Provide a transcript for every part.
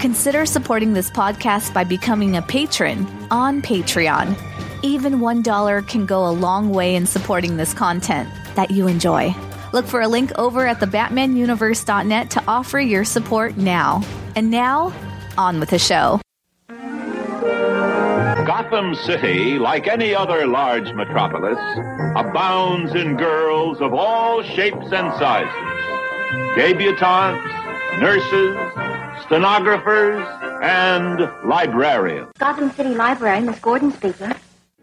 Consider supporting this podcast by becoming a patron on Patreon. Even $1 can go a long way in supporting this content that you enjoy. Look for a link over at thebatmanuniverse.net to offer your support now. And now, on with the show. Gotham City, like any other large metropolis, abounds in girls of all shapes and sizes. Debutantes, nurses, stenographers, and librarians. Gotham City Library, Miss Gordon speaking.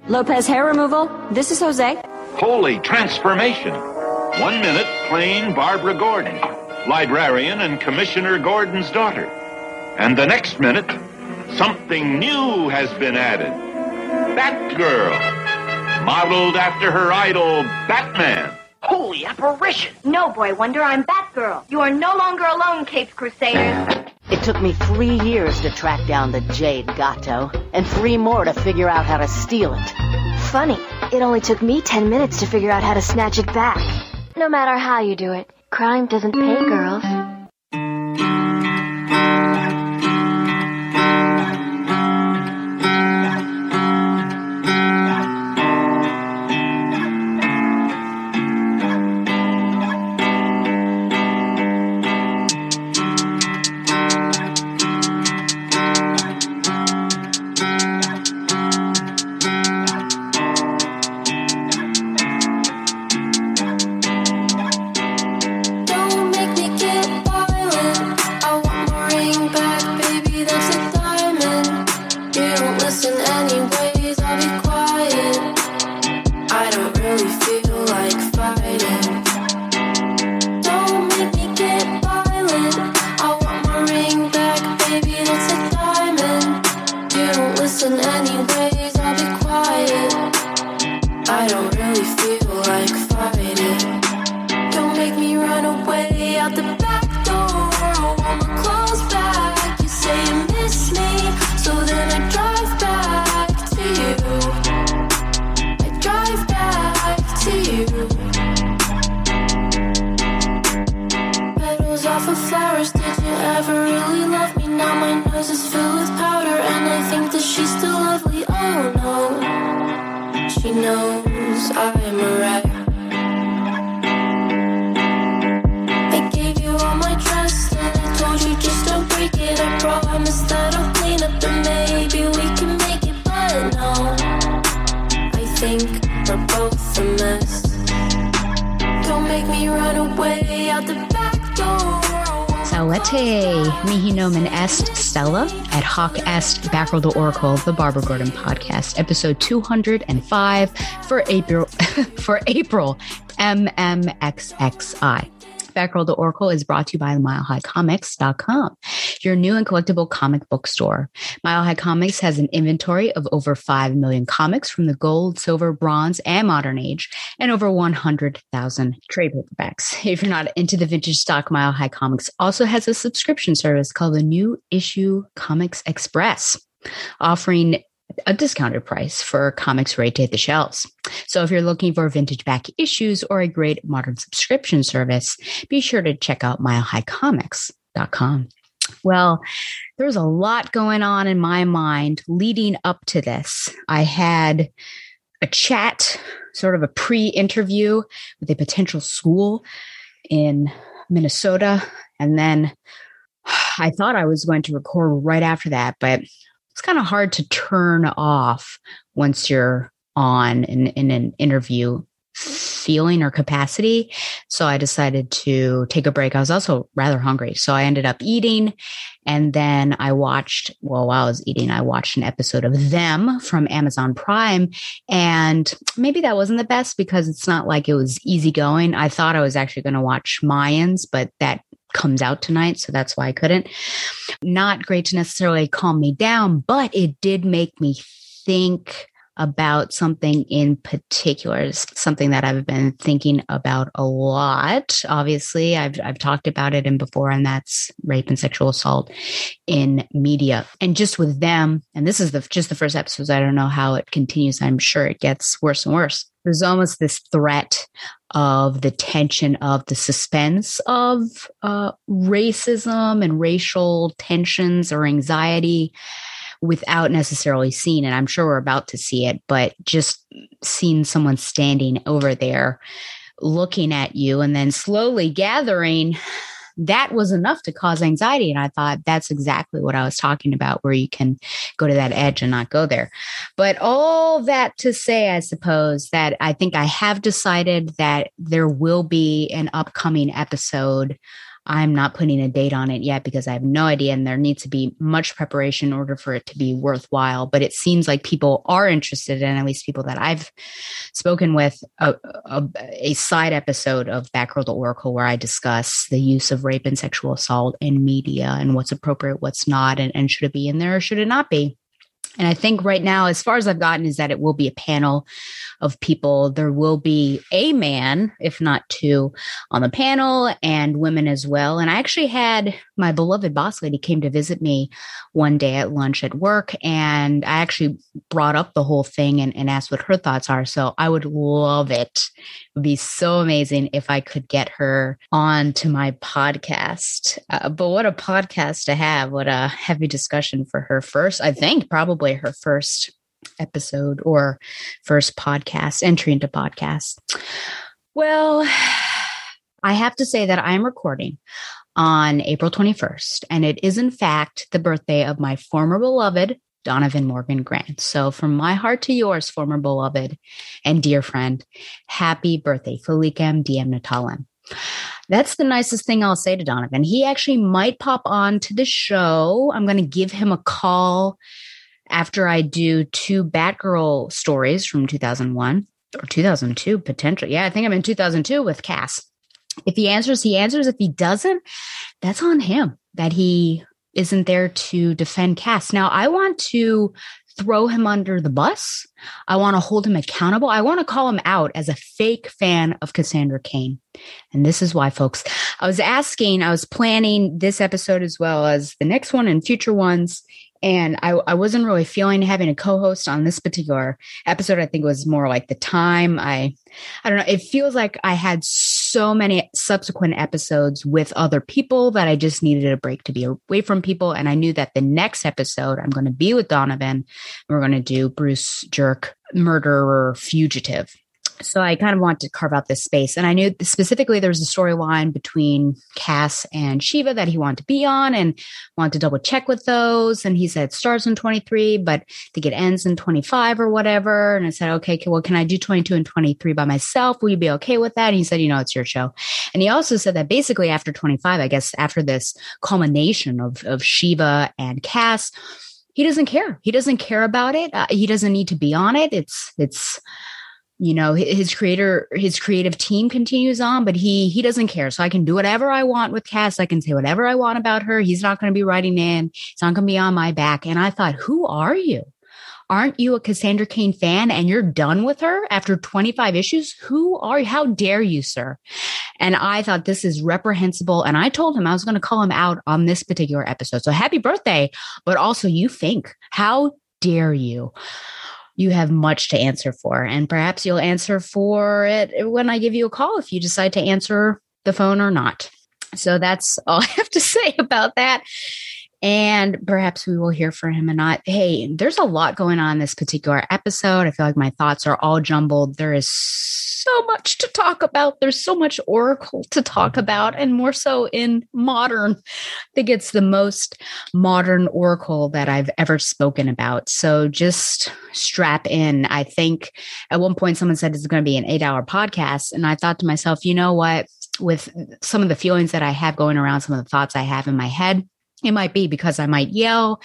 Lopez hair removal. This is Jose. Holy transformation. One minute, plain Barbara Gordon, librarian and Commissioner Gordon's daughter. And the next minute, something new has been added. Batgirl, modeled after her idol, Batman. Holy apparition! No, Boy Wonder, I'm Batgirl. You are no longer alone, Caped Crusaders. It took me three years to track down the Jade Gato, and three more to figure out how to steal it. Funny, it only took me ten minutes to figure out how to snatch it back. No matter how you do it, crime doesn't pay girls. The Oracle, the Barbara Gordon podcast, episode 205 for April, for April, MMXXI. Batgirl the Oracle is brought to you by MileHighComics.com, your new and collectible comic book store. Mile High Comics has an inventory of over 5 million comics from the gold, silver, bronze, and modern age, and over 100,000 trade paperbacks. If you're not into the vintage stock, Mile High Comics also has a subscription service called the New Issue Comics Express, offering a discounted price for comics ready to hit the shelves. So if you're looking for vintage back issues or a great modern subscription service, be sure to check out milehighcomics.com. Well, there was a lot going on in my mind leading up to this. I had a chat, sort of a pre interview with a potential school in Minnesota. And then I thought I was going to record right after that, but it's kind of hard to turn off once you're on in, in an interview feeling or capacity. So I decided to take a break. I was also rather hungry. So I ended up eating. And then I watched, well, while I was eating, I watched an episode of Them from Amazon Prime. And maybe that wasn't the best because it's not like it was easygoing. I thought I was actually going to watch Mayans, but that comes out tonight. So that's why I couldn't. Not great to necessarily calm me down, but it did make me think about something in particular, something that I've been thinking about a lot. Obviously, I've I've talked about it in before, and that's rape and sexual assault in media. And just with them, and this is the just the first episodes. I don't know how it continues. I'm sure it gets worse and worse. There's almost this threat of the tension of the suspense of uh, racism and racial tensions or anxiety without necessarily seeing it. I'm sure we're about to see it, but just seeing someone standing over there looking at you and then slowly gathering that was enough to cause anxiety. And I thought that's exactly what I was talking about, where you can go to that edge and not go there. But all that to say, I suppose that I think I have decided that there will be an upcoming episode I'm not putting a date on it yet because I have no idea. And there needs to be much preparation in order for it to be worthwhile. But it seems like people are interested in, at least people that I've spoken with, a, a, a side episode of Batgirl Oracle where I discuss the use of rape and sexual assault in media and what's appropriate, what's not, and, and should it be in there or should it not be. And I think right now, as far as I've gotten, is that it will be a panel of people. There will be a man, if not two, on the panel and women as well. And I actually had my beloved boss lady came to visit me one day at lunch at work. And I actually brought up the whole thing and, and asked what her thoughts are. So I would love it. Would be so amazing if I could get her on to my podcast. Uh, but what a podcast to have. What a heavy discussion for her first, I think, probably her first episode or first podcast entry into podcast. Well, I have to say that I'm recording on April 21st, and it is in fact the birthday of my former beloved Donovan Morgan Grant. So, from my heart to yours, former beloved and dear friend, happy birthday, Felicem Diem Natalem. That's the nicest thing I'll say to Donovan. He actually might pop on to the show. I'm going to give him a call after I do two Batgirl stories from 2001 or 2002, potentially. Yeah, I think I'm in 2002 with Cass. If he answers, he answers. If he doesn't, that's on him that he isn't there to defend Cass. Now, I want to throw him under the bus. I want to hold him accountable. I want to call him out as a fake fan of Cassandra Cain. And this is why, folks. I was asking, I was planning this episode as well as the next one and future ones and I, I wasn't really feeling having a co-host on this particular episode i think it was more like the time i i don't know it feels like i had many subsequent episodes with other people that i just needed a break to be away from people. And i knew that the next episode i'm going to be with donovan. We're going to do bruce jerk murderer fugitive so I kind of wanted to carve out this space. And I knew specifically there was a storyline between Cass and Shiva that he wanted to be on and wanted to double check with those. And he said starts in 23, but I think it ends in 25 or whatever. And I said, okay, well, can I do 22 and 23 by myself? Will you be okay with that? And he said, you know, it's your show. And he also said that basically after 25, I guess after this culmination of, of Shiva and Cass, he doesn't care. He doesn't care about it. Uh, he doesn't need to be on it. It's, it's, you know his creator his creative team continues on but he he doesn't care. So i can do whatever i want with cass. I can say whatever i want about her. He's not going to be writing in. He's not going to be on my back. And i thought who are you? Aren't you a cassandra cain fan and you're done with her after 25 issues? Who are you? How dare you sir? And i thought this is reprehensible. And i told him i was going to call him out on this particular episode. So happy birthday but also you think how dare you you have much to answer for. And perhaps you'll answer for it when I give you a call if you decide to answer the phone or not. So that's all I have to say about that. And perhaps we will hear from him and not. Hey, there's a lot going on in this particular episode. I feel like my thoughts are all jumbled. There is so much to talk about. There's so much Oracle to talk mm-hmm. about, and more so in modern. I think it's the most modern Oracle that I've ever spoken about. So just strap in. I think at one point someone said it's going to be an eight hour podcast. And I thought to myself, you know what? With some of the feelings that I have going around, some of the thoughts I have in my head, it might be because I might yell.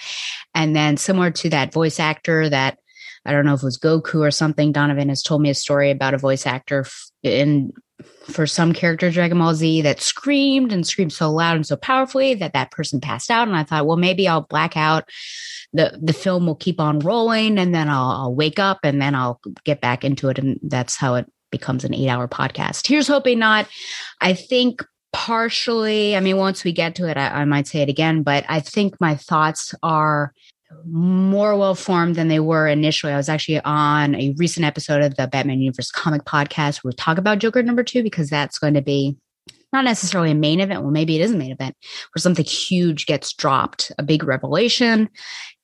And then, similar to that voice actor that I don't know if it was Goku or something. Donovan has told me a story about a voice actor in for some character Dragon Ball Z that screamed and screamed so loud and so powerfully that that person passed out. And I thought, well, maybe I'll black out. The, the film will keep on rolling and then I'll, I'll wake up and then I'll get back into it. And that's how it becomes an eight hour podcast. Here's hoping not. I think partially, I mean, once we get to it, I, I might say it again, but I think my thoughts are more well formed than they were initially. I was actually on a recent episode of the Batman Universe comic podcast where we talk about Joker number two because that's going to be not necessarily a main event. Well, maybe it is a main event where something huge gets dropped, a big revelation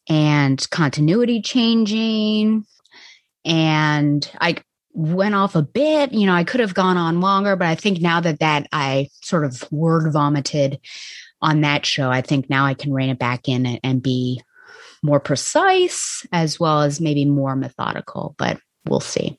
and continuity changing. And I went off a bit, you know, I could have gone on longer, but I think now that that I sort of word vomited on that show, I think now I can rein it back in and, and be more precise as well as maybe more methodical, but we'll see.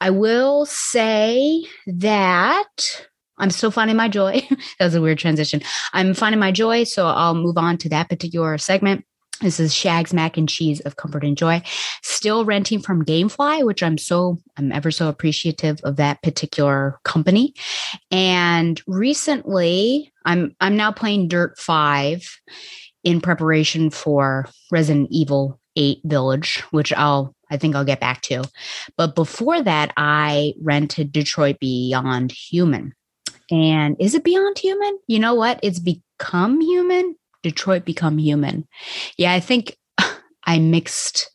I will say that I'm still finding my joy. that was a weird transition. I'm finding my joy, so I'll move on to that particular segment. This is Shag's Mac and Cheese of Comfort and Joy. Still renting from Gamefly, which I'm so I'm ever so appreciative of that particular company. And recently, I'm I'm now playing Dirt 5 in preparation for Resident Evil 8 Village, which I'll I think I'll get back to. But before that, I rented Detroit Beyond Human. And is it Beyond Human? You know what? It's become human. Detroit Become Human. Yeah, I think I mixed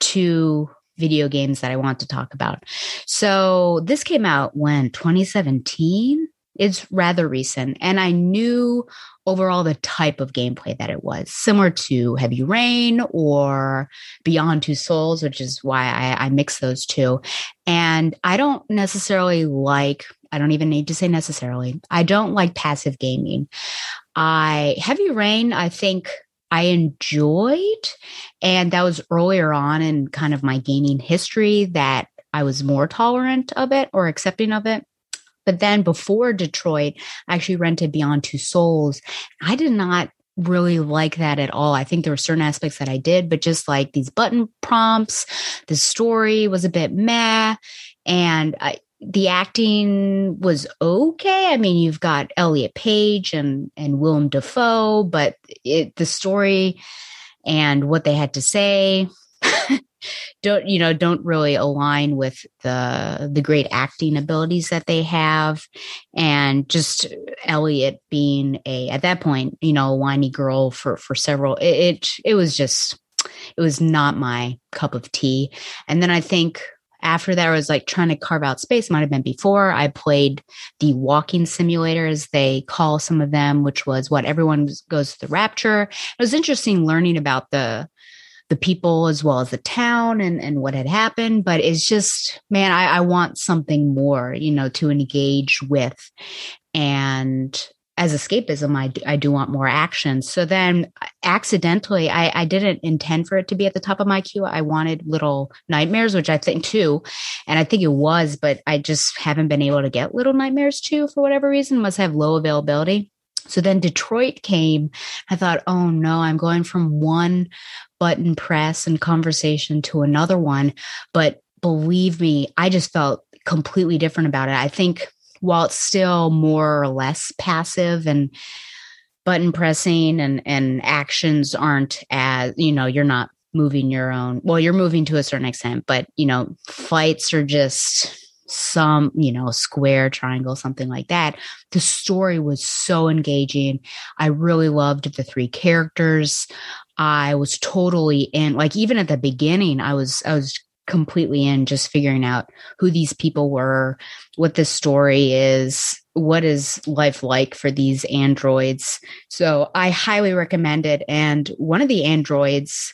two video games that I want to talk about. So this came out when 2017. It's rather recent. And I knew overall the type of gameplay that it was similar to Heavy Rain or Beyond Two Souls, which is why I, I mix those two. And I don't necessarily like, I don't even need to say necessarily, I don't like passive gaming. I Heavy Rain, I think I enjoyed, and that was earlier on in kind of my gaming history that I was more tolerant of it or accepting of it. But then before Detroit, I actually rented Beyond Two Souls. I did not really like that at all. I think there were certain aspects that I did, but just like these button prompts, the story was a bit meh. And I, the acting was okay. I mean, you've got Elliot Page and and Willem Dafoe, but it, the story and what they had to say don't you know don't really align with the the great acting abilities that they have and just elliot being a at that point you know a whiny girl for for several it, it it was just it was not my cup of tea and then i think after that, I was like trying to carve out space. Might have been before I played the walking simulator, as they call some of them, which was what everyone goes to the rapture. It was interesting learning about the the people as well as the town and, and what had happened. But it's just, man, I, I want something more, you know, to engage with. And as escapism, I do, I do want more action. So then accidentally, I, I didn't intend for it to be at the top of my queue. I wanted Little Nightmares, which I think too, and I think it was, but I just haven't been able to get Little Nightmares too for whatever reason, must have low availability. So then Detroit came. I thought, oh no, I'm going from one button press and conversation to another one. But believe me, I just felt completely different about it. I think while it's still more or less passive and button pressing and and actions aren't as you know you're not moving your own well you're moving to a certain extent but you know fights are just some you know square triangle something like that. The story was so engaging. I really loved the three characters. I was totally in like even at the beginning i was i was completely in just figuring out who these people were, what the story is, what is life like for these androids. So I highly recommend it. And one of the androids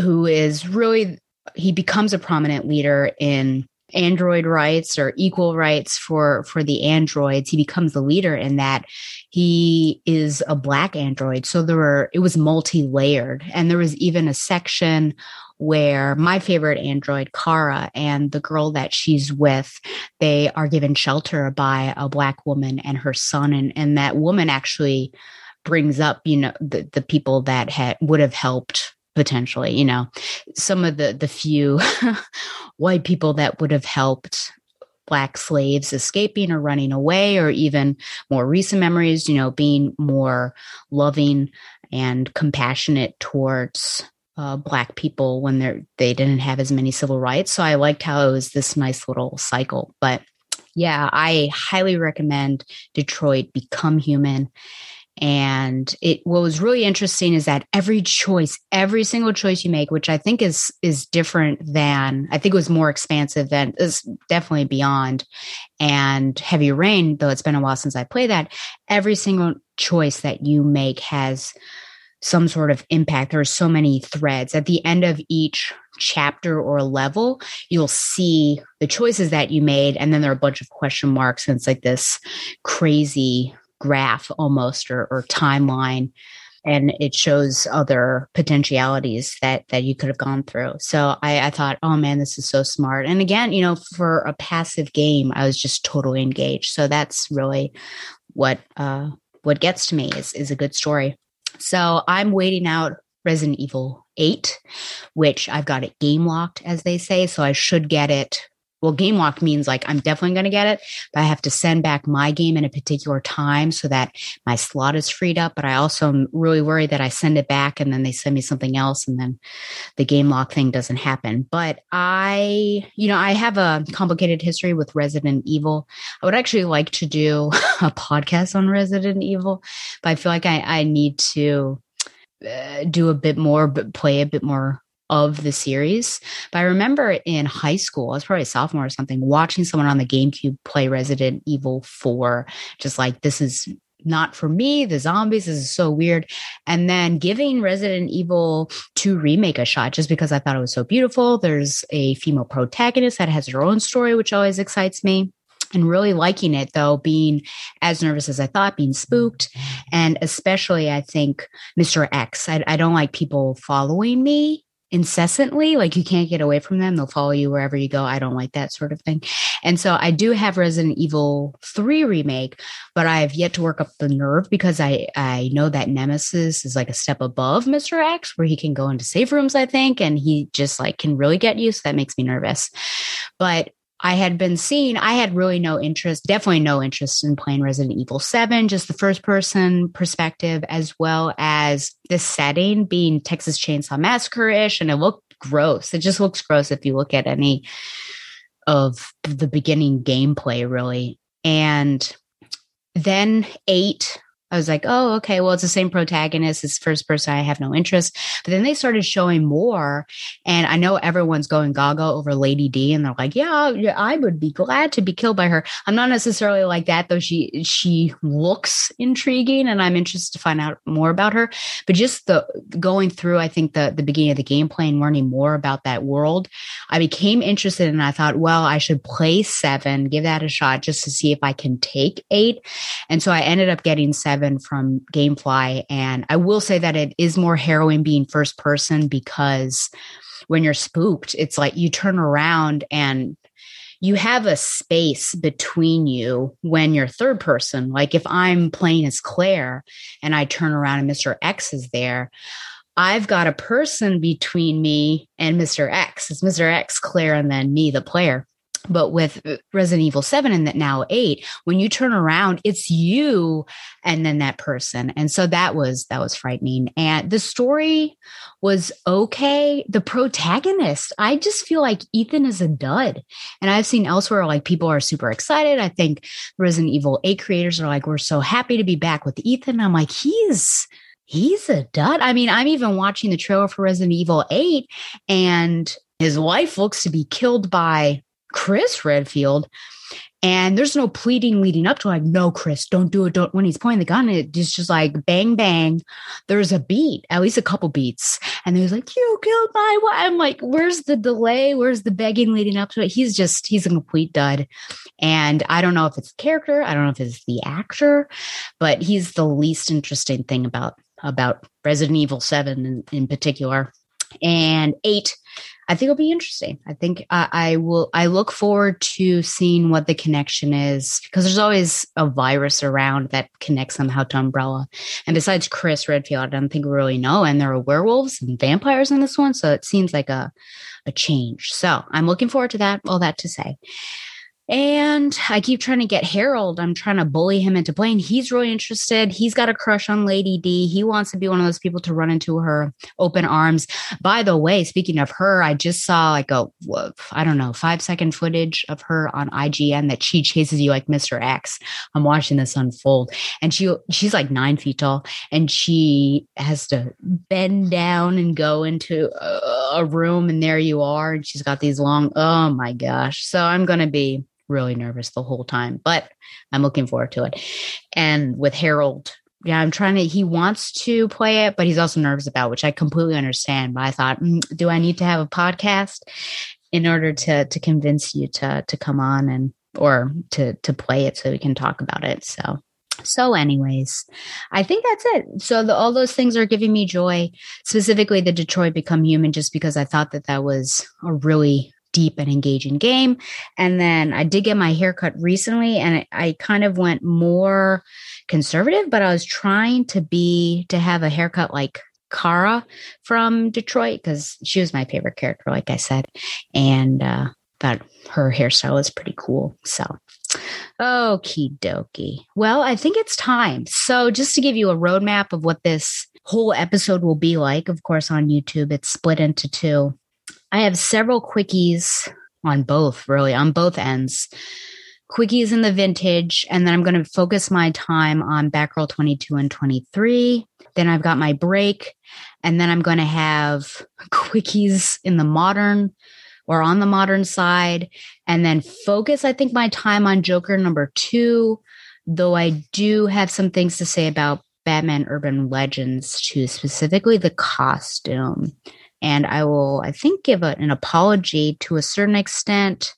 who is really, he becomes a prominent leader in android rights or equal rights for for the androids he becomes the leader in that he is a black android so there were it was multi-layered and there was even a section where my favorite android, Kara, and the girl that she's with, they are given shelter by a black woman and her son. And, and that woman actually brings up, you know, the, the people that had would have helped potentially, you know, some of the the few white people that would have helped black slaves escaping or running away, or even more recent memories, you know, being more loving and compassionate towards uh, black people when they're they didn't have as many civil rights. So I liked how it was this nice little cycle. But yeah, I highly recommend Detroit Become Human. And it what was really interesting is that every choice, every single choice you make, which I think is is different than I think it was more expansive than is definitely beyond and heavy rain, though it's been a while since I played that, every single choice that you make has some sort of impact. There are so many threads. At the end of each chapter or level, you'll see the choices that you made, and then there are a bunch of question marks, and it's like this crazy graph almost or, or timeline. And it shows other potentialities that that you could have gone through. So I, I thought, oh man, this is so smart. And again, you know, for a passive game, I was just totally engaged. So that's really what uh, what gets to me is is a good story. So I'm waiting out Resident Evil 8, which I've got it game locked, as they say. So I should get it. Well, game locked means like I'm definitely going to get it, but I have to send back my game in a particular time so that my slot is freed up. But I also am really worried that I send it back and then they send me something else and then the game lock thing doesn't happen. But I, you know, I have a complicated history with Resident Evil. I would actually like to do a podcast on Resident Evil, but I feel like I, I need to uh, do a bit more, but play a bit more of the series. But I remember in high school, I was probably a sophomore or something, watching someone on the GameCube play Resident Evil 4, just like this is not for me. The zombies is so weird. And then giving Resident Evil 2 remake a shot just because I thought it was so beautiful. There's a female protagonist that has her own story, which always excites me and really liking it though being as nervous as i thought being spooked and especially i think mr x I, I don't like people following me incessantly like you can't get away from them. They'll follow you wherever you go. I don't like that sort of thing. And so i do have resident evil 3 remake but i have yet to work up the nerve because i i know that nemesis is like a step above mr x where he can go into safe rooms i think and he just like can really get you so that makes me nervous. But I had been seeing, I had really no interest, definitely no interest in playing Resident Evil 7, just the first person perspective, as well as the setting being Texas Chainsaw Massacre ish. And it looked gross. It just looks gross if you look at any of the beginning gameplay, really. And then eight I was like, oh, okay, well, it's the same protagonist. It's first person. I have no interest. But then they started showing more. And I know everyone's going gaga over Lady D. And they're like, yeah, yeah, I would be glad to be killed by her. I'm not necessarily like that, though. She, she looks intriguing and I'm interested to find out more about her. But just the going through, I think the, the beginning of the gameplay and learning more about that world, I became interested and I thought, well, I should play seven, give that a shot just to see if I can take eight. And so I ended up getting seven seven from Gamefly. And I will say that it is more harrowing being first person because when you're spooked, it's like you turn around and you have a space between you when you're third person. Like if I'm playing as Claire and I turn around and Mr. X is there, I've got a person between me and Mr. X. It's Mr. X, Claire, and then me, the player. But with uh, Resident Evil 7 and that now 8, when you turn around, it's you and then that person. And so that was that was frightening. And the story was okay. The protagonist, I just feel like Ethan is a dud. And I've seen elsewhere like people are super excited. I think Resident Evil 8 creators are like, we're so happy to be back with Ethan. I'm like, he's he's a dud. I mean, I'm even watching the trailer for Resident Evil 8 and his wife looks to be killed by Chris Redfield. And there's no pleading leading up to like, no, Chris, don't do it. Don't when he's pointing the gun, it's just like bang, bang. There's a beat, at least a couple beats. And there's like, you killed my wife. I'm like, where's the delay? Where's the begging leading up to it? He's just, he's a complete dud. And I don't know if it's the character, I don't know if it's the actor, but he's the least interesting thing about about Resident Evil 7 in, in particular. And eight I think it'll be interesting. I think I, I will. I look forward to seeing what the connection is because there's always a virus around that connects somehow to Umbrella. And besides Chris Redfield, I don't think we really know. And there are werewolves and vampires in this one, so it seems like a a change. So I'm looking forward to that. All that to say. And I keep trying to get Harold. I'm trying to bully him into playing. He's really interested. He's got a crush on Lady D. He wants to be one of those people to run into her open arms. By the way, speaking of her, I just saw like a, I don't know, five second footage of her on IGN that she chases you like Mr. X. I'm watching this unfold. And she she's like nine feet tall and she has to bend down and go into a, a room and there you are. And she's got these long, oh my gosh. So I'm going to be really nervous the whole time, but I'm looking forward to it. And with Harold, yeah, I'm trying to, he wants to play it, but he's also nervous about, which I completely understand. But I thought, mm, do I need to have a podcast in order to, to convince you to, to come on and, or to, to play it so we can talk about it. So, so anyways, I think that's it. So the, all those things are giving me joy, specifically the Detroit Become Human, just because I thought that that was a really deep and engaging game. And then I did get my haircut recently and I, kind of went more conservative, but I was trying to be, to have a haircut like Kara from Detroit because she was my favorite character, like I said. And, uh, thought her hairstyle is pretty cool. So, okie dokie. Well, I think it's time. So, just to give you a roadmap of what this whole episode will be like, of course, on YouTube, it's split into two. I have several quickies on both, really, on both ends. Quickies in the vintage, and then I'm going to focus my time on Batgirl 22 and 23. Then I've got my break, and then I'm going to have quickies in the modern or on the modern side, and then focus, I think, my time on Joker number two, though I do have some things to say about Batman Urban Legends too, specifically the costume and I will, I think, give a, an apology to a certain extent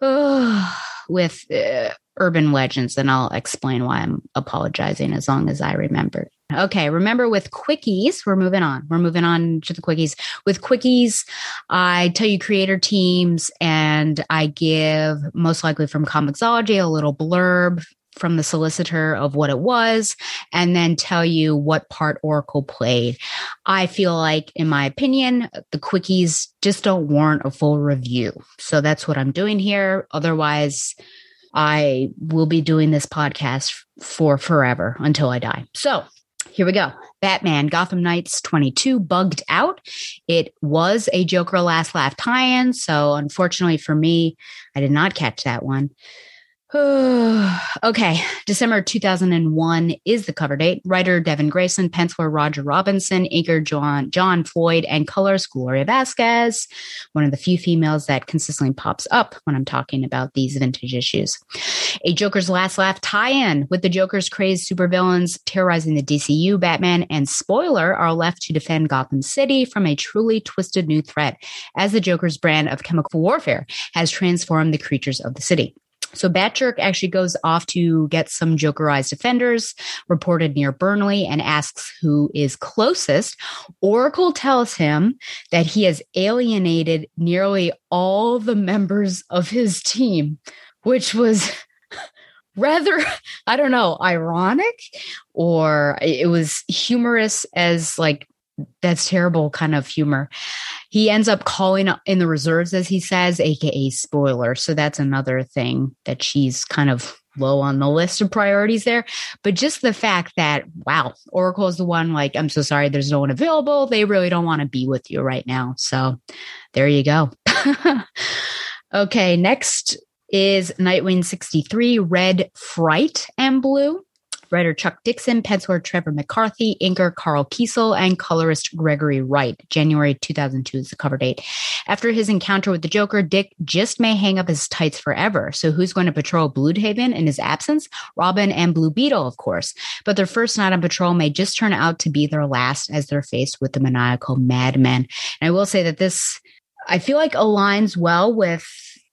uh, with uh, urban legends. And I'll explain why I'm apologizing as long as I remember. Okay, remember with quickies, we're moving on. We're moving on to the quickies. With quickies, I tell you creator teams and I give most likely from Comixology a little blurb from the solicitor of what it was and then tell you what part Oracle played. I feel like, in my opinion, the quickies just don't warrant a full review. So that's what I'm doing here. Otherwise, I will be doing this podcast for forever until I die. So here we go. Batman Gotham Knights 22 bugged out. It was a Joker Last Laugh tie in. So, unfortunately for me, I did not catch that one. okay, December 2001 is the cover date. Writer Devin Grayson, penciler Roger Robinson, inker John John Floyd, and colors Gloria Vasquez. One of the few females that consistently pops up when I'm talking about these vintage issues. A Joker's Last Laugh tie-in with the Joker's crazed supervillains terrorizing the DCU. Batman and spoiler are left to defend Gotham City from a truly twisted new threat, as the Joker's brand of chemical warfare has transformed the creatures of the city. So Batjerk actually goes off to get some Jokerized offenders reported near Burnley and asks who is closest. Oracle tells him that he has alienated nearly all the members of his team, which was rather, I don't know, ironic or it was humorous as like that's terrible kind of humor. He ends up calling in the reserves, as he says, aka spoiler. So that's another thing that she's kind of low on the list of priorities there. But just the fact that, wow, Oracle is the one like, I'm so sorry, there's no one available. They really don't want to be with you right now. So there you go. okay, next is Nightwing 63, Red Fright and Blue writer Chuck Dixon, penciler Trevor McCarthy, inker Karl Kesel, and colorist Gregory Wright. January 2002 is the cover date. After his encounter with the Joker, Dick just may hang up his tights forever. So who's going to patrol Blüdhaven in his absence? Robin and Blue Beetle, of course. But their first night on patrol may just turn out to be their last as they're faced with the maniacal madman. And I will say that this, I feel like aligns well with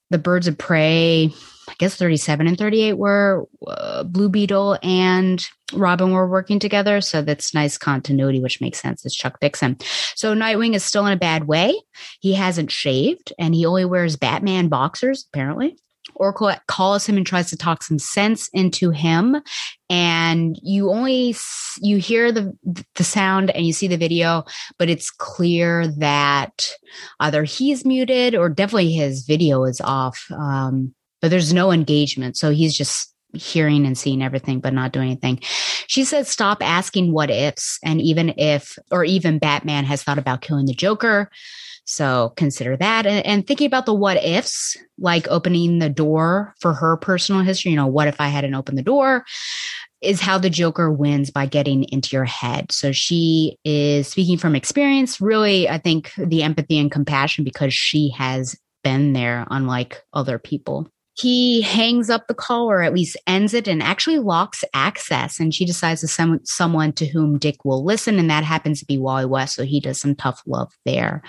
the Birds of Prey I guess 37 and 38 were uh, Blue Beetle and Robin were working together. So that's nice continuity, which makes sense. It's Chuck Dixon. So Nightwing is still in a bad way. He hasn't shaved and he only wears Batman boxers, apparently. Oracle calls him and tries to talk some sense into him and you only you hear the the sound and you see the video but it's clear that either he's muted or definitely his video is off um, but there's no engagement. So he's just hearing and seeing everything, but not doing anything. She says, stop asking what ifs. And even if, or even Batman has thought about killing the Joker. So consider that. And, and thinking about the what ifs, like opening the door for her personal history, you know, what if I hadn't opened the door? Is how the Joker wins by getting into your head. So she is speaking from experience, really, I think the empathy and compassion because she has been there, unlike other people he hangs up the call or at least ends it and actually locks access. And she decides to send someone to whom Dick will listen. And that happens to be Wally West. So he does some tough love there.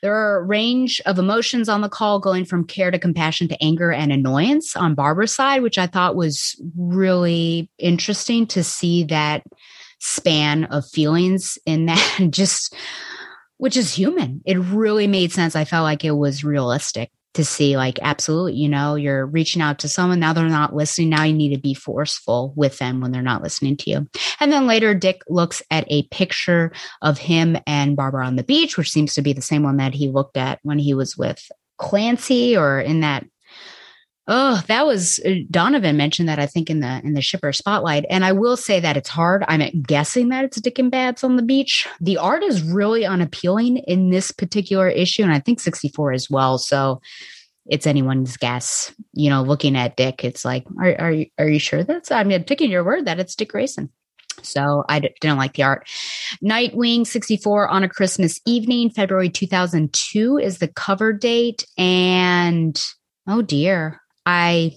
There are a range of emotions on the call, going from care to compassion to anger and annoyance on Barbara's side, which I thought was really interesting to see that span of feelings in that just which is human. It really made sense. I felt like it was realistic to see like absolutely you know you're reaching out to someone now they're not listening now you need to be forceful with them when they're not listening to you. And then later dick looks at a picture of him and barbara on the beach which seems to be the same one that he looked at when he was with clancy or in that Oh, that was uh, Donovan mentioned that I think in the in the shipper spotlight, and I will say that it's hard. I'm guessing that it's Dick and Babs on the beach. The art is really unappealing in this particular issue, and I think 64 as well. So it's anyone's guess. You know, looking at Dick, it's like, are are you, are you sure that's? I mean, taking your word that it's Dick Grayson. So I d- didn't like the art. Nightwing 64 on a Christmas evening, February 2002 is the cover date. And oh dear, I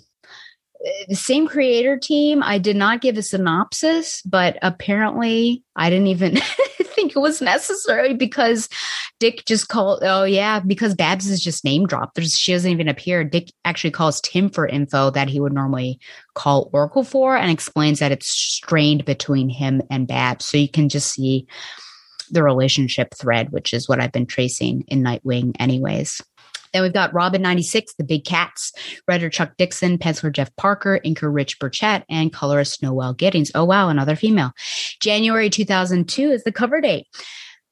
the same creator team. I did not give a synopsis, but apparently I didn't even think it was necessary because Dick just called. Oh yeah, because Babs is just name dropped. There's, she doesn't even appear. Dick actually calls Tim for info that he would normally call Oracle for, and explains that it's strained between him and Babs. So you can just see the relationship thread, which is what I've been tracing in Nightwing, anyways. Then we've got Robin 96, The Big Cats, writer Chuck Dixon, penciler Jeff Parker, inker Rich Burchett, and colorist Noel Giddings. Oh, wow, another female. January 2002 is the cover date.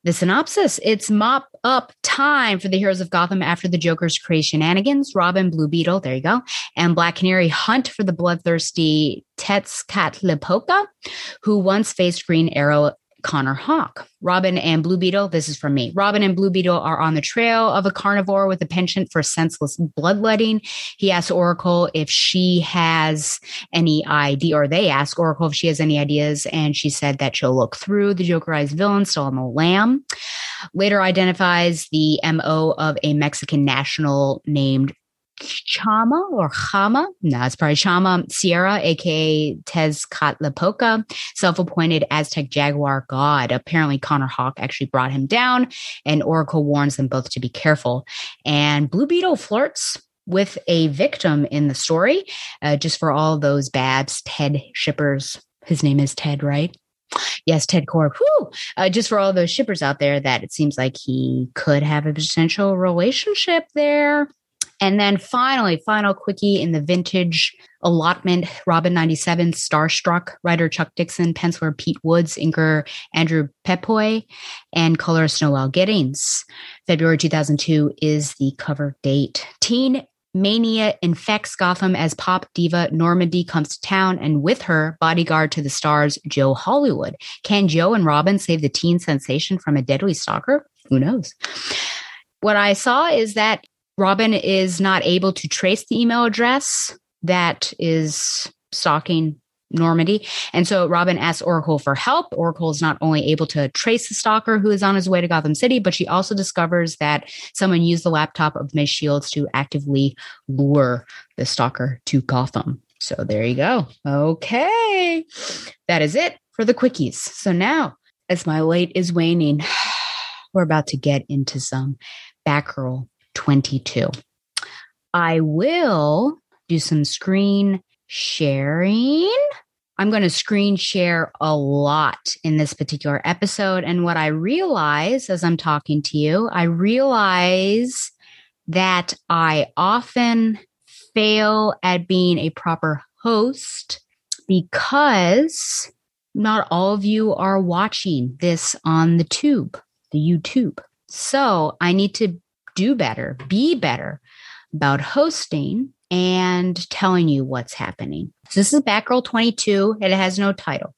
The synopsis it's mop up time for the heroes of Gotham after the Joker's creation shenanigans. Robin, Blue Beetle, there you go, and Black Canary hunt for the bloodthirsty Tezcatlipoca, who once faced Green Arrow Connor Hawke. Robin and Blue Beetle, this is from me. Robin and Blue Beetle are on the trail of a carnivore with a penchant for senseless bloodletting. He asks Oracle if she has any idea, or they ask Oracle if she has any ideas, and she said that she'll look through the Jokerized villain still on the lam. Later identifies the MO of a Mexican national named Chama or Chama. No, it's probably Chama Sierra, aka Tezcatlipoca, self appointed Aztec Jaguar god. Apparently, Connor Hawke actually brought him down, and Oracle warns them both to be careful. And Blue Beetle flirts with a victim in the story, uh, just for all those Babs Ted shippers. His name is Ted, right? Yes, Ted Kord. Whew. Uh, just for all those shippers out there that it seems like he could have a potential relationship there. And then finally, final quickie in the vintage allotment, Robin 97, Starstruck, writer Chuck Dixon, penciler Pete Woods, inker Andrew Pepoy, and colorist Noel Giddings. February 2002 is the cover date. Teen Mania infects Gotham as pop diva Normandy comes to town, and with her, bodyguard to the stars Joe Hollywood. Can Joe and Robin save the teen sensation from a deadly stalker? Who knows? What I saw is that Robin is not able to trace the email address that is stalking Normandy. And so Robin asks Oracle for help. Oracle is not only able to trace the stalker who is on his way to Gotham City, but she also discovers that someone used the laptop of Ms. Shields to actively lure the stalker to Gotham. So there you go. Okay. That is it for the quickies. So now, as my light is waning, we're about to get into some Batgirl 22. I will do some screen sharing. I'm going to screen share a lot in this particular episode. And what I realize as I'm talking to you, I realize that I often fail at being a proper host because not all of you are watching this on the tube, the YouTube. So I need to do better, be better about hosting and telling you what's happening. So this is Batgirl 22. It has no title.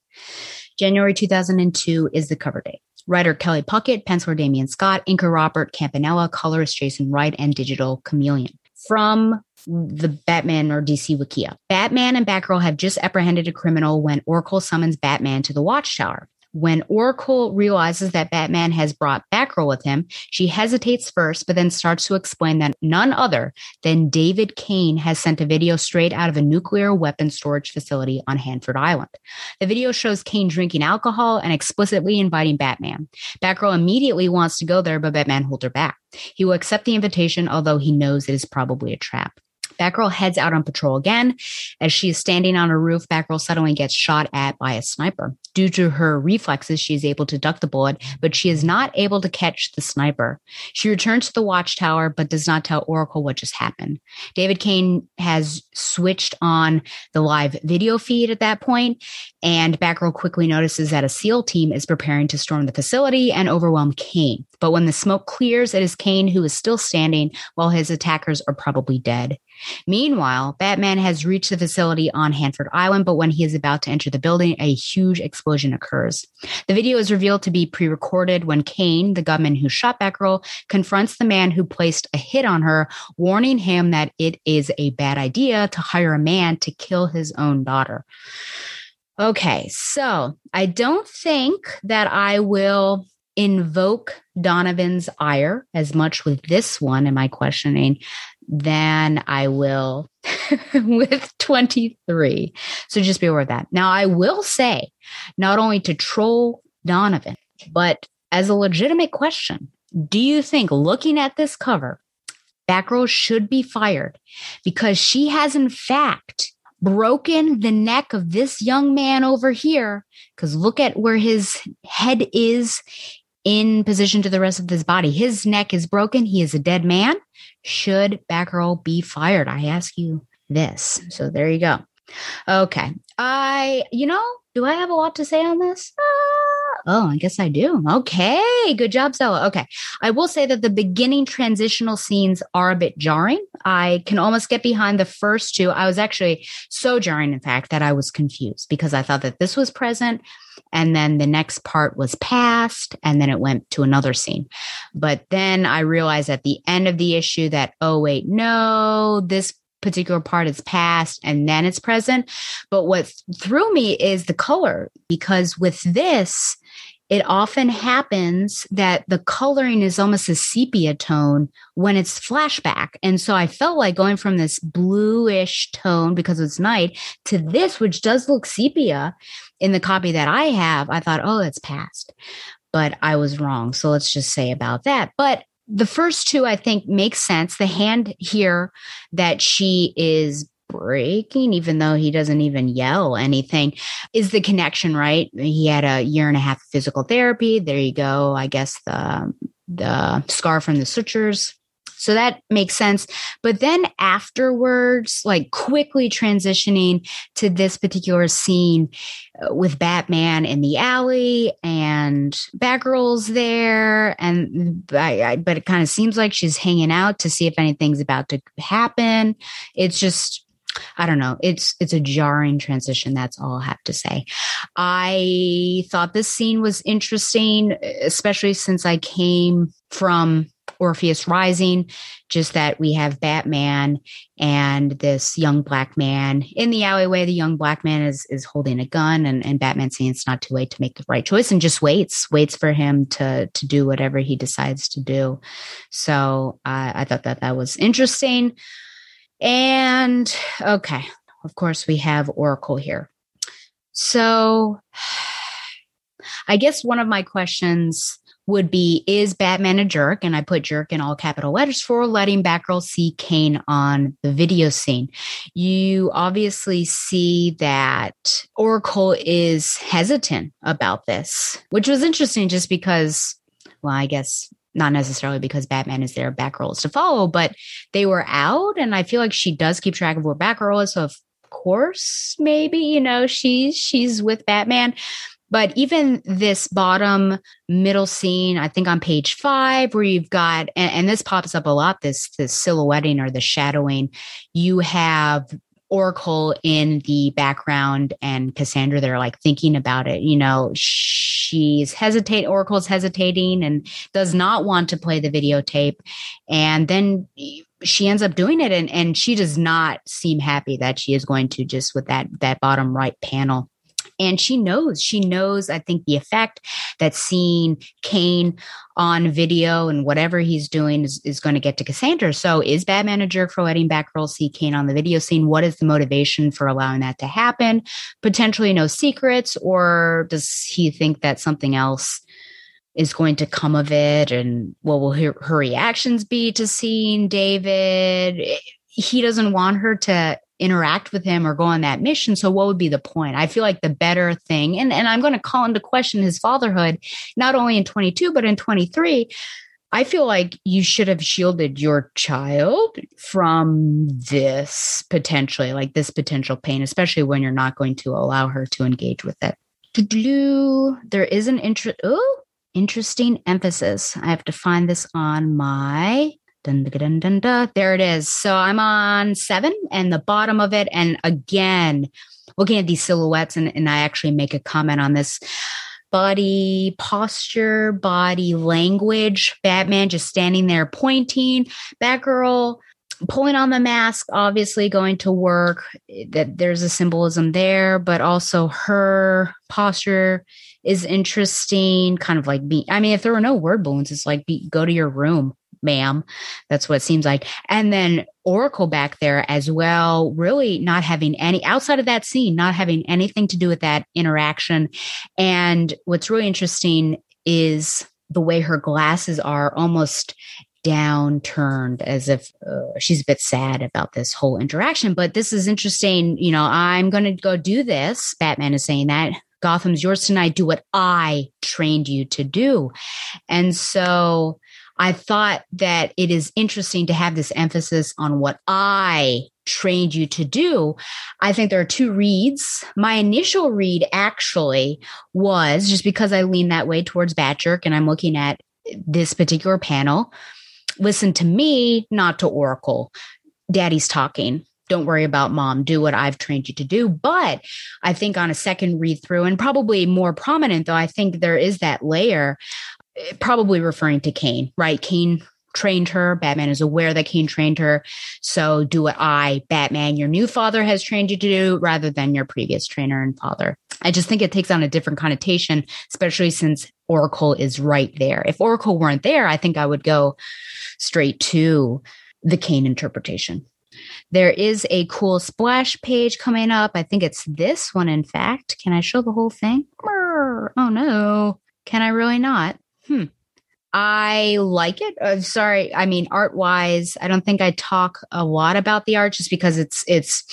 January 2002 is the cover date. Writer Kelly Puckett, penciler Damian Scott, inker Robert Campanella, colorist Jason Wright, and digital Chameleon. From the Batman or DC Wikia. Batman and Batgirl have just apprehended a criminal when Oracle summons Batman to the Watchtower. When Oracle realizes that Batman has brought Batgirl with him, she hesitates first, but then starts to explain that none other than David Cain has sent a video straight out of a nuclear weapon storage facility on Hanford Island. The video shows Cain drinking alcohol and explicitly inviting Batman. Batgirl immediately wants to go there, but Batman holds her back. He will accept the invitation, although he knows it is probably a trap. Batgirl heads out on patrol again. As she is standing on a roof, Batgirl suddenly gets shot at by a sniper. Due to her reflexes, she is able to duck the bullet, but she is not able to catch the sniper. She returns to the watchtower, but does not tell Oracle what just happened. David Cain has switched on the live video feed at that point, and Batgirl quickly notices that a SEAL team is preparing to storm the facility and overwhelm Cain. But when the smoke clears, it is Cain who is still standing while his attackers are probably dead. Meanwhile, Batman has reached the facility on Hanford Island, but when he is about to enter the building, a huge explosion occurs. The video is revealed to be pre recorded when Cain, the gunman who shot Batgirl, confronts the man who placed a hit on her, warning him that it is a bad idea to hire a man to kill his own daughter. Okay, so I don't think that I will invoke Donovan's ire as much with this one in my questioning than I will with 23. So just be aware of that. Now, I will say, not only to troll Donovan, but as a legitimate question, do you think looking at this cover, Batgirl should be fired because she has, in fact, broken the neck of this young man over here? Because look at where his head is in position to the rest of his body. His neck is broken. He is a dead man. Should Batgirl be fired? I ask you this. So there you go. Okay. I, you know, do I have a lot to say on this? Uh, oh, I guess I do. Okay. Good job, Stella. Okay. I will say that the beginning transitional scenes are a bit jarring. I can almost get behind the first two. I was actually so jarring, in fact, that I was confused because I thought that this was present and then the next part was past and then it went to another scene but then i realized at the end of the issue that oh wait no this particular part is past and then it's present but what threw me is the color because with this it often happens that the coloring is almost a sepia tone when it's flashback. And so I felt like going from this bluish tone because it's night to this, which does look sepia in the copy that I have, I thought, oh, it's past. But I was wrong. So let's just say about that. But the first two, I think, make sense. The hand here that she is breaking, even though he doesn't even yell anything, is the connection, right? He had a year and a half of physical therapy. There you go. I guess the the scar from the sutures so that makes sense. But then afterwards, like quickly transitioning to this particular scene uh, with Batman in the alley and Batgirl's there. And I, I, but it kind of seems like she's hanging out to see if anything's about to happen. It's just, I don't know. It's it's a jarring transition. That's all I have to say. I thought this scene was interesting, especially since I came from Orpheus Rising, just that we have Batman and this young black man in the alleyway. The young black man is is holding a gun, and, and Batman saying it's not too late to make the right choice, and just waits, waits for him to to do whatever he decides to do. So uh, I thought that that was interesting. And okay, of course we have Oracle here. So I guess one of my questions would be Is Batman a jerk? And I put jerk in all capital letters for letting Batgirl see Cain on the video scene. You obviously see that Oracle is hesitant about this, which was interesting just because, well, I guess not necessarily because Batman is their Batgirl to follow, but they were out. And I feel like she does keep track of where Batgirl is. So of course, maybe, you know, she's she's with Batman But even this bottom middle scene, I think on page five, where you've got, and, and this pops up a lot, this this silhouetting or the shadowing, you have Oracle in the background and Cassandra they're like thinking about it. You know, she's hesitate Oracle's hesitating and does not want to play the videotape. And then she ends up doing it and, and she does not seem happy that she is going to just with that that bottom right panel and she knows she knows i think the effect that seeing cain on video and whatever he's doing is, is going to get to cassandra. So is batman a jerk for letting batgirl see cain on the video scene? What is the motivation for allowing that to happen? Potentially no secrets or does he think that something else is going to come of it? And what will her, her reactions be to seeing david? He doesn't want her to interact with him or go on that mission. So what would be the point? I feel like the better thing, and, and I'm going to call into question his fatherhood, not only in 22, but in 23. I feel like you should have shielded your child from this potentially, like this potential pain, especially when you're not going to allow her to engage with it. There is an interest. Oh, interesting emphasis. I have to find this on my Dun, dun, dun, There it is. So I'm on seven and the bottom of it. And again, looking at these silhouettes, and, and I actually make a comment on this body posture, body language. Batman just standing there pointing. Batgirl pulling on the mask, obviously going to work. That there's a symbolism there, but also her posture is interesting. Kind of like be. I mean, if there were no word balloons, it's like be, go to your room ma'am. That's what it seems like. And then Oracle back there as well, really not having any outside of that scene, not having anything to do with that interaction. And what's really interesting is the way her glasses are almost downturned as if uh, she's a bit sad about this whole interaction. But this is interesting. You know, I'm going to go do this. Batman is saying that. Gotham's yours tonight. Do what I trained you to do. And so I thought that it is interesting to have this emphasis on what I trained you to do. I think there are two reads. My initial read actually was just because I lean that way towards Batjerk and I'm looking at this particular panel. Listen to me, not to Oracle. Daddy's talking. Don't worry about mom. Do what I've trained you to do. But I think on a second read through, and probably more prominent, though, I think there is that layer Eh, probably referring to Cain, right? Cain trained her. Batman is aware that Cain trained her. So do what I, Batman, your new father has trained you to do rather than your previous trainer and father. I just think it takes on a different connotation, especially since Oracle is right there. If Oracle weren't there, I think I would go straight to the Cain interpretation. There is a cool splash page coming up. I think it's this one, in fact. Can I show the whole thing? Oh no. Can I really not? Hmm. I like it. Uh, sorry, I mean art wise, I don't think I talk a lot about the art just because it's it's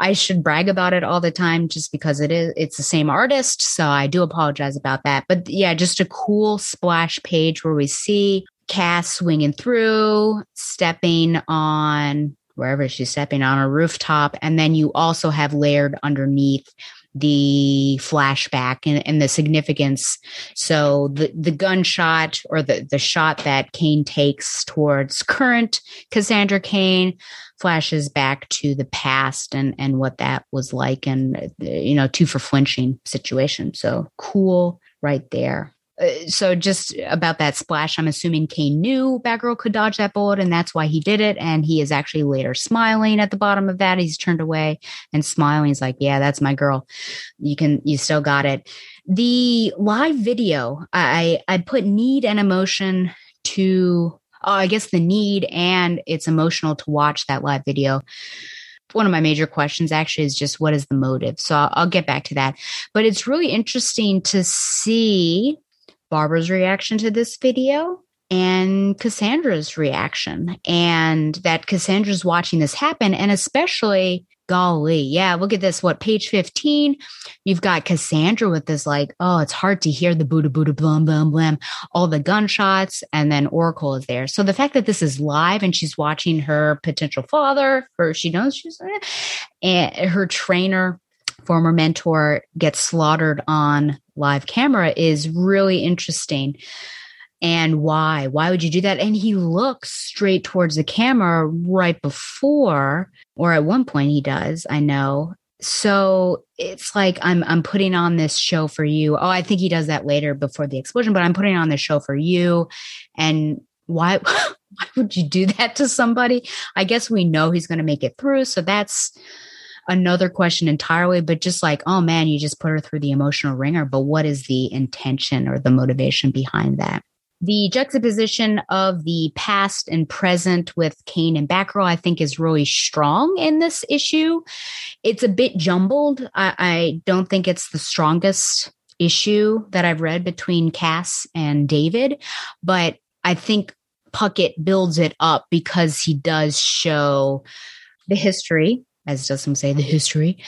I should brag about it all the time just because it is it's the same artist, so I do apologize about that. But yeah, just a cool splash page where we see Cass swinging through, stepping on wherever she's stepping on a rooftop, and then you also have layered underneath the flashback and, and, the significance. So the, the gunshot or the, the shot that Cain takes towards current Cassandra Cain flashes back to the past and, and what that was like and, you know, two for flinching situation. So cool right there. Uh, so just about that splash, I'm assuming Cain knew Batgirl could dodge that bullet, and that's why he did it. And he is actually later smiling at the bottom of that. He's turned away and smiling. He's like, "Yeah, that's my girl. You can, you still got it." The live video, I I put need and emotion to. Oh, I guess the need and it's emotional to watch that live video one of my major questions actually is just what is the motive so I'll, I'll, get back to that but it's really interesting to see Barbara's reaction to this video and Cassandra's reaction, and that Cassandra's watching this happen, and especially golly, yeah, look at this. What page 15? You've got Cassandra with this, like, oh, it's hard to hear the Buddha Buddha blum blum blum, all the gunshots, and then Oracle is there. So the fact that this is live and she's watching her potential father, or she knows she's and her trainer former mentor gets slaughtered on live camera is really interesting. And why? Why would you do that? And he looks straight towards the camera right before, or at one point he does, I know. So it's like I'm I'm putting on this show for you. Oh, I think he does that later before the explosion, but I'm putting on this show for you. And why why would you do that to somebody? I guess we know he's going to make it through, so that's another question entirely, but just like, oh man, you just put her through the emotional ringer. But what is the intention or the motivation behind that? The juxtaposition of the past and present with Cain and Batgirl, I think, is really strong in this issue. It's a bit jumbled. I, I don't think it's the strongest issue that I've read between Cass and David, but I think Puckett builds it up because he does show the history as does some say the history,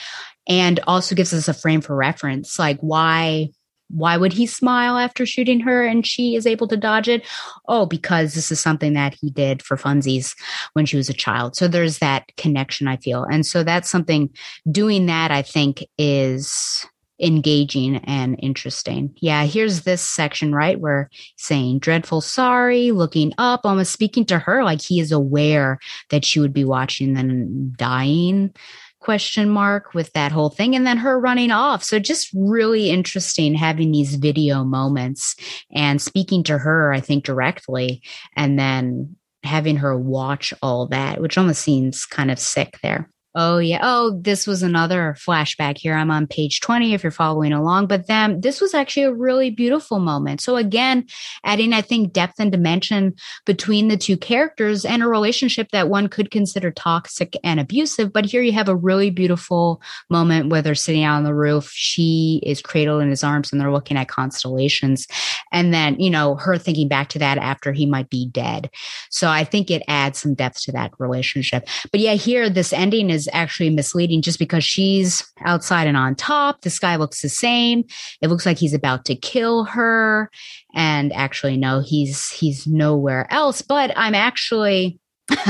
and also gives us a frame for reference, like why why would he smile after shooting her and she is able to dodge it? Oh, because this is something that he did for funsies when she was a child. So there's that connection, I feel. And so that's something doing that, I think, is engaging and interesting. Yeah, here's this section, right? Where saying dreadful sorry, looking up, almost speaking to her like he is aware that she would be watching, then dying question mark with that whole thing and then her running off so just really interesting having these video moments and speaking to her i think directly and then having her watch all that which almost seems kind of sick there Oh yeah. Oh, this was another flashback here. I'm on page 20 if you're following along, but then this was actually a really beautiful moment. So again, adding I think depth and dimension between the two characters and a relationship that one could consider toxic and abusive, but here you have a really beautiful moment where they're sitting out on the roof. She is cradled in his arms and they're looking at constellations. And then, you know, her thinking back to that after he might be dead. So I think it adds some depth to that relationship. But yeah, here this ending is is actually misleading just because she's outside and on top. This guy looks the same. It looks like he's about to kill her. And actually, no, he's he's nowhere else. But I'm actually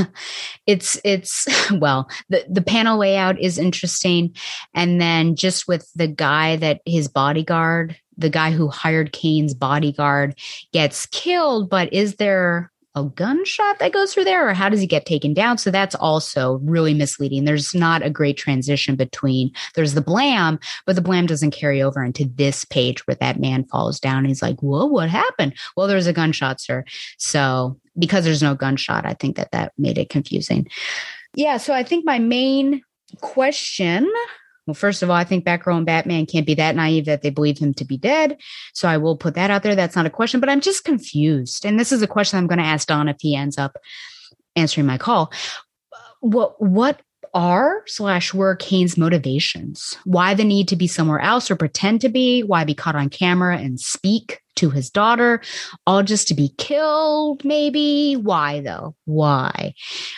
it's it's well the the panel layout is interesting and then just with the guy that his bodyguard the guy who hired Cain's bodyguard gets killed but is there a gunshot that goes through there or how does he get taken down? So that's also really misleading. There's not a great transition between there's the blam but the blam doesn't carry over into this page where that man falls down. He's like whoa what happened? Well there's a gunshot sir. So because there's no gunshot i think that that made it confusing. Yeah so i think my main question well, first of all, I think Batgirl and Batman can't be that naive that they believe him to be dead. So I will put that out there. That's not a question, but I'm just confused. And this is a question I'm going to ask Don if he ends up answering my call. What what are slash were Cain's motivations? Why the need to be somewhere else or pretend to be? Why be caught on camera and speak to his daughter? All just to be killed, maybe? Why though? Why?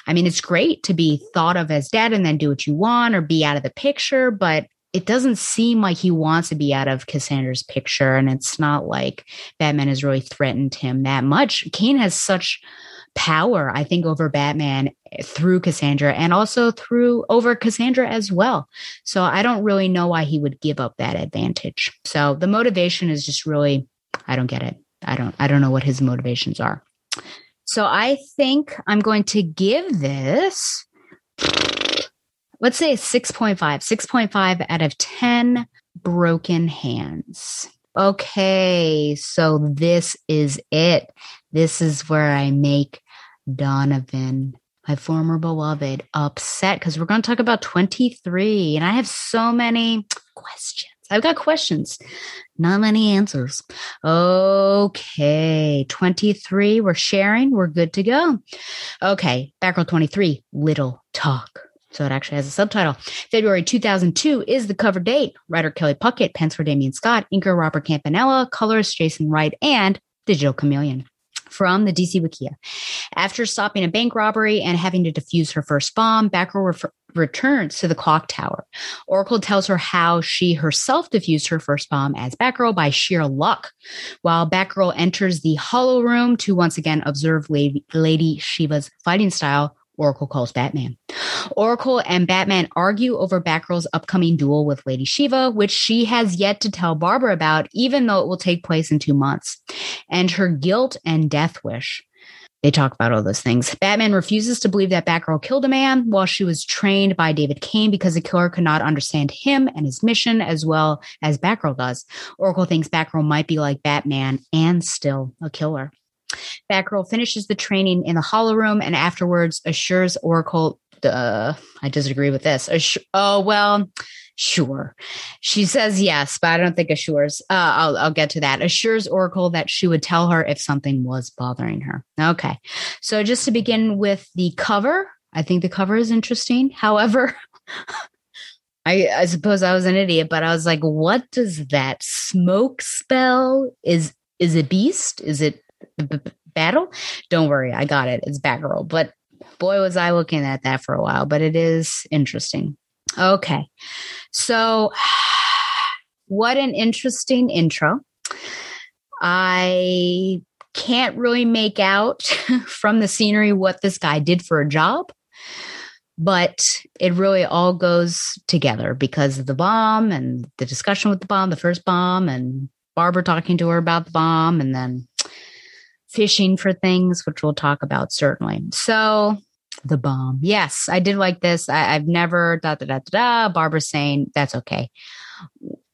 I mean, it's great to be thought of as dead and then do what you want or be out of the picture, but it doesn't seem like he wants to be out of Cassandra's picture. And it's not like Batman has really threatened him that much. Kane has such power, I think, over Batman eh, through Cassandra and also through over Cassandra as well. So I don't really know why he would give up that advantage. So the motivation is just really, I don't get it. I don't, I don't know what his motivations are. So I think I'm going to give this, let's say 6.5, 6.5 out of 10 broken hands. Okay, so this is it. This is where I make Donovan, my former beloved, upset because we're going to talk about 23. And I have so many questions. I've got questions, not many answers. Okay, 23. We're sharing. We're good to go. Okay, back Batgirl 23, Little Talk. So it actually has a subtitle. February 2002 is the cover date. Writer Kelly Puckett, pens for Damion Scott, inker Robert Campanella, colorist Jason Wright, and Digital Chameleon from the DC Wikia. After stopping a bank robbery and having to defuse her first bomb, Batgirl returns to the clock tower. Oracle tells her how she herself defused her first bomb as Batgirl by sheer luck. While Batgirl enters the hollow room to once again observe Lady, Lady Shiva's fighting style, Oracle calls Batman. Oracle and Batman argue over Batgirl's upcoming duel with Lady Shiva, which she has yet to tell Barbara about, even though it will take place in two months, and her guilt and death wish. They talk about all those things. Batman refuses to believe that Batgirl killed a man while she was trained by David Cain because the killer could not understand him and his mission as well as Batgirl does. Oracle thinks Batgirl might be like Batman and still a killer. Batgirl finishes the training in the Hollow Room and afterwards assures Oracle. Uh, I disagree with this. Oh well, sure. She says yes, but I don't think assures. Uh, I'll I'll get to that. Assures Oracle that she would tell her if something was bothering her. Okay, so just to begin with the cover, I think the cover is interesting. However. I, I suppose I was an idiot, but I was like, what does that smoke spell? Is is it beast? Is it battle? Don't worry, I got it. It's Batgirl. But boy, was I looking at that for a while, but it is interesting. Okay. So, what an interesting intro. I can't really make out from the scenery what this guy did for a job, but it really all goes together because of the bomb and the discussion with the bomb, the first bomb, and Barbara talking to her about the bomb, and then fishing for things, which we'll talk about certainly. So, the bomb. Yes, I did like this. I, have never da da da da da. Barbara saying that's okay.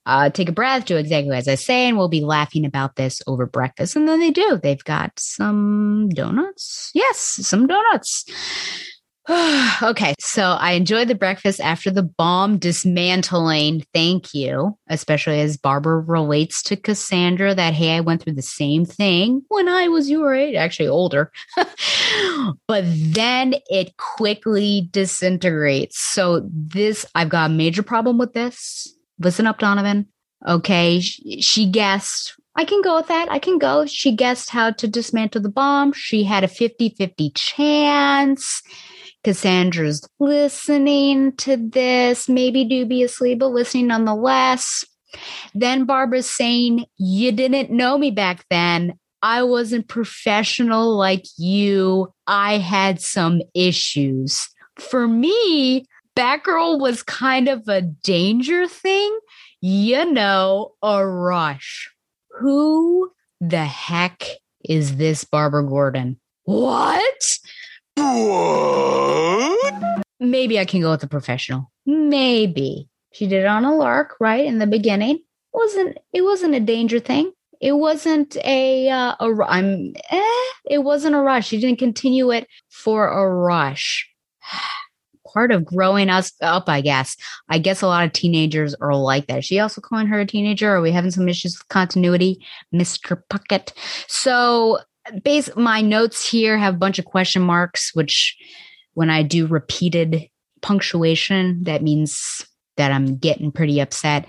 Uh, take a breath, do exactly as I say, and we'll be laughing about this over breakfast. And then they do. They've got some donuts. Yes, some donuts. okay, so I enjoyed the breakfast after the bomb dismantling. Thank you, especially as Barbara relates to Cassandra that, hey, I went through the same thing when I was your age, actually older. but then it quickly disintegrates. So, this, I've got a major problem with this. Listen up, Donovan. Okay, she guessed I can go with that. I can go. She guessed how to dismantle the bomb. She had a 50 50 chance. Cassandra's listening to this, maybe dubiously, but listening nonetheless. Then Barbara's saying, You didn't know me back then. I wasn't professional like you. I had some issues. For me, Batgirl was kind of a danger thing, you know, a rush. Who the heck is this Barbara Gordon? What? What? Maybe I can go with a professional. Maybe. She did it on a lark, right? In the beginning. It wasn't it wasn't a danger thing. It wasn't a uh, a I'm eh, it wasn't a rush. She didn't continue it for a rush. Part of growing us up, I guess. I guess a lot of teenagers are like that. Is she also calling her a teenager? Are we having some issues with continuity, Mr. Puckett? So base my notes here have a bunch of question marks, which when I do repeated punctuation, that means that I'm getting pretty upset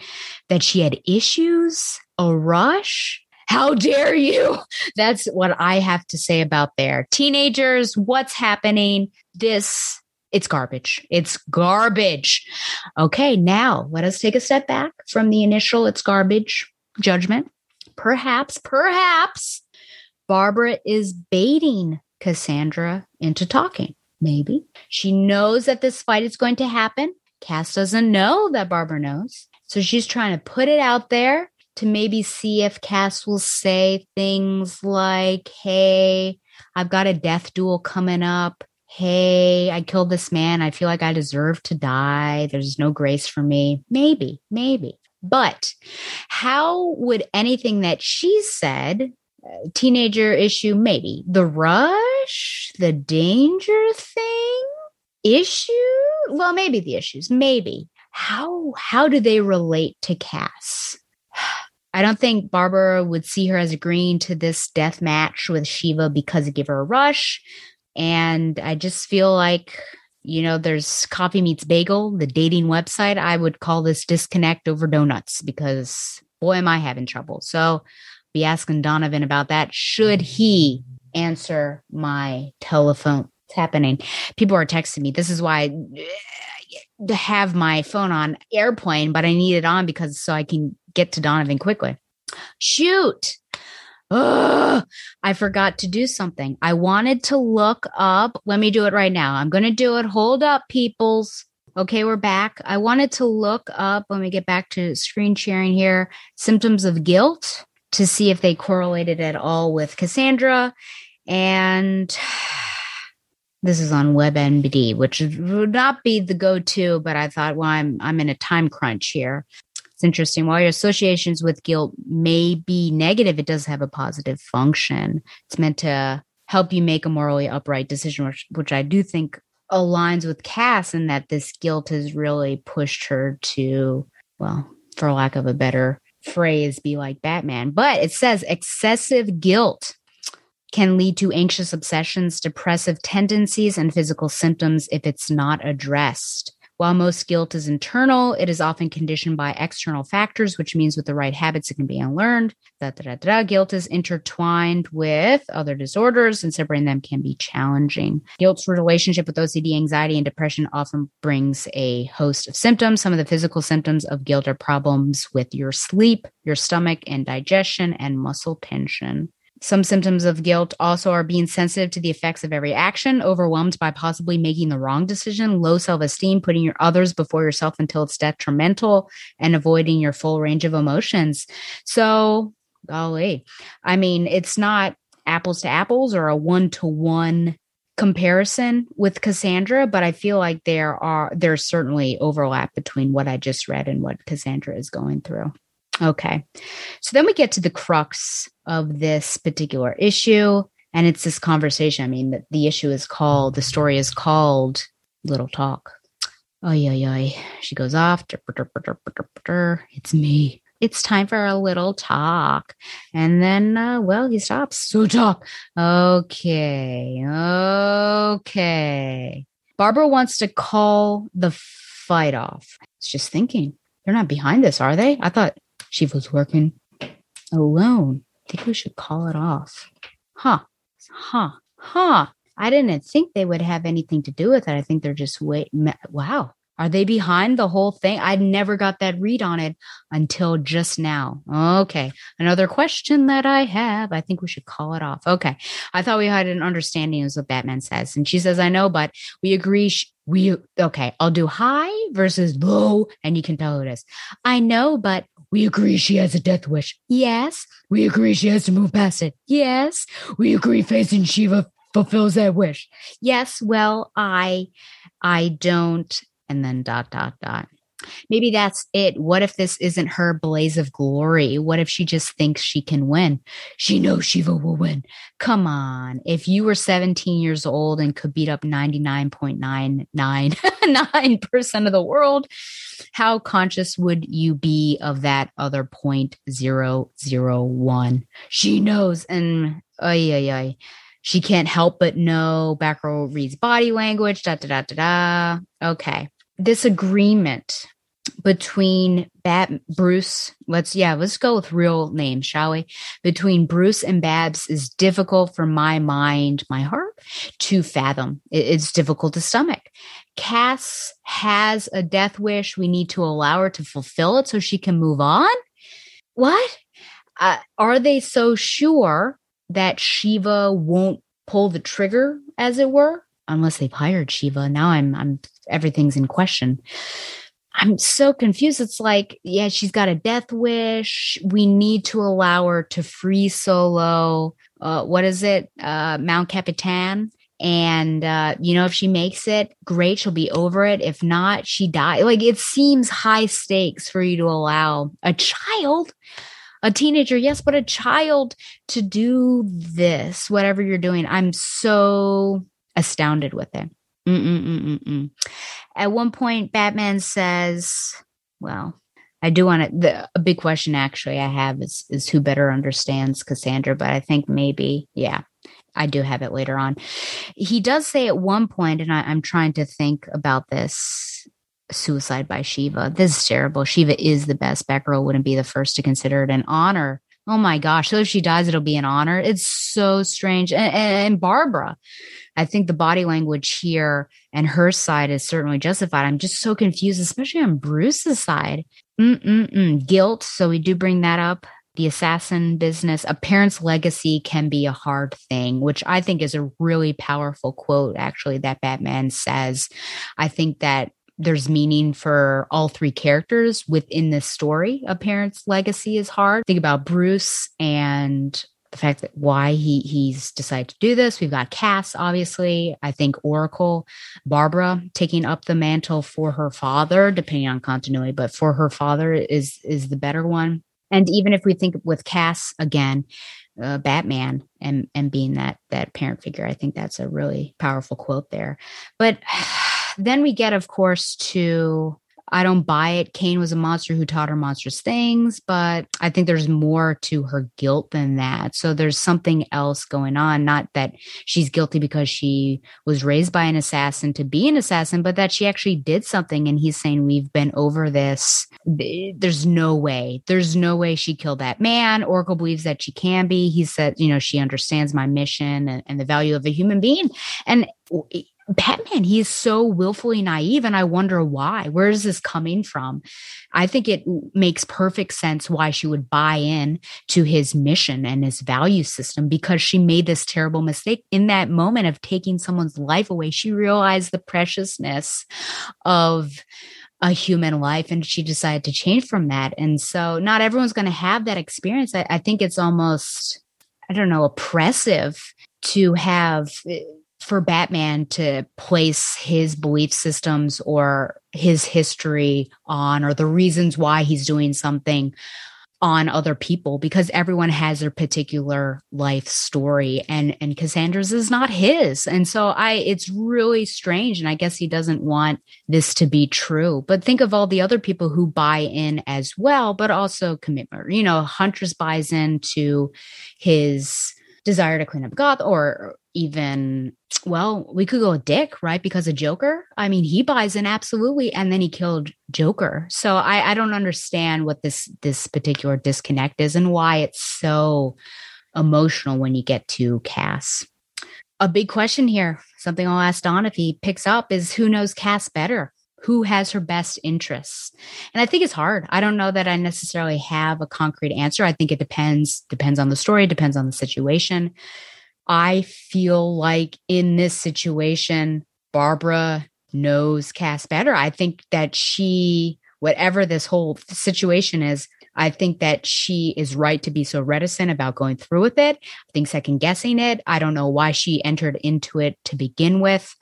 that she had issues, a rush. How dare you? That's what I have to say about there. Teenagers, what's happening? This, it's garbage. It's garbage. Okay, now let us take a step back from the initial it's garbage judgment. Perhaps, perhaps Barbara is baiting Cassandra into talking. Maybe. She knows that this fight is going to happen. Cass doesn't know that Barbara knows. So she's trying to put it out there to maybe see if Cass will say things like, Hey, I've got a death duel coming up. Hey, I killed this man. I feel like I deserve to die. There's no grace for me. Maybe, maybe. But how would anything that she said teenager issue, maybe. The rush, the danger thing, issue. Well, maybe the issues, maybe. How how do they relate to Cass? I don't think Barbara would see her as agreeing to this death match with Shiva because it gave her a rush. And I just feel like, you know, there's Coffee Meets Bagel, the dating website. I would call this disconnect over donuts because boy, am I having trouble. So be asking Donovan about that. Should he answer my telephone? It's happening. People are texting me. This is why uh, I have my phone on airplane, but I need it on because so I can get to Donovan quickly. Shoot. I forgot to do something. I wanted to look up. Let me do it right now. I'm going to do it. Hold up, peoples. Okay, we're back. I wanted to look up, let me get back to screen sharing here, symptoms of guilt to see if they correlated at all with Cassandra. And this is on WebMD, which would not be the go-to, but I thought, well, I'm I'm in a time crunch here. It's interesting. While your associations with guilt may be negative, it does have a positive function. It's meant to help you make a morally upright decision, which, which I do think aligns with Cass in that this guilt has really pushed her to, well, for lack of a better phrase, be like Batman. But it says excessive guilt can lead to anxious obsessions, depressive tendencies, and physical symptoms if it's not addressed. While most guilt is internal, it is often conditioned by external factors, which means with the right habits, it can be unlearned. Da, da, da, da. Guilt is intertwined with other disorders, and separating them can be challenging. Guilt's relationship with OCD, anxiety, and depression often brings a host of symptoms. Some of the physical symptoms of guilt are problems with your sleep, your stomach, and digestion, and muscle tension. Some symptoms of guilt also are being sensitive to the effects of every action, overwhelmed by possibly making the wrong decision, low self esteem, putting your others before yourself until it's detrimental, and avoiding your full range of emotions. So, golly, I mean, it's not apples to apples or a one to one comparison with Cassandra, but I feel like there are there's certainly overlap between what I just read and what Cassandra is going through. Okay. So then we get to the crux of this particular issue. And it's this conversation. I mean, the, the issue is called, the story is called Little Talk. Oh, yeah, yeah. She goes off. It's me. It's time for a little talk. And then, uh, well, he stops. So talk. Okay. Okay. Barbara wants to call the fight off. It's just thinking. They're not behind this, are they? I thought she was working alone. I think we should call it off. Huh. Huh. Huh. I didn't think they would have anything to do with it. I think they're just wait. Wow. Are they behind the whole thing? I never got that read on it until just now. Okay. Another question that I have. I think we should call it off. Okay. I thought we had an understanding is what Batman says. And she says, I know, but we agree. Sh- we, okay. I'll do high versus low. And you can tell who it is. I know, but we agree she has a death wish. Yes. We agree she has to move past it. Yes. We agree facing Shiva fulfills that wish. Yes. Well, I, I don't. And then dot, dot, dot. Maybe that's it. What if this isn't her blaze of glory? What if she just thinks she can win? She knows Shiva will win. Come on. If you were 17 years old and could beat up 99.999% of the world, how conscious would you be of that other 0.001? She knows. And ay, ay, ay. She can't help but know. Batgirl reads body language. Da da da da da. Okay this agreement between Bat Bruce, let's yeah, let's go with real names, shall we? Between Bruce and Babs is difficult for my mind, my heart to fathom. It's difficult to stomach. Cass has a death wish. We need to allow her to fulfill it so she can move on. What? Uh, are they so sure that Shiva won't pull the trigger, as it were? Unless they've hired Shiva. Now I'm I'm everything's in question. I'm so confused. It's like, yeah, she's got a death wish. We need to allow her to free solo. Uh, what is it? Uh, Mount Capitan. And, uh, you know, if she makes it, great. She'll be over it. If not, she dies. Like it seems high stakes for you to allow a child, a teenager, yes, but a child to do this, whatever you're doing. I'm so astounded with it. Mm-mm-mm-mm. At one point, Batman says, well, I do want to, the, a big question actually I have is, is who better understands Cassandra, but I think maybe, yeah, I do have it later on. He does say at one point, and I, I'm trying to think about this suicide by Shiva. This is terrible. Shiva is the best. Batgirl wouldn't be the first to consider it an honor. Oh my gosh. So if she dies, it'll be an honor. It's so strange. And, and, Barbara, I think the body language here and her side is certainly justified. I'm just so confused, especially on Bruce's side. Mm-mm-mm. Guilt. So we do bring that up. the assassin business, a parent's legacy can be a hard thing, which I think is a really powerful quote, actually, that Batman says. I think that there's meaning for all three characters within this story. A parent's legacy is hard. Think about Bruce and the fact that why he he's decided to do this. We've got Cass, obviously. I think Oracle, Barbara taking up the mantle for her father, depending on continuity, but for her father is is the better one. And even if we think with Cass again, uh, Batman and and being that that parent figure, I think that's a really powerful quote there. But then we get, of course, to I don't buy it. Cain was a monster who taught her monstrous things, but I think there's more to her guilt than that. So there's something else going on. Not that she's guilty because she was raised by an assassin to be an assassin, but that she actually did something. And he's saying, We've been over this. There's no way. There's no way she killed that man. Oracle believes that she can be. He said, You know, she understands my mission and, and the value of a human being. And Batman, he's so willfully naive, and I wonder why. Where is this coming from? I think it makes perfect sense why she would buy in to his mission and his value system because she made this terrible mistake in that moment of taking someone's life away. She realized the preciousness of a human life and she decided to change from that. And so, not everyone's going to have that experience. I, I think it's almost, I don't know, oppressive to have eh, for Batman to place his belief systems or his history on or the reasons why he's doing something on other people because everyone has their particular life story and and Cassandra's is not his. And so I it's really strange and I guess he doesn't want this to be true. But think of all the other people who buy in as well but also commitment you know Huntress buys into his desire to clean up Goth or even well, we could go with Dick, right? Because of Joker. I mean, he buys in absolutely, and then he killed Joker. So I, I don't understand what this this particular disconnect is and why it's so emotional when you get to Cass. A big question here, something I'll ask Don if he picks up, is who knows Cass better? Who has her best interests? And I think it's hard. I don't know that I necessarily have a concrete answer. I think it depends depends on the story, depends on the situation I feel like in this situation, Barbara knows Cass better. I think that she, whatever this whole situation is, I think that she is right to be so reticent about going through with it. I think second guessing it. I don't know why she entered into it to begin with,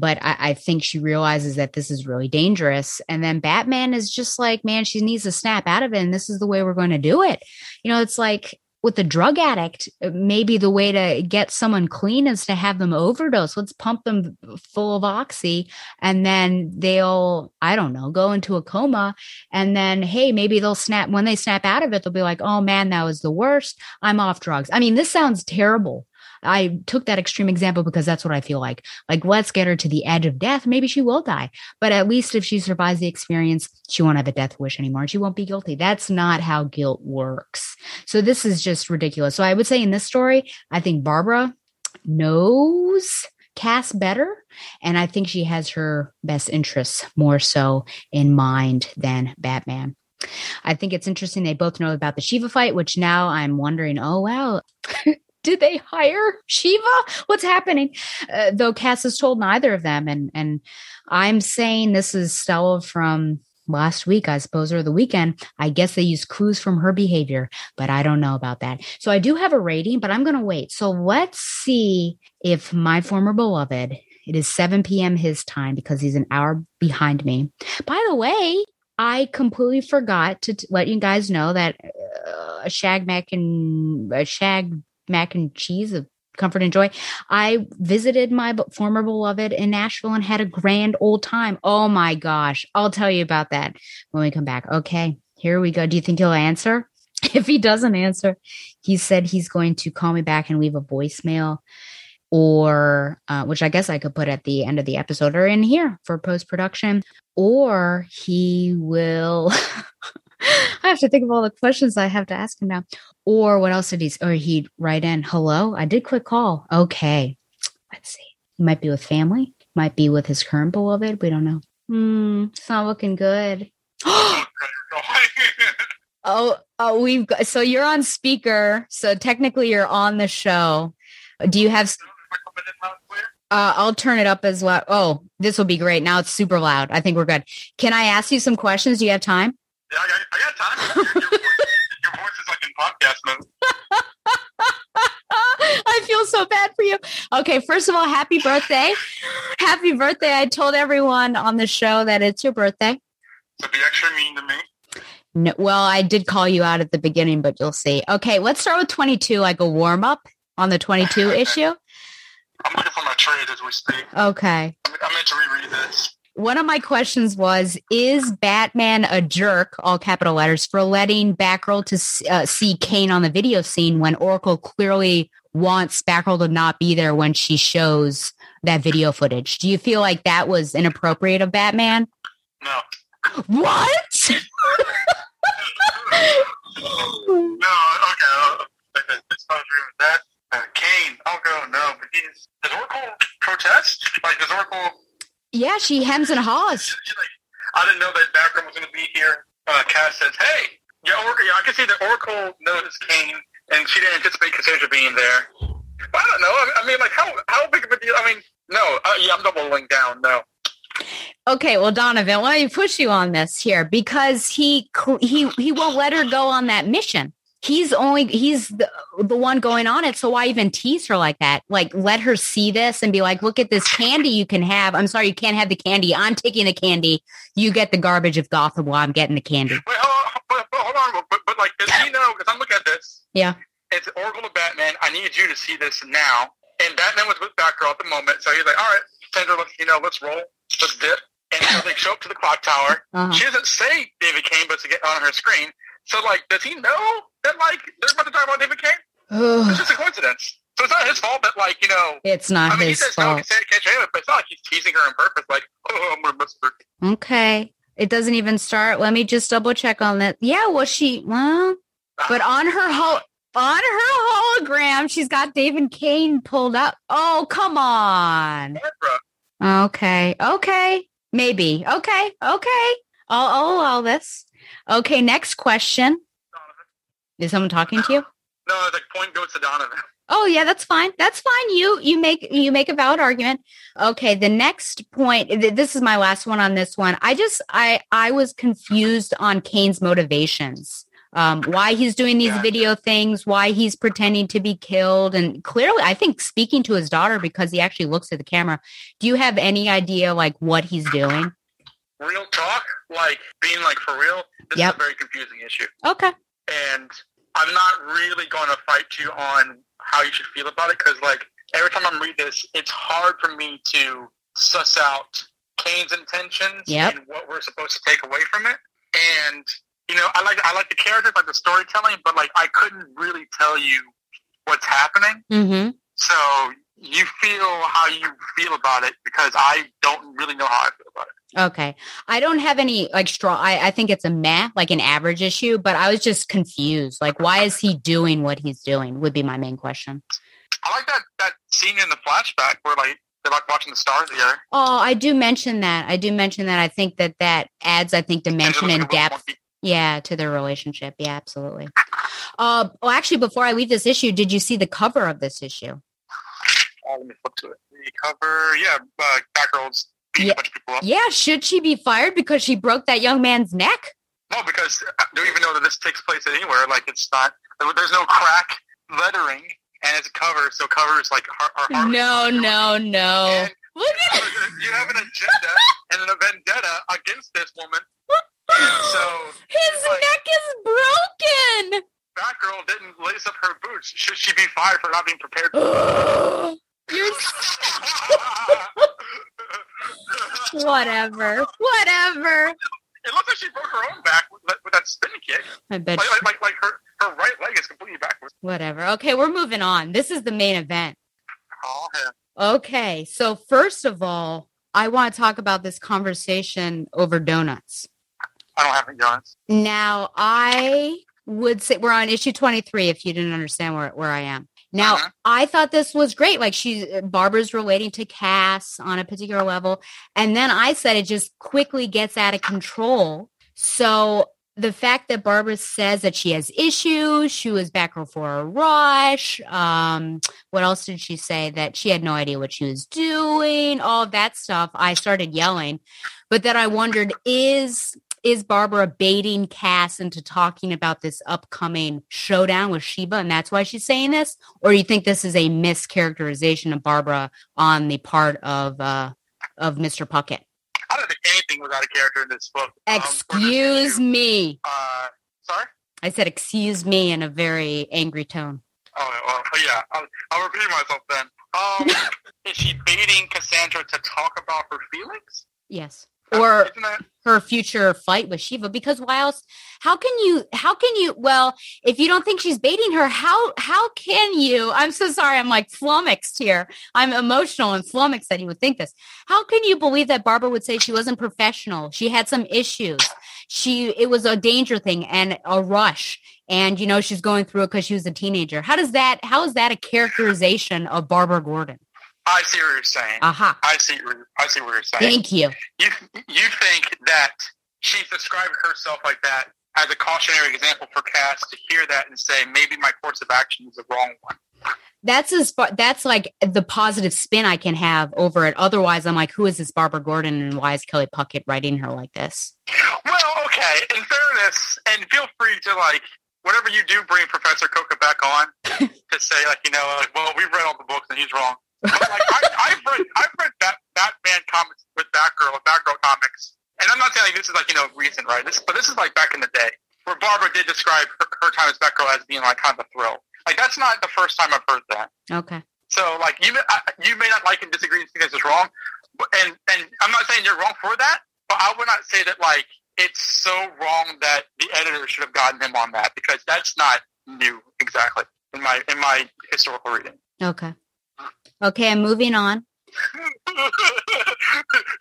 but I, I, think she realizes that this is really dangerous. And then Batman is just like, man, she needs to snap out of it. And this is the way we're going to do it. You know, it's like with a drug addict, uh, maybe the way to get someone clean is to have them overdose. Let's pump them full of oxy and then they'll, I don't know, go into a coma. And then, hey, maybe they'll snap when they snap out of it, they'll be like, oh man, that was the worst. I'm off drugs. I mean, this sounds terrible. I took that extreme example because that's what I feel like. Like, let's get her to the edge of death. Maybe she will die, but at least if she survives the experience, she won't have a death wish anymore and she won't be guilty. That's not how guilt works. So, this is just ridiculous. So, I would say in this story, I think Barbara knows Cass better. And I think she has her best interests more so in mind than Batman. I think it's interesting they both know about the Shiva fight, which now I'm wondering, oh, wow, did they hire Shiva? What's happening? Uh, though Cass has told neither of them, and and I'm saying this is Stella from last week, I suppose, or the weekend. I guess they use clues from her behavior, but I don't know about that. So I do have a rating, but I'm going to wait. So let's see if my former beloved. It is 7 p.m. his time because he's an hour behind me. By the way, I completely forgot to t- let you guys know that uh, a shag mac and a shag mac and cheese of comfort and joy. I visited my former beloved in Nashville and had a grand old time. Oh my gosh. I'll tell you about that when we come back. Okay, here we go. Do you think he'll answer? If he doesn't answer, he said he's going to call me back and leave a voicemail or uh, which I guess I could put at the end of the episode or in here for post production, or he will I have to think of all the questions I have to ask him now. Or what else did he? Or he'd write in, "Hello, I did quick call. Okay, let's see. He might be with family. Might be with his current beloved. We don't know. Hmm, it's not looking good. Oh, oh, we've got, so you're on speaker. So technically you're on the show. Do you have, uh, I'll turn it up as well. Oh, this will be great. Now it's super loud. I think we're good. Can I ask you some questions? Do you have time? Yeah, I got, I got time. Your, your, voice, your voice is like in podcast. I feel so bad for you. Okay, first of all, happy birthday. Happy birthday. I told everyone on the show that it's your birthday. So be extra mean to me. No, well, I did call you out at the beginning, but you'll see. Okay, let's start with 22, like a warm up on the 22 issue. I'm looking for my trade as we speak. Okay. I meant to reread this. One of my questions was Is Batman a jerk, all capital letters, for letting Batgirl to uh, see Cain on the video scene when Oracle clearly wants Batgirl to not be there when she shows that video footage? Do you feel like that was inappropriate of Batman? No. What? no, okay. Okay, it's not true that. Uh, Cain, I'll go no, but he's does Oracle protest? Like does Oracle yeah, she hems and haws. I didn't know that background was gonna be here. Uh Cass says, Hey, yeah, Oracle yeah, I can see that Oracle noticed Cain and she didn't anticipate Cassandra being there. But I don't know. I, I mean like how how big of a deal I mean, no, uh, yeah, I'm doubling down, no. Okay, well, Donovan, why don't you push you on this here? Because he he he won't let her go on that mission. He's only he's the, the one going on it. So why even tease her like that? Like let her see this and be like, look at this candy you can have. I'm sorry, you can't have the candy. I'm taking the candy. You get the garbage of Gotham while I'm getting the candy. Wait, hold on, but, but hold on, but, but like does he know because I'm looking at this. Yeah. It's Oracle to Batman. I need you to see this now. And Batman was with Batgirl at the moment, so he's like, "All right, Sandra, let's you know, let's roll, let's dip." And so they show up to the clock tower. Uh-huh. She doesn't say David Cain, but to get on her screen. So, like, does he know that like they're about to talk about David Cain? It's just a coincidence. So it's not his fault that like you know. It's not I mean, his he says fault. no, can't, can't it, but it's not like he's teasing her on purpose. Like, oh, I'm gonna miss her. Okay. It doesn't even start. Let me just double check on that. Yeah, well, she well, but ah. on her ho- on her hologram, she's got David Cain pulled up. Oh, come on. Okay. Okay. Maybe. Okay. Okay. I'll, I'll allow this. Okay. Next question. Is someone talking to you? No, the point goes to Donovan. Oh yeah, that's fine. That's fine. You you make you make a valid argument. Okay, the next point. th- This is my last one on this one. I just I I was confused on Cain's motivations. Um, why he's doing these Yeah. video things, why he's pretending to be killed, and clearly, I think speaking to his daughter because he actually looks at the camera. Do you have any idea like what he's doing? Real talk, like being like for real. This Yep. is a very confusing issue. Okay. And I'm not really going to fight you on how you should feel about it because, like, every time I'm reading this, it's hard for me to suss out Cain's intentions Yep. and what we're supposed to take away from it. And you know, I like I like the characters, like the storytelling, but like I couldn't really tell you what's happening. Mm-hmm. So you feel how you feel about it because I don't really know how I feel about it. Okay. I don't have any like straw. I, I think it's a meh, like an average issue, but I was just confused. Like, why is he doing what he's doing? Would be my main question. I like that that scene in the flashback where like they're like watching the stars together. Oh, I do mention that. I do mention that. I think that that adds, I think, dimension and depth. Yeah, to their relationship. Yeah, absolutely. Uh, well, actually, before I leave this issue, did you see the cover of this issue? Let me flip to it. The cover, yeah, uh, Batgirl's beating Yeah. a bunch of people up. Yeah, should she be fired because she broke that young man's neck? No, because I don't even know that this takes place anywhere. Like it's not. There's no crack lettering, and it's a cover, so cover is like har- har- No, no, no. And Look at it. you have an agenda and a vendetta against this woman. So his like- neck is broken. Batgirl didn't lace up her boots. Should she be fired for not being prepared? You're whatever, whatever. It looks like she broke her own back with, that- with that spinning kick. I bet. Like, like, like, her, her right leg is completely backwards. Whatever. Okay, we're moving on. This is the main event. Oh, yeah. Okay, so first of all, I want to talk about this conversation over donuts. I don't have any guns. Now, I would say we're on issue 23 if you didn't understand where, where I am. Now, Uh-huh. I thought this was great. Like she Barbara's relating to Cass on a particular level. And then I said it just quickly gets out of control. So the fact that Barbara says that she has issues, she was back for a rush. Um, what else did she say? That she had no idea what she was doing, all that stuff. I started yelling, but then I wondered, is is Barbara baiting Cass into talking about this upcoming showdown with Shiva, and that's why she's saying this? Or do you think this is a mischaracterization of Barbara on the part of uh, of Mr. Puckett? I don't think anything was out of character in this book. um, Excuse issue. me. Uh, sorry. I said excuse me in a very angry tone. Oh, well, yeah. I'll, I'll repeat myself then. Um, is she baiting Cassandra to talk about her feelings? Yes. Or her future fight with Shiva because why else how can you how can you well if you don't think she's baiting her how how can you I'm so sorry I'm like flummoxed here. I'm emotional and flummoxed that you would think this. How can you believe that Barbara would say she wasn't professional? She had some issues. She it was a danger thing and a rush. And you know she's going through it because she was a teenager. How does that how is that a characterization of Barbara Gordon I see what you're saying. aha I see. I see what you're saying. thank you You you think that she's described herself like that as a cautionary example for Cass to hear that and say maybe my course of action is the wrong one. that's as far that's like the positive spin I can have over it. Otherwise, I'm like, who is this Barbara Gordon and why is Kelley Puckett writing her like this? Well, okay. In fairness, and feel free to like whatever you do, bring Professor Coca back on to say like you know, like, well, we've read all the books and he's wrong. But like I, I've read, I've read that Batman comics with Batgirl, Batgirl comics, and I'm not saying like, this is like you know recent, right? This, but this is like back in the day where Barbara did describe her, her time as Batgirl as being like kind of a thrill. Like that's not the first time I've heard that. Okay. So like you may, I- you may not like and disagree and think this is wrong, but, and and I'm not saying you're wrong for that, but I would not say that like it's so wrong that the editor should have gotten him on that because that's not new exactly in my in my historical reading. Okay. Okay, I'm moving on. you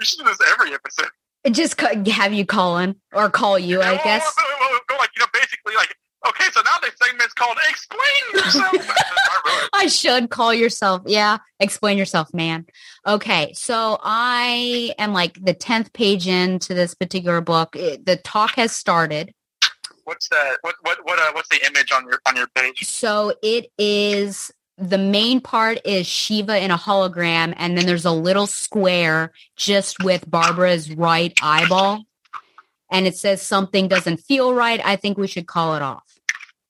should do this every episode. Just ca- have you call in or call you, I guess. well, like you know, basically like okay, so now the segment's called "Explain Yourself." I. I should call yourself. Yeah, explain yourself, man. Okay, so I am like the 10th page into this particular book. It- the talk has started. What's that? What what what? Uh, what's the image on your on your page? So it is the main part is Shiva in a hologram, and then there's a little square just with Barbara's right eyeball. And it says something doesn't feel right. I think we should call it off.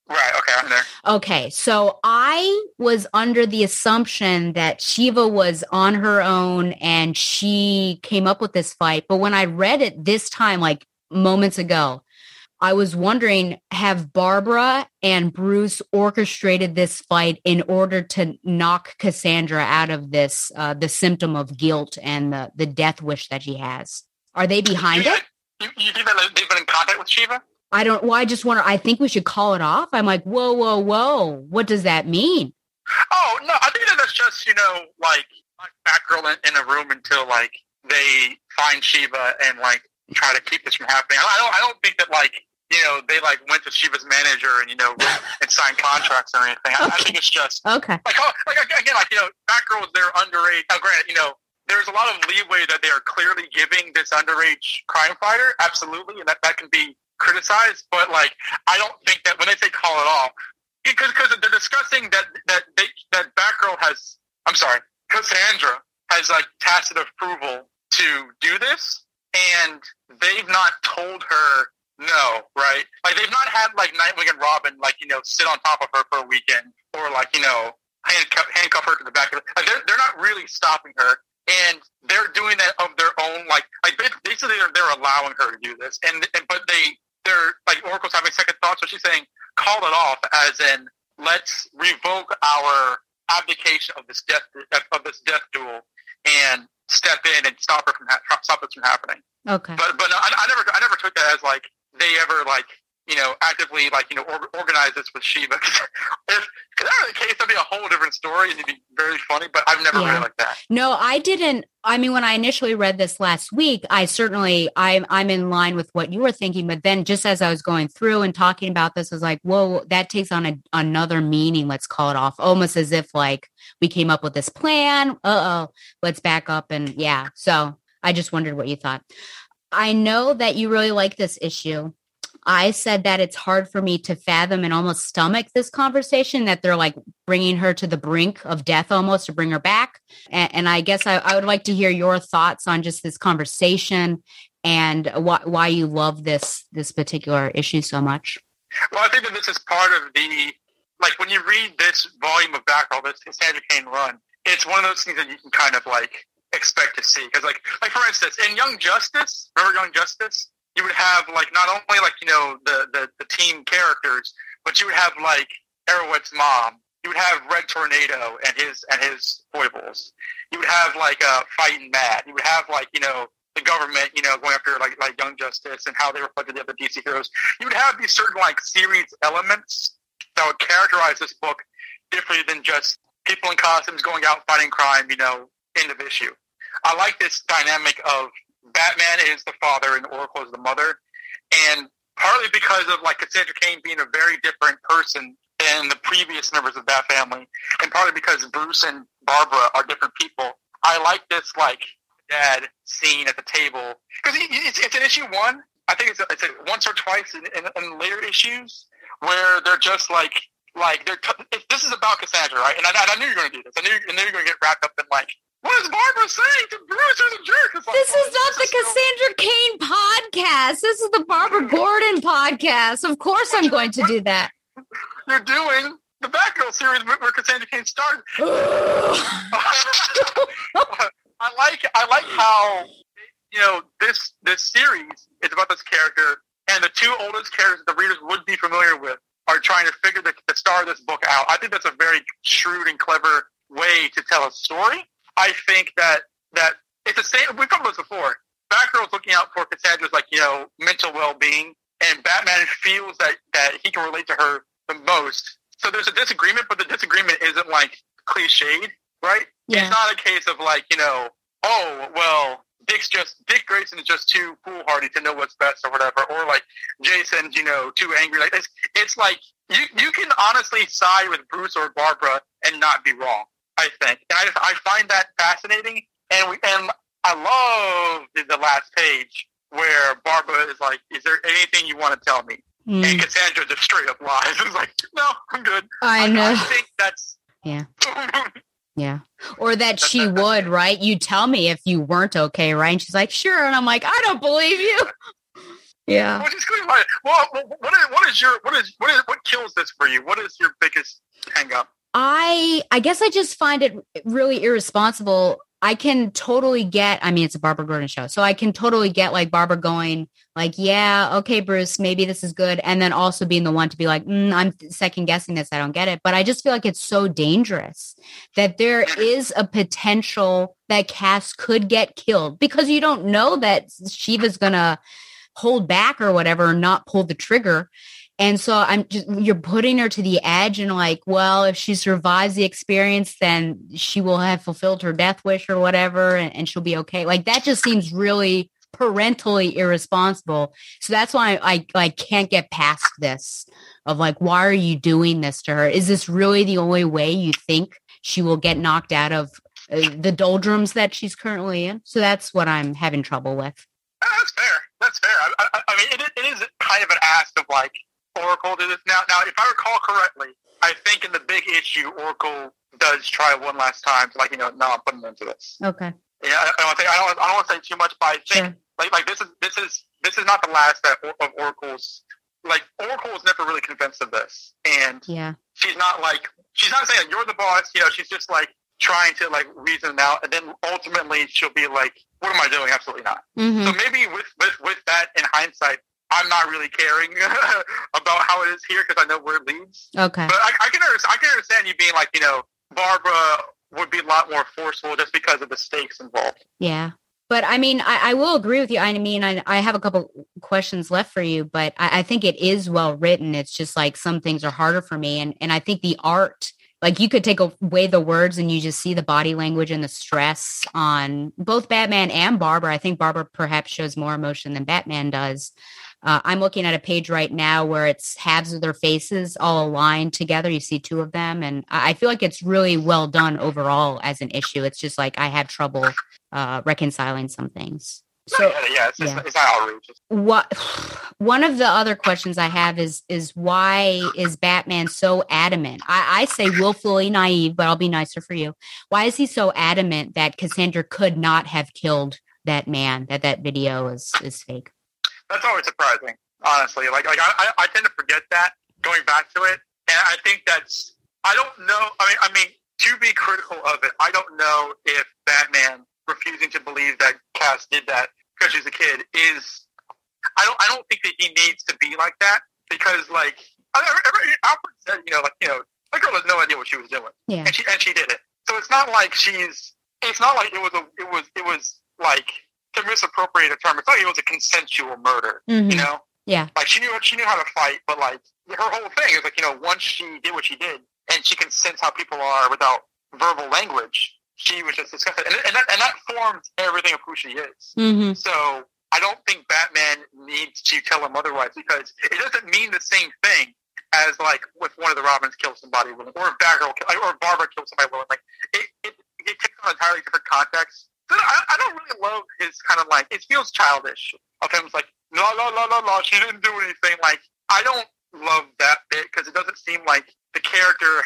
Right. Okay, I'm there. Okay, so I was under the assumption that Shiva was on her own and she came up with this fight. But when I read it this time, like moments ago, I was wondering have Barbara and Bruce orchestrated this fight in order to knock Cassandra out of this, uh, the symptom of guilt and the, the death wish that she has? Are they behind you, it? You, you think that they've been in contact with Shiva? I don't, well, I just wonder, I think we should call it off. I'm like, whoa, whoa, whoa. What does that mean? Oh no, I think that that's just you know like Batgirl in, in a room until like they find Shiva and like try to keep this from happening. I don't I don't think that like you know they like went to Shiva's manager and you know and signed contracts or anything. I, I think it's just Okay. like oh, like again like you know Batgirl was there underage. Now granted you know. There's a lot of leeway that they are clearly giving this underage crime fighter, absolutely, and that, that can be criticized. But like, I don't think that when they say call it off, because because they're discussing that that they, that Batgirl has, I'm sorry, Cassandra has like tacit approval to do this, and they've not told her no, right? Like they've not had like Nightwing and Robin like you know sit on top of her for a weekend or like you know handcuff handcuff her to the back of the, like they're they're not really stopping her. And they're doing that of their own, like, like basically they're, they're allowing her to do this, and, and but they they're like Oracle's having second thoughts, so she's saying call it off, as in let's revoke our abdication of this death of this death duel and step in and stop her from ha- stop this from happening. Okay. But but I, I never I never took that as like they ever like you know actively like you know or, organize this with Shiva. if because that was the case, that'd be a whole different story and it'd be very funny. But I've never Yeah. read it like that. No, I didn't. I mean, when I initially read this last week, I certainly I'm I'm in line with what you were thinking. But then, just as I was going through and talking about this, I was like, "Whoa, that takes on a, another meaning." Let's call it off, almost as if like we came up with this plan. Uh oh, let's back up and yeah. So I just wondered what you thought. I know that you really like this issue. I said that it's hard for me to fathom and almost stomach this conversation that they're like bringing her to the brink of death almost to bring her back. And, and I guess I, I, would like to hear your thoughts on just this conversation and why, why you love this this particular issue so much. Well, I think that this is part of the like when you read this volume of Batgirl, this Cassandra Cain run, it's one of those things that you can kind of like expect to see because like like for instance in Young Justice, remember Young Justice? you would have like not only like you know the the, the team characters, but you would have like Arrowette's mom. You would have Red Tornado and his and his foibles. You would have like uh, fighting Mad. You would have like you know the government, you know, going after like like Young Justice and how they reflected the other DC heroes. You would have these certain like series elements that would characterize this book differently than just people in costumes going out fighting crime. You know, end of issue. I like this dynamic of Batman is the father and Oracle is the mother, and partly because of like Cassandra Cain being a very different person than the previous members of that family, and partly because Bruce and Barbara are different people. I like this like dad scene at the table because it's, it's an issue one. I think it's, a, it's a once or twice in, in, in, later issues where they're just like like they're t- this is about Cassandra, right? And I, I knew you were going to do this. I knew, I knew you were going to get wrapped up in like what is Barbara saying to Bruce? Who's a jerk? Like, this is not the Cassandra Cain podcast. This is the Barbara Gordon podcast. Of course, I'm going to do that. You're doing the Batgirl series where Cassandra Cain started. I like I like how you know this this series is about this character, and the two oldest characters the readers would be familiar with are trying to figure the, the star of this book out. I think that's a very shrewd and clever way to tell a story. I think that that it's the same. We've talked about this before. Batgirl's looking out for Cassandra's like you know mental well being, and Batman feels that that he can relate to her the most. So there's a disagreement, but the disagreement isn't like cliched, right? Yeah. It's not a case of like you know, oh well, Dick's just Dick Grayson is just too foolhardy to know what's best or whatever, or like Jason's you know too angry. Like it's it's like you you can honestly side with Bruce or Barbara and not be wrong. I think, I just I find that fascinating, and we and I love the, last page where Barbara is like, "Is there anything you want to tell me?" Mm. And Cassandra just straight up lies. It's like, "No, I'm good." I know. I think that's yeah. Yeah. Or that she would, right? You tell me if you weren't okay, right? And she's like, sure. And I'm like, I don't believe you. yeah. Well, well, what is, what is your, what is, what is, what kills this for you? What is your biggest hang up? I I guess I just find it really irresponsible. I can totally get, I mean, it's a Barbara Gordon show. So I can totally get like Barbara going, like, yeah, okay, Bruce, maybe this is good. And then also being the one to be like, mm, I'm second guessing this. I don't get it. But I just feel like it's so dangerous that there is a potential that Cass could get killed because you don't know that Shiva's going to hold back or whatever, not pull the trigger. And so I'm just, you're putting her to the edge and like, well, if she survives the experience, then she will have fulfilled her death wish or whatever, and, and she'll be okay. Like that just seems really parentally irresponsible. So that's why I, I, can't get past this of like, why are you doing this to her? Is this really the only way you think she will get knocked out of uh, the doldrums that she's currently in? So that's what I'm having trouble with. that's fair. That's fair. I, I, I mean, it, it is kind of an ask of like, Oracle did this. Now, now, if I recall correctly, I think in the big issue, Oracle does try one last time to like, you know, no, I'm putting them into this. Okay. Yeah, I don't want to say I don't, I don't want to say too much, but I think sure. like like this is this is this is not the last that of Oracle's. Like Oracle was never really convinced of this, and yeah, she's not like she's not saying you're the boss. You know, she's just like trying to like reason it out, and then ultimately she'll be like, "What am I doing? Absolutely not." Mm-hmm. So maybe with, with with that in hindsight, I'm not really caring about how it is here because I know where it leads. Okay. But I, I can understand, I can understand you being like, you know, Barbara would be a lot more forceful just because of the stakes involved. Yeah. But I mean, I, I will agree with you. I mean, I, I have a couple questions left for you, but I, I think it is well written. It's just like some things are harder for me. And, and I think the art like you could take away the words and you just see the body language and the stress on both Batman and Barbara. I think Barbara perhaps shows more emotion than Batman does. Uh, I'm looking at a page right now where it's halves of their faces all aligned together. You see two of them, and I feel like it's really well done overall as an issue. It's just like I had trouble uh, reconciling some things. So yeah, yeah, it's, yeah. It's, it's not outrageous. what one of the other questions I have is is why is Batman so adamant? I, I say willfully naive, but I'll be nicer for you. Why is he so adamant that Cassandra could not have killed that man? That that video is is fake. That's always surprising, honestly. Like, like I, I, I tend to forget that going back to it, and I think that's. I don't know. I mean, I mean, to be critical of it, I don't know if Batman refusing to believe that Cass did that because she's a kid is. I don't. I don't think that he needs to be like that because, like, I- I- Alfred said, you know, like, you know, that girl has no idea what she was doing, Yeah. and she and she did it. So it's not like she's. It's not like it was a. It was. It was like to misappropriate a term. It's like it was a consensual murder. Mhm. You know, Yeah. like she knew she knew how to fight, but like her whole thing is like you know once she did what she did and she can sense how people are without verbal language, she was just disgusted, and, and that and that forms everything of who she is. Mm-hmm. So I don't think Batman needs to tell him otherwise because it doesn't mean the same thing as like if one of the Robins kills somebody or Batgirl or Barbara kills somebody. Like it, it, it takes on an entirely different context. I, I don't really love his kind of like it feels childish of him. Like la la la la la. She didn't do anything. Like I don't love that bit because it doesn't seem like the character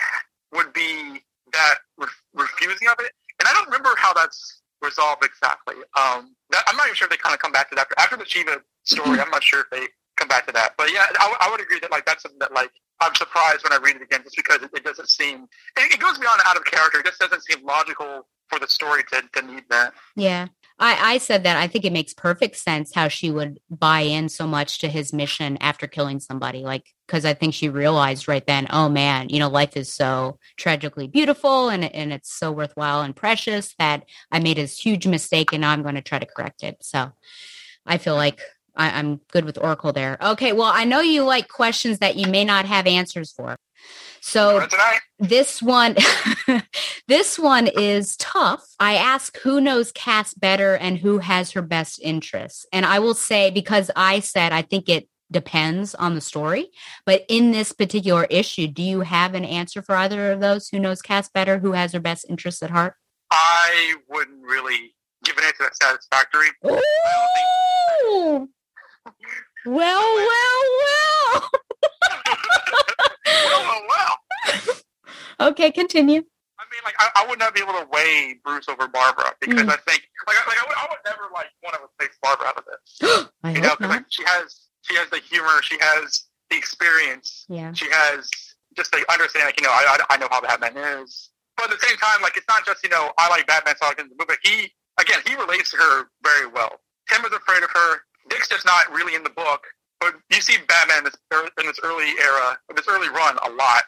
would be that re- refusing of it. And I don't remember how that's resolved exactly. Um, that, I'm not even sure if they kind of come back to that after the Shiva story. I'm not sure if they come back to that. But yeah, I, I would agree that like that's something that like I'm surprised when I read it again, just because it, it doesn't seem it, it goes beyond out of character. It just doesn't seem logical for the story to, to need that. Yeah. I, I said that I think it makes perfect sense how she would buy in so much to his mission after killing somebody. Like, because I think she realized right then, oh man, you know, life is so tragically beautiful and, and it's so worthwhile and precious that I made this huge mistake and now I'm going to try to correct it. So I feel like I, I'm good with Oracle there. Okay. Well, I know you like questions that you may not have answers for. So this one this one is tough i ask who knows cass better and who has her best interests and i will say because i said i think it depends on the story but in this particular issue do you have an answer for either of those who knows cass better who has her best interests at heart I wouldn't really give an answer that's satisfactory. Ooh. Well well well well, well, well. okay continue I mean, like, I, I would not be able to weigh Bruce over Barbara because Mm. I think, like, I- like I, would, I would never like want to replace Barbara out of this. i You know, hope 'cause, not like she has, she has the humor, she has the experience, yeah she has just the understanding. Like, you know, I, I, I know how Batman is, but at the same time, like, it's not just you know, I like Batman, so I can the movie. He again, he relates to her very well. Tim is afraid of her. Dick's just not really in the book, but you see Batman in this, in this early era, this early run, a lot,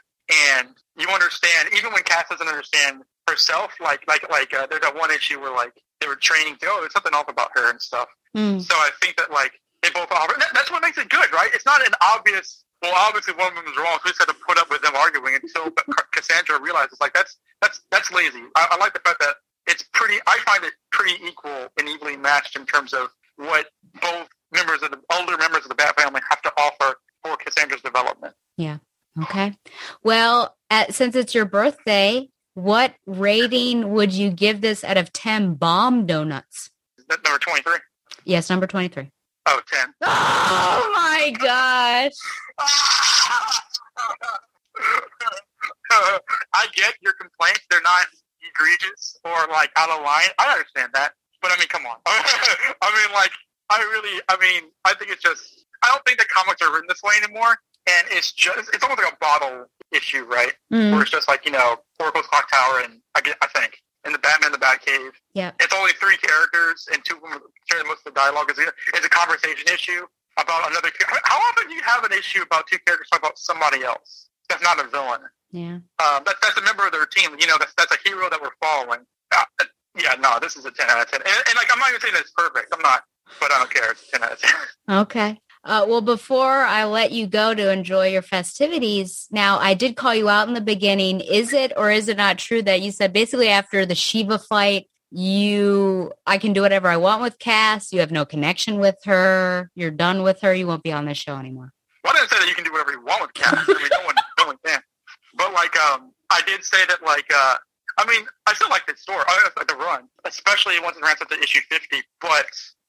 and you understand even when Cass doesn't understand herself. Like, like, like, uh, there's that one issue where like they were training to, oh, there's something off about her and stuff. Mm. So I think that like they both offer. That, that's what makes it good, right? It's not an obvious. Well, obviously one of them is wrong, so we just had to put up with them arguing until Cassandra realizes like that's that's that's lazy. I, I like the fact that it's pretty. I find it pretty equal and evenly matched in terms of what both members of the older members of the Bat family have to offer for Cassandra's development. Yeah. Okay. Well, at, since it's your birthday, what rating would you give this out of 10 bomb donuts? Is that number twenty three? Yes, number 23. Oh, 10. Oh my gosh. I get your complaints. They're not egregious or like out of line. I understand that. But I mean, come on. I mean, like, I really, I mean, I think it's just, I don't think the comics are written this way anymore. And it's just, it's almost like a bottle issue, right? Mm, Where it's just like, you know, Oracle's Clock Tower and I, get, I think, and the Batman, in the Batcave. yeah. It's only three characters, and two of them share most of the dialogue is a, is a conversation issue about another. How often do you have an issue about two characters talking about somebody else that's not a villain? Yeah. Um, that's that's a member of their team. You know, that's that's a hero that we're following. Uh, yeah, no, this is a ten out of ten. And, and like, I'm not even saying that it's perfect. I'm not, but I don't care. It's a ten out of ten. Okay. Uh, well, before I let you go to enjoy your festivities, now I did call you out in the beginning. Is it or is it not true that you said basically after the Shiva fight, you I can do whatever I want with Cass. You have no connection with her. You're done with her. You won't be on this show anymore. Well, I didn't say that you can do whatever you want with Cass. I mean, no one, no one can. But like, um, I did say that like, uh, I mean, I still like the story. I like the run, especially once it ramps up to issue fifty. But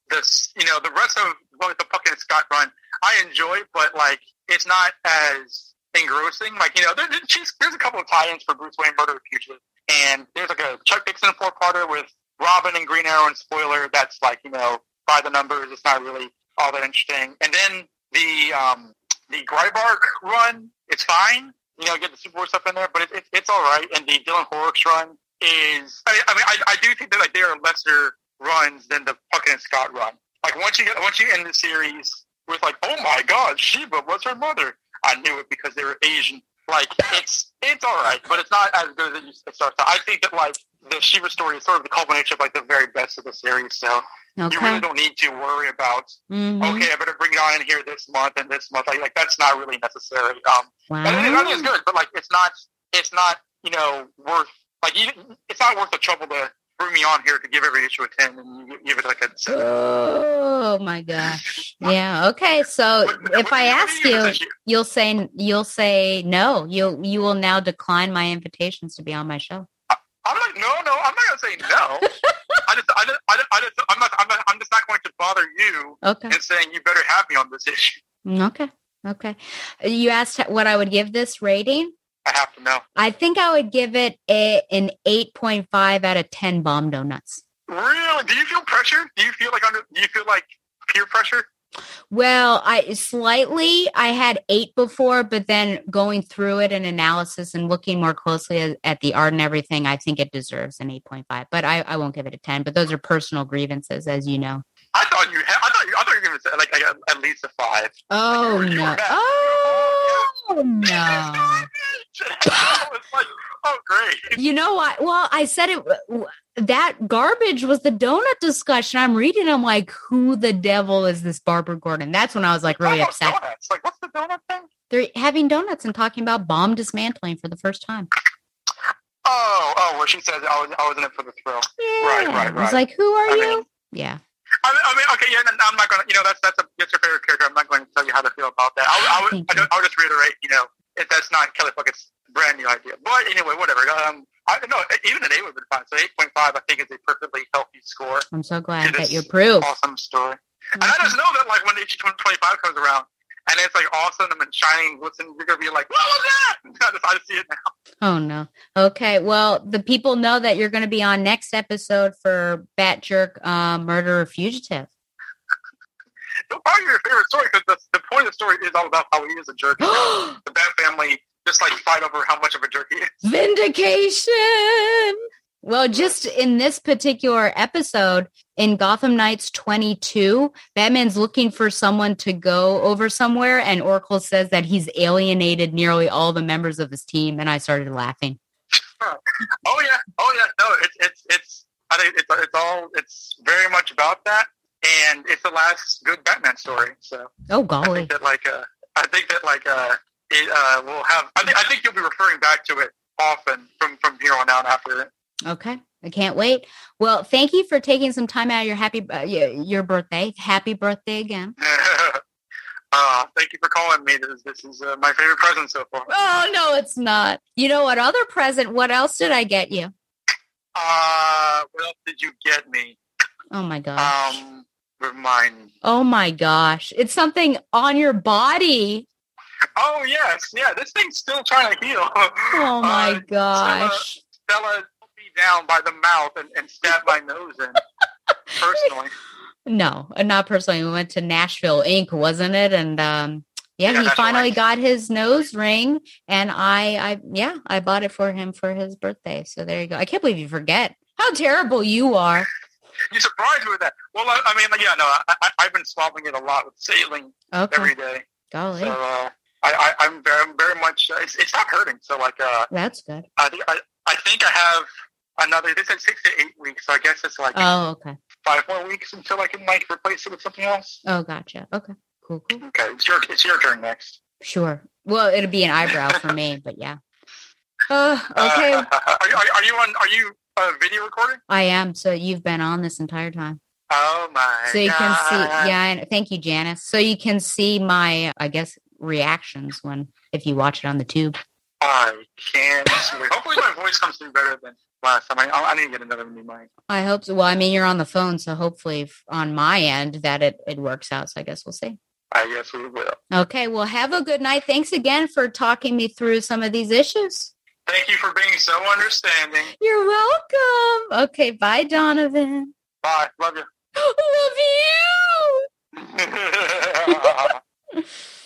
this, you know, the rest of what the and Scott run, I enjoy, but like it's not as engrossing. Like you know, there, there's, there's a couple of tie-ins for Bruce Wayne Murder Fugitive, and there's like a Chuck Dixon four-parter with Robin and Green Arrow and Spoiler. That's like you know by the numbers. It's not really all that interesting. And then the um, the Gabrych run, it's fine. You know, get the Superboy stuff in there, but it, it, it's all right. And the Dylan Horrocks run is, I, I mean, I, I do think that like they are lesser runs than the and Scott run. Like once you once you end the series with like, oh my God, Shiva was her mother. I knew it because they were Asian. Like it's it's all right, but it's not as good as it starts. I think that like the Shiva story is sort of the culmination of like the very best of the series. So Okay. you really don't need to worry about Mhm. okay, I better bring it on in here this month and this month. Like, like that's not really necessary. Um, Wow. I think I it's good, but like it's not it's not you know worth like you, it's not worth the trouble to bring me on here to give every issue a ten and you give it like a seven. Oh my gosh. Yeah. Okay. So What- if what I ask you you, give this issue? you'll say you'll say no. You'll you will now decline my invitations to be on my show. I'm like no no I'm not gonna say no. I just I just, I just, I just I'm not I'm not I'm just not going to bother you Okay. and saying you better have me on this issue. Okay. Okay. You asked what I would give this rating. I have to know. I think I would give it a, an 8.5 out of 10 bomb donuts. Really? Do you feel pressure? Do you feel like under? Do you feel like peer pressure? Well, I slightly I had 8 before, but then going through it and analysis and looking more closely at, at the art and everything, I think it deserves an 8.5. But I, I won't give it a 10. But those are personal grievances, as you know. I thought you. Had, I thought you. I thought you were going to say like, like at, least a five. Oh were no! Oh no! I was like, oh great. You know what? Well, I said it. That garbage was the donut discussion. I'm reading. I'm like, who the devil is this Barbara Gordon? That's when I was like really Oh, upset. Donuts. Like what's the donut thing? They're having donuts and talking about bomb dismantling for the first time. Oh, oh, where she says oh, I was, I was in it for the thrill. Right, right, I was like, who are I you? mean- yeah. I mean, I mean, okay, yeah. I'm not gonna. You know, that's that's a that's your favorite character. I'm not going to tell you how to feel about that. I, I would. I don't, I'll just reiterate. You know, if that's not Kelley Puckett's brand new idea. But anyway, whatever. Um, I no, even an eight would have been fine. So eight point five, I think, is a perfectly healthy score. I'm so glad that you approve. Awesome story. And I just know that like when issue 25 comes around and it's like awesome and shining, glistening, you're gonna be like, what was that? I just, I see it now. Oh no. Okay. Well, the people know that you're going to be on next episode for Bat Jerk uh, Murderer Fugitive. Probably your favorite story because the, the point of the story is all about how he is a jerk. the Bat family just like fight over how much of a jerk he is. Vindication. Well, just in this particular episode in Gotham Knights 22, Batman's looking for someone to go over somewhere, and Oracle says that he's alienated nearly all the members of his team. And I started laughing. Oh yeah, oh yeah. No, it's it's it's. I think it's it's all it's very much about that, and it's the last good Batman story. So Oh, golly. that like uh, I think that like uh, it uh, will have. I think I think you'll be referring back to it often from from here on out after it. Okay. I can't wait. Well, thank you for taking some time out of your happy uh, your your birthday. Happy birthday again. uh, thank you for calling me. This is this is uh, my favorite present so far. Oh, no, it's not. You know what other present? What else did I get you? Uh, what else did you get me? Oh my gosh. Um, remind me. Oh my gosh. It's something on your body. Oh yes, yeah. This thing's still trying to heal. Oh my Uh, gosh. Stella took me down by the mouth and, and stabbed my nose in. Personally, No, not personally. We went to Nashville Inc., wasn't it? And um yeah, Yeah, he finally Inc. got his nose ring and I I yeah, I bought it for him for his birthday. So there you go. I can't believe you forget. How terrible you are. you surprised me with that. Well, I, I mean, yeah, no, I, I, I've been swapping it a lot with saline Okay. every day. Golly. So uh, I, I, I'm very, very much. Uh, it's, it's not hurting. So like, uh, That's good. I think I, I think I have another. They said six to eight weeks. So I guess it's like Oh, okay. five more weeks until I can like replace it with something else. Oh, gotcha. Okay. Cool, cool. Okay, it's your it's your turn next. Sure. Well, it'll be an eyebrow for me, but yeah. Uh, okay. Uh, are, you- are, are you on? Are you uh, video recording? I am. So you've been on this entire time. Oh my! So you can see, yeah. And thank you, Janice. So you can see my, I guess, reactions when if you watch it on the tube. I can't. Hopefully, my voice comes through better than last time. I, I need to get another new mic. I hope so. Well, I mean, you're on the phone, so hopefully on my end that it, it works out. So I guess we'll see. I guess we will. Okay. Well, have a good night. Thanks again for talking me through some of these issues. Thank you for being so understanding. You're welcome. Okay. Bye, Donovan. Bye. Love you. Love you.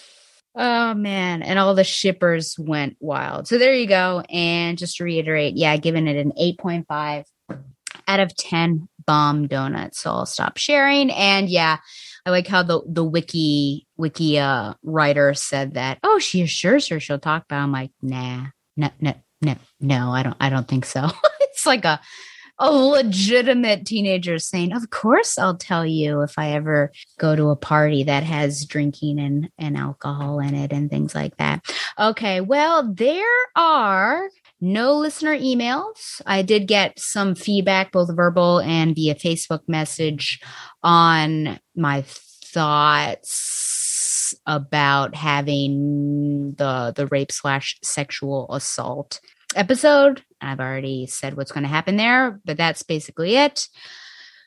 Oh man, and all the shippers went wild. So there you go. And just to reiterate, yeah, giving it an 8.5 out of 10 bomb donuts. So I'll stop sharing. And yeah, I like how the the wiki wiki uh writer said that, oh, she assures her she'll talk about. it." I'm like, nah, no, no, no, no, I don't I don't think so. it's like a a legitimate teenager saying, Of course I'll tell you if I ever go to a party that has drinking and, and alcohol in it and things like that. Okay, well, there are no listener emails. I did get some feedback, both verbal and via Facebook message, on my thoughts about having the the rape slash sexual assault episode. I've already said what's going to happen there, but that's basically it.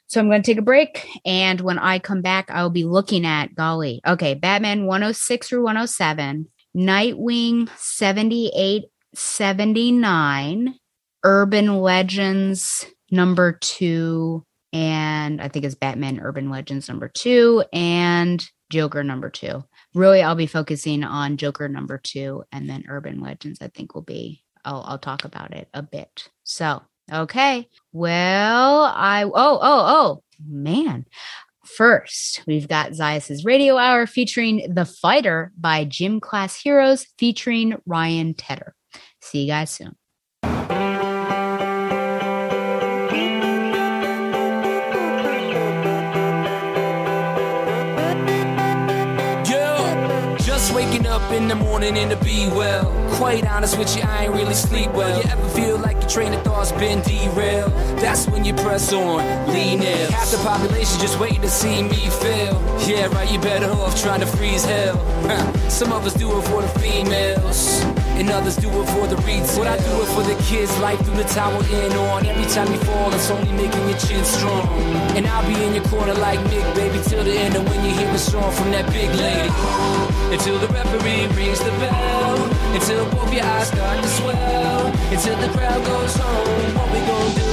So I'm going to take a break. And when I come back, I'll be looking at, golly, okay, Batman 106 through 107, Nightwing 78, 79, Urban Legends number two, and I think it's Batman Urban Legends number two, and Joker number two. Really, I'll be focusing on Joker number two, and then Urban Legends, I think, will be I'll I'll talk about it a bit. So, okay. Well, I oh oh oh man. First, we've got Zayas's Radio Hour featuring The Fighter by Gym Class Heroes featuring Ryan Tedder. See you guys soon. Up in the morning and to be well. Quite honest with you, I ain't really sleep well. You ever feel like your train of thought's been derailed? That's when you press on, lean in. Half the population just waiting to see me fail. Yeah, right, you better off trying to freeze hell. Some of us do it for the females. And others do it for the retail. But I do it for the kids, life through the tower in on. Every time you fall, it's only making your chin strong. And I'll be in your corner like Mick, baby, till the end. And when you hear a song from that big lady, until the referee rings the bell, until both your eyes start to swell, until the crowd goes home. What we gonna do,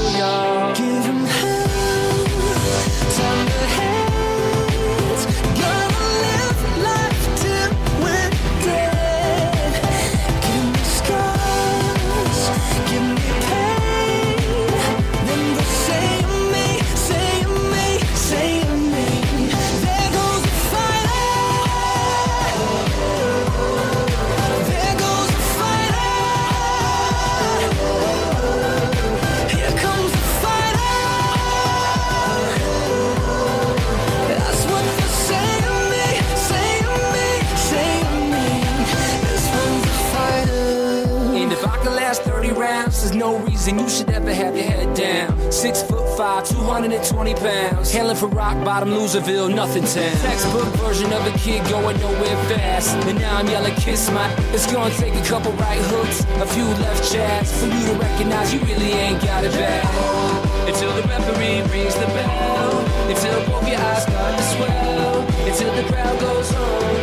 reason you should ever have your head down. Six foot five, 220 pounds. Hailing from rock bottom, Loserville, nothing town. Textbook version of a kid going nowhere fast. And now I'm yelling, kiss my. It's gonna take a couple right hooks, a few left jabs for you to recognize you really ain't got it bad. Until the referee rings the bell. Until both your eyes start to swell. Until the crowd goes home.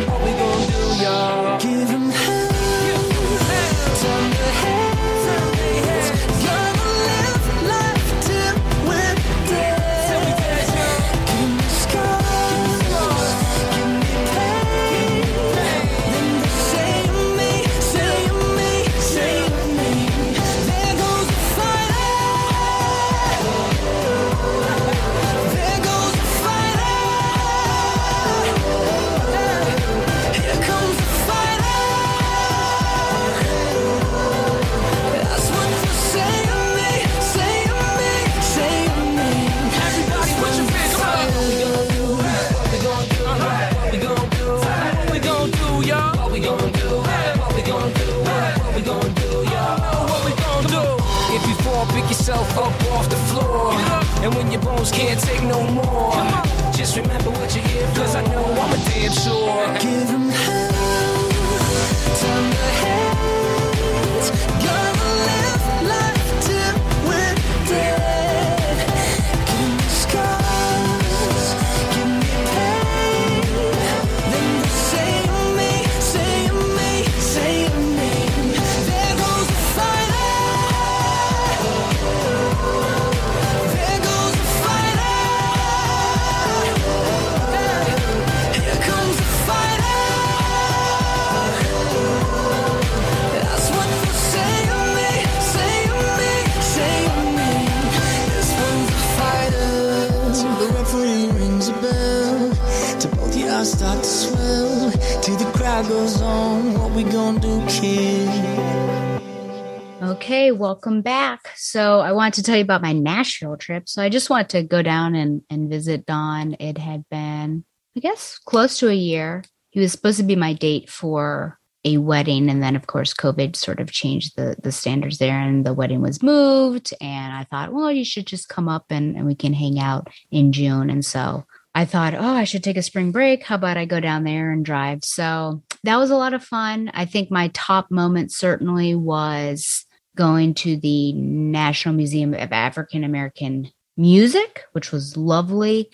Welcome back. So I wanted to tell you about my Nashville trip. So I just wanted to go down and, and visit Don. It had been, I guess, close to a year. He was supposed to be my date for a wedding. And then of course COVID sort of changed the the standards there and the wedding was moved. And I thought, well, you should just come up and, and we can hang out in June. And so I thought, oh, I should take a spring break. How about I go down there and drive? So that was a lot of fun. I think my top moment certainly was going to the National Museum of African American Music, which was lovely.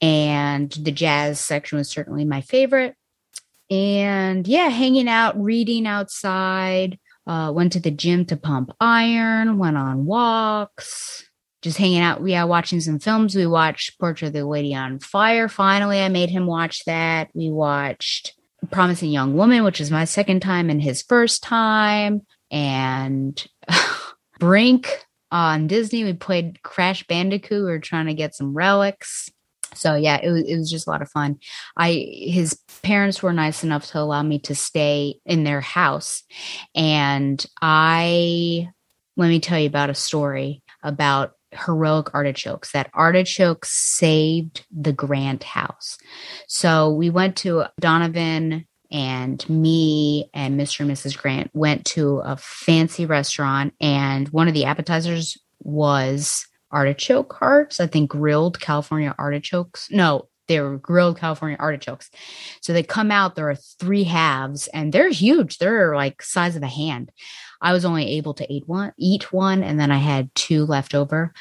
And the jazz section was certainly my favorite. And yeah, hanging out, reading outside, uh, went to the gym to pump iron, went on walks, just hanging out. Yeah, watching some films. We watched Portrait of the Lady on Fire. Finally, I made him watch that. We watched Promising Young Woman, which was my second time and his first time. And Brink on Disney. We played Crash Bandicoot. We were trying to get some relics. So yeah, it was it was just a lot of fun. I his parents were nice enough to allow me to stay in their house, and I let me tell you about a story about heroic artichokes. That artichokes saved the Grant house. So we went to Donovan and me and Mr. and Mrs. Grant went to a fancy restaurant, and one of the appetizers was artichoke hearts. I think grilled California artichokes. No, they were grilled California artichokes. So they come out, there are three halves, and they're huge. They're like size of a hand. I was only able to eat one, eat one, and then I had two left over.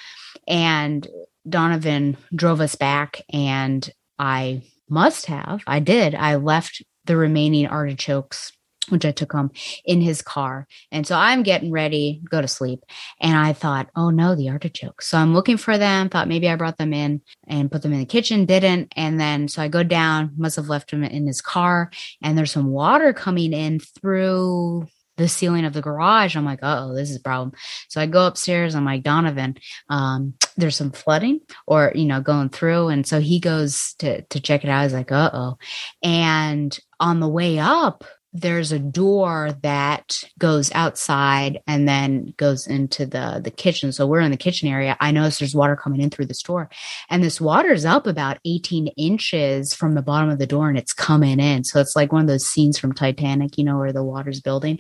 And Donovan drove us back, and I must have, I did. I left the remaining artichokes which I took home in his car. And so I'm getting ready, go to sleep. And I thought, oh no, the artichokes. So I'm looking for them, thought maybe I brought them in and put them in the kitchen, didn't. And then so I go down, must have left them in his car, and there's some water coming in through the ceiling of the garage. I'm like, oh, this is a problem. So I go upstairs. I'm like, Donovan, um, there's some flooding or, you know, going through. And so he goes to, to check it out. He's like, uh oh. And on the way up, there's a door that goes outside and then goes into the the kitchen. So we're in the kitchen area. I notice there's water coming in through this door. And this water is up about 18 inches from the bottom of the door and it's coming in. So it's like one of those scenes from titanic you know where the water's building.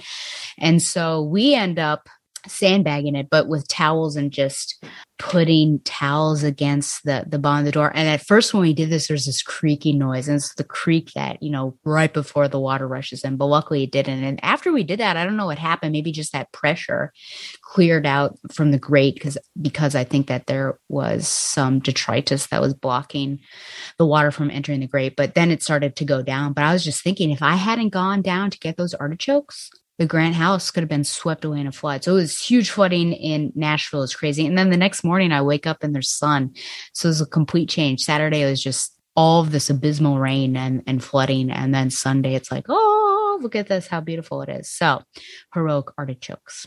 And so we end up sandbagging it, but with towels and just putting towels against the the bottom of the door. And at first, when we did this, there's this creaky noise, and it's the creak that you know right before the water rushes in. But luckily, it didn't. And after we did that, I don't know what happened. Maybe just that pressure cleared out from the grate because because I think that there was some detritus that was blocking the water from entering the grate. But then it started to go down. But I was just thinking, if I hadn't gone down to get those artichokes, the Grant house could have been swept away in a flood. So it was huge flooding in Nashville. It's crazy. And then the next morning I wake up and there's sun. So it was a complete change. Saturday was just all of this abysmal rain and, and flooding. And then Sunday it's like, oh, look at this, how beautiful it is. So heroic artichokes.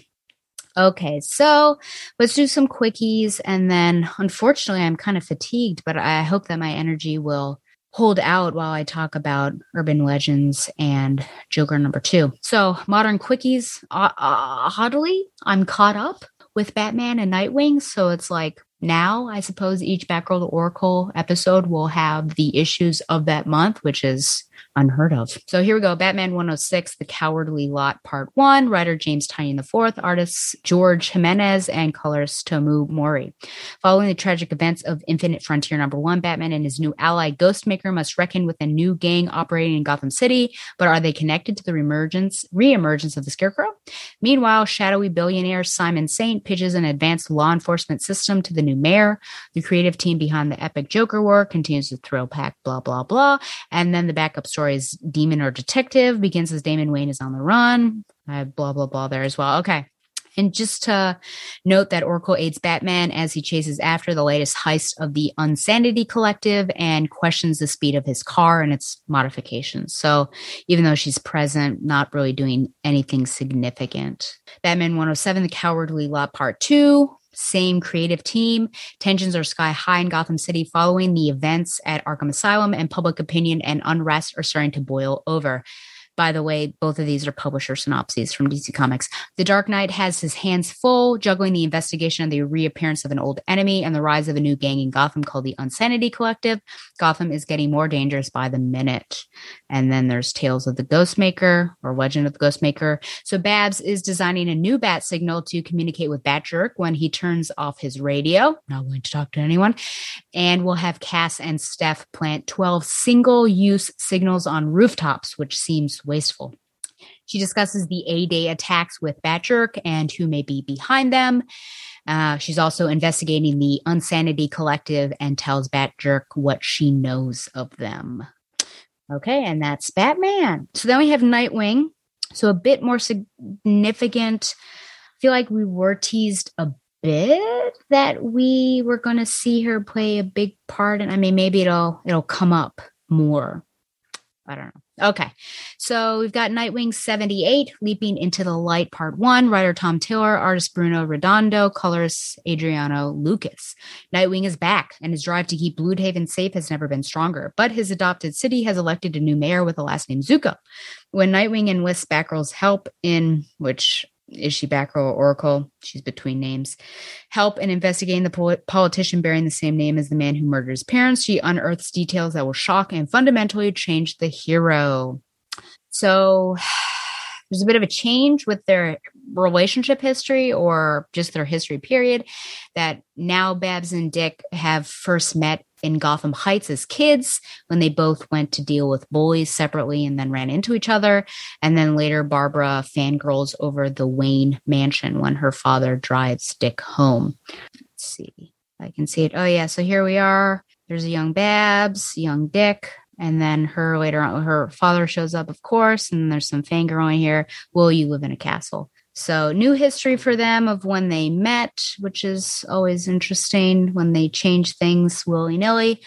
Okay, so let's do some quickies. And then unfortunately, I'm kind of fatigued, but I hope that my energy will hold out while I talk about urban legends and Joker number two. So, modern quickies, uh, uh, oddly, I'm caught up with Batman and Nightwing. So it's like now, I suppose each Batgirl Oracle episode will have the issues of that month, which is unheard of. So here we go Batman 106, The Cowardly Lot, Part One. Writer James Tynion IV, artists George Jimenez, and colorist Tomeu Morey. Following the tragic events of Infinite Frontier number one, Batman and his new ally Ghostmaker must reckon with a new gang operating in Gotham City. But are they connected to the reemergence, reemergence of the Scarecrow? Meanwhile, shadowy billionaire Simon Saint pitches an advanced law enforcement system to the new mayor. The creative team behind the epic Joker war continues to thrill pack, blah, blah, blah. And then the backup is Demon or Detective, begins as Damian Wayne is on the run. I blah, blah, blah there as well. Okay. And just to note that Oracle aids Batman as he chases after the latest heist of the Unsanity Collective and questions the speed of his car and its modifications. So even though she's present, not really doing anything significant. Batman 107, The Cowardly Lot Part 2, same creative team. Tensions are sky high in Gotham City following the events at Arkham Asylum, and public opinion and unrest are starting to boil over. By the way, both of these are publisher synopses from DC Comics. The Dark Knight has his hands full juggling the investigation of the reappearance of an old enemy and the rise of a new gang in Gotham called the Unsanity Collective. Gotham is getting more dangerous by the minute. And then there's Tales of the Ghostmaker or Legend of the Ghostmaker. So Babs is designing a new bat signal to communicate with Bat Jerk when he turns off his radio. Not going to talk to anyone. And we'll have Cass and Steph plant 12 single use signals on rooftops, which seems wasteful. She discusses the A Day attacks with Batjerk and who may be behind them. Uh, she's also investigating the Unsanity Collective and tells Batjerk what she knows of them. Okay, and that's Batman. So then we have Nightwing. So a bit more significant. I feel like we were teased a bit that we were going to see her play a big part, and I mean maybe it'll it'll come up more. I don't know. Okay. So we've got Nightwing 78, Leaping into the Light, Part 1, writer Tom Taylor, artist Bruno Redondo, colorist Adriano Lucas. Nightwing is back, and his drive to keep Blüdhaven safe has never been stronger, but his adopted city has elected a new mayor with the last name Zucco. When Nightwing and enlists Batgirl's help in, which is she Batgirl or Oracle? She's between names. Help in investigating the pol- politician bearing the same name as the man who murdered his parents. She unearths details that will shock and fundamentally change the hero. So there's a bit of a change with their relationship history or just their history period that now Babs and Dick have first met in Gotham Heights as kids when they both went to deal with bullies separately and then ran into each other. And then later, Barbara fangirls over the Wayne mansion when her father drives Dick home. Let's see. I can see it. Oh, yeah. So here we are. There's a young Babs, young Dick. And then her later on, her father shows up, of course. And there's some fangirling here. Will you live in a castle? So, new history for them of when they met, which is always interesting when they change things willy nilly.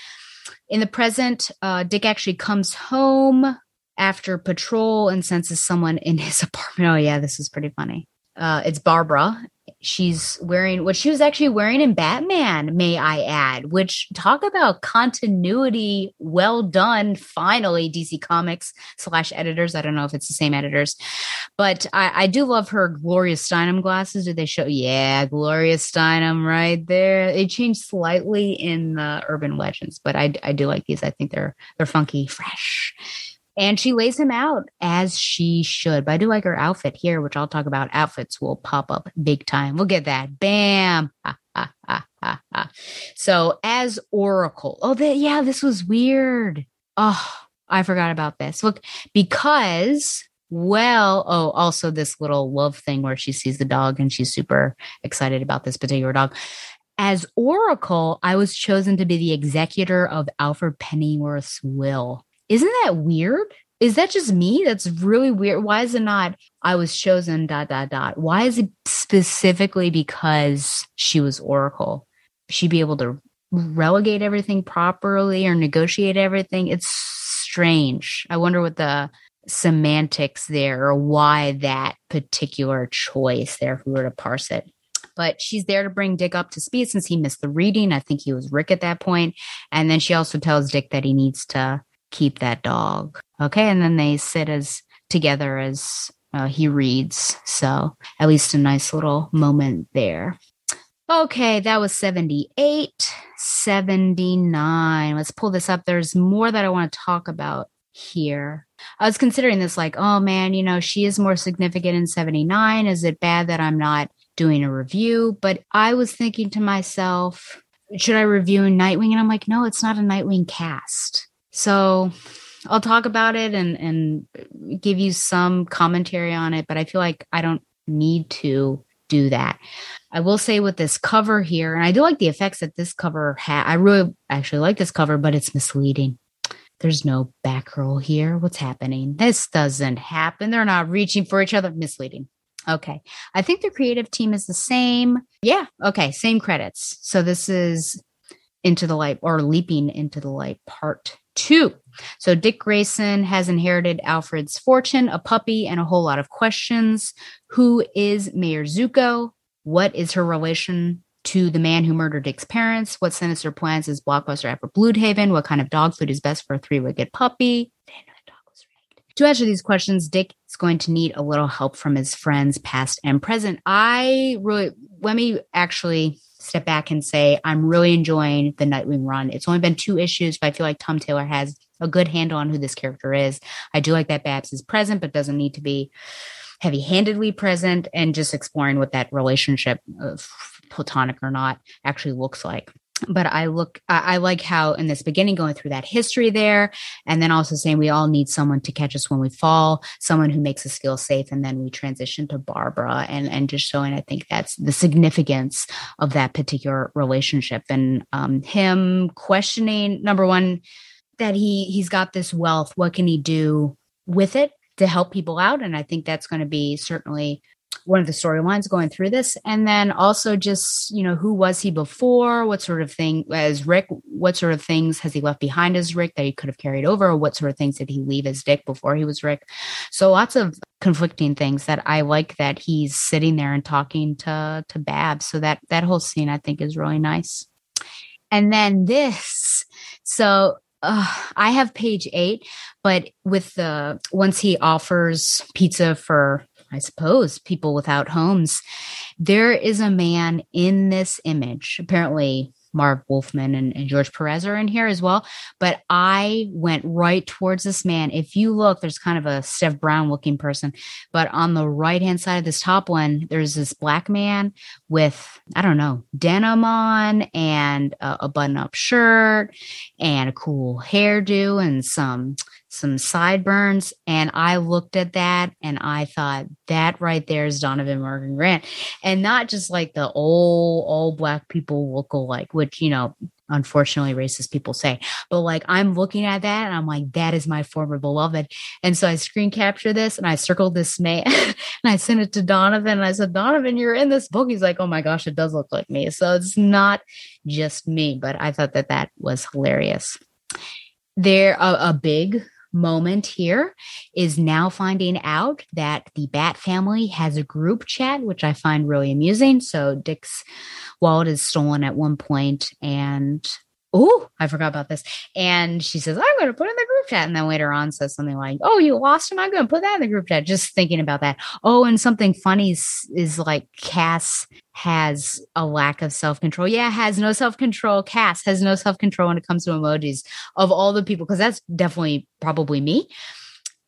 In the present, uh, Dick actually comes home after patrol and senses someone in his apartment. Oh, yeah, this is pretty funny. Uh, it's Barbara, she's wearing what she was actually wearing in Batman, may I add, which talk about continuity. Well done. Finally, DC Comics slash editors. I don't know if it's the same editors, but I, I do love her Gloria Steinem glasses. Did they show? Yeah, Gloria Steinem right there. They changed slightly in the Urban Legends, but I, I do like these. I think they're, they're funky, fresh and she lays him out as she should. But I do like her outfit here, which I'll talk about. Outfits will pop up big time. We'll get that. Bam. So as Oracle. Oh, the, yeah, this was weird. Oh, I forgot about this. Look, because well, oh, also this little love thing where she sees the dog and she's super excited about this particular dog. As Oracle, I was chosen to be the executor of Alfred Pennyworth's will. Isn't that weird? Is that just me? That's really weird. Why is it not I was chosen dot dot dot? Why is it specifically because she was Oracle? She'd be able to relegate everything properly or negotiate everything? It's strange. I wonder what the semantics there or why that particular choice there if we were to parse it but she's there to bring Dick up to speed since he missed the reading. I think he was Rick at that point. And then she also tells Dick that he needs to keep that dog. Okay. And then they sit as together as uh, he reads. So at least a nice little moment there. Okay, that was 78, 79. Let's pull this up. There's more that I want to talk about here. I was considering this like, oh man, you know, she is more significant in 79. Is it bad that I'm not doing a review? But I was thinking to myself, should I review Nightwing? And I'm like, no, it's not a Nightwing cast. So I'll talk about it and and give you some commentary on it, but I feel like I don't need to do that. I will say with this cover here, and I do like the effects that this cover had. I really actually like this cover, but it's misleading. There's no Batgirl here. What's happening? This doesn't happen. They're not reaching for each other. Misleading. Okay. I think the creative team is the same. Yeah. Okay. Same credits. So this is Into the Light or Leaping into the Light part two. So Dick Grayson has inherited Alfred's fortune, a puppy, and a whole lot of questions. Who is Mayor Zucco? What is her relation to the man who murdered Dick's parents. What sinister plans is Blockbuster for Blüdhaven? What kind of dog food is best for a three wicked puppy? To answer these questions, Dick is going to need a little help from his friends, past and present. I really, let me actually step back and say I'm really enjoying the Nightwing run. It's only been two issues, but I feel like Tom Taylor has a good handle on who this character is. I do like that Babs is present, but doesn't need to be heavy handedly present and just exploring what that relationship, platonic or not, actually looks like but I look, I, like how in this beginning going through that history there, and then also saying we all need someone to catch us when we fall, someone who makes us feel safe, and then we transition to Barbara, and and just showing I think that's the significance of that particular relationship, and um, him questioning number one that he he's got this wealth, what can he do with it to help people out, and I think that's going to be certainly one of the storylines going through this. And then also just you know who was he before? What sort of thing as rick what sort of things has he left behind as rick that he could have carried over? Or what sort of things did he leave as dick before he was rick? So lots of conflicting things that i like that he's sitting there and talking to to bab. So that that whole scene i think is really nice. And then this so uh, I have page eight, but with the once he offers pizza for I suppose, people without homes. There is a man in this image. Apparently, Marv Wolfman and, and, George Perez are in here as well. But I went right towards this man. If you look, there's kind of a Steph Brown looking person, but on the right hand side of this top one, there's this black man with, I don't know, denim on and a, a button up shirt and a cool hairdo and some some sideburns. And I looked at that and I thought that right there is Donovan Morgan Grant. And not just like the old, old black people look alike, which, you know, unfortunately racist people say. But like I'm looking at that and I'm like, that is my former beloved. And so I screen capture this and I circled this man and I sent it to Donovan and I said, Donovan, you're in this book. He's like, oh my gosh, it does look like me. So it's not just me, but I thought that that was hilarious. There, a, a big moment here is now finding out that the Bat family has a group chat, which I find really amusing. So Dick's wallet is stolen at one point, and oh, I forgot about this. And she says, I'm going to put in the group chat. And then later on says something like, Oh, you lost him. I'm going to put that in the group chat. Just thinking about that. Oh, and something funny is, is like Cass has a lack of self control. Yeah, has no self control. Cass has no self control when it comes to emojis of all the people, because that's definitely probably me.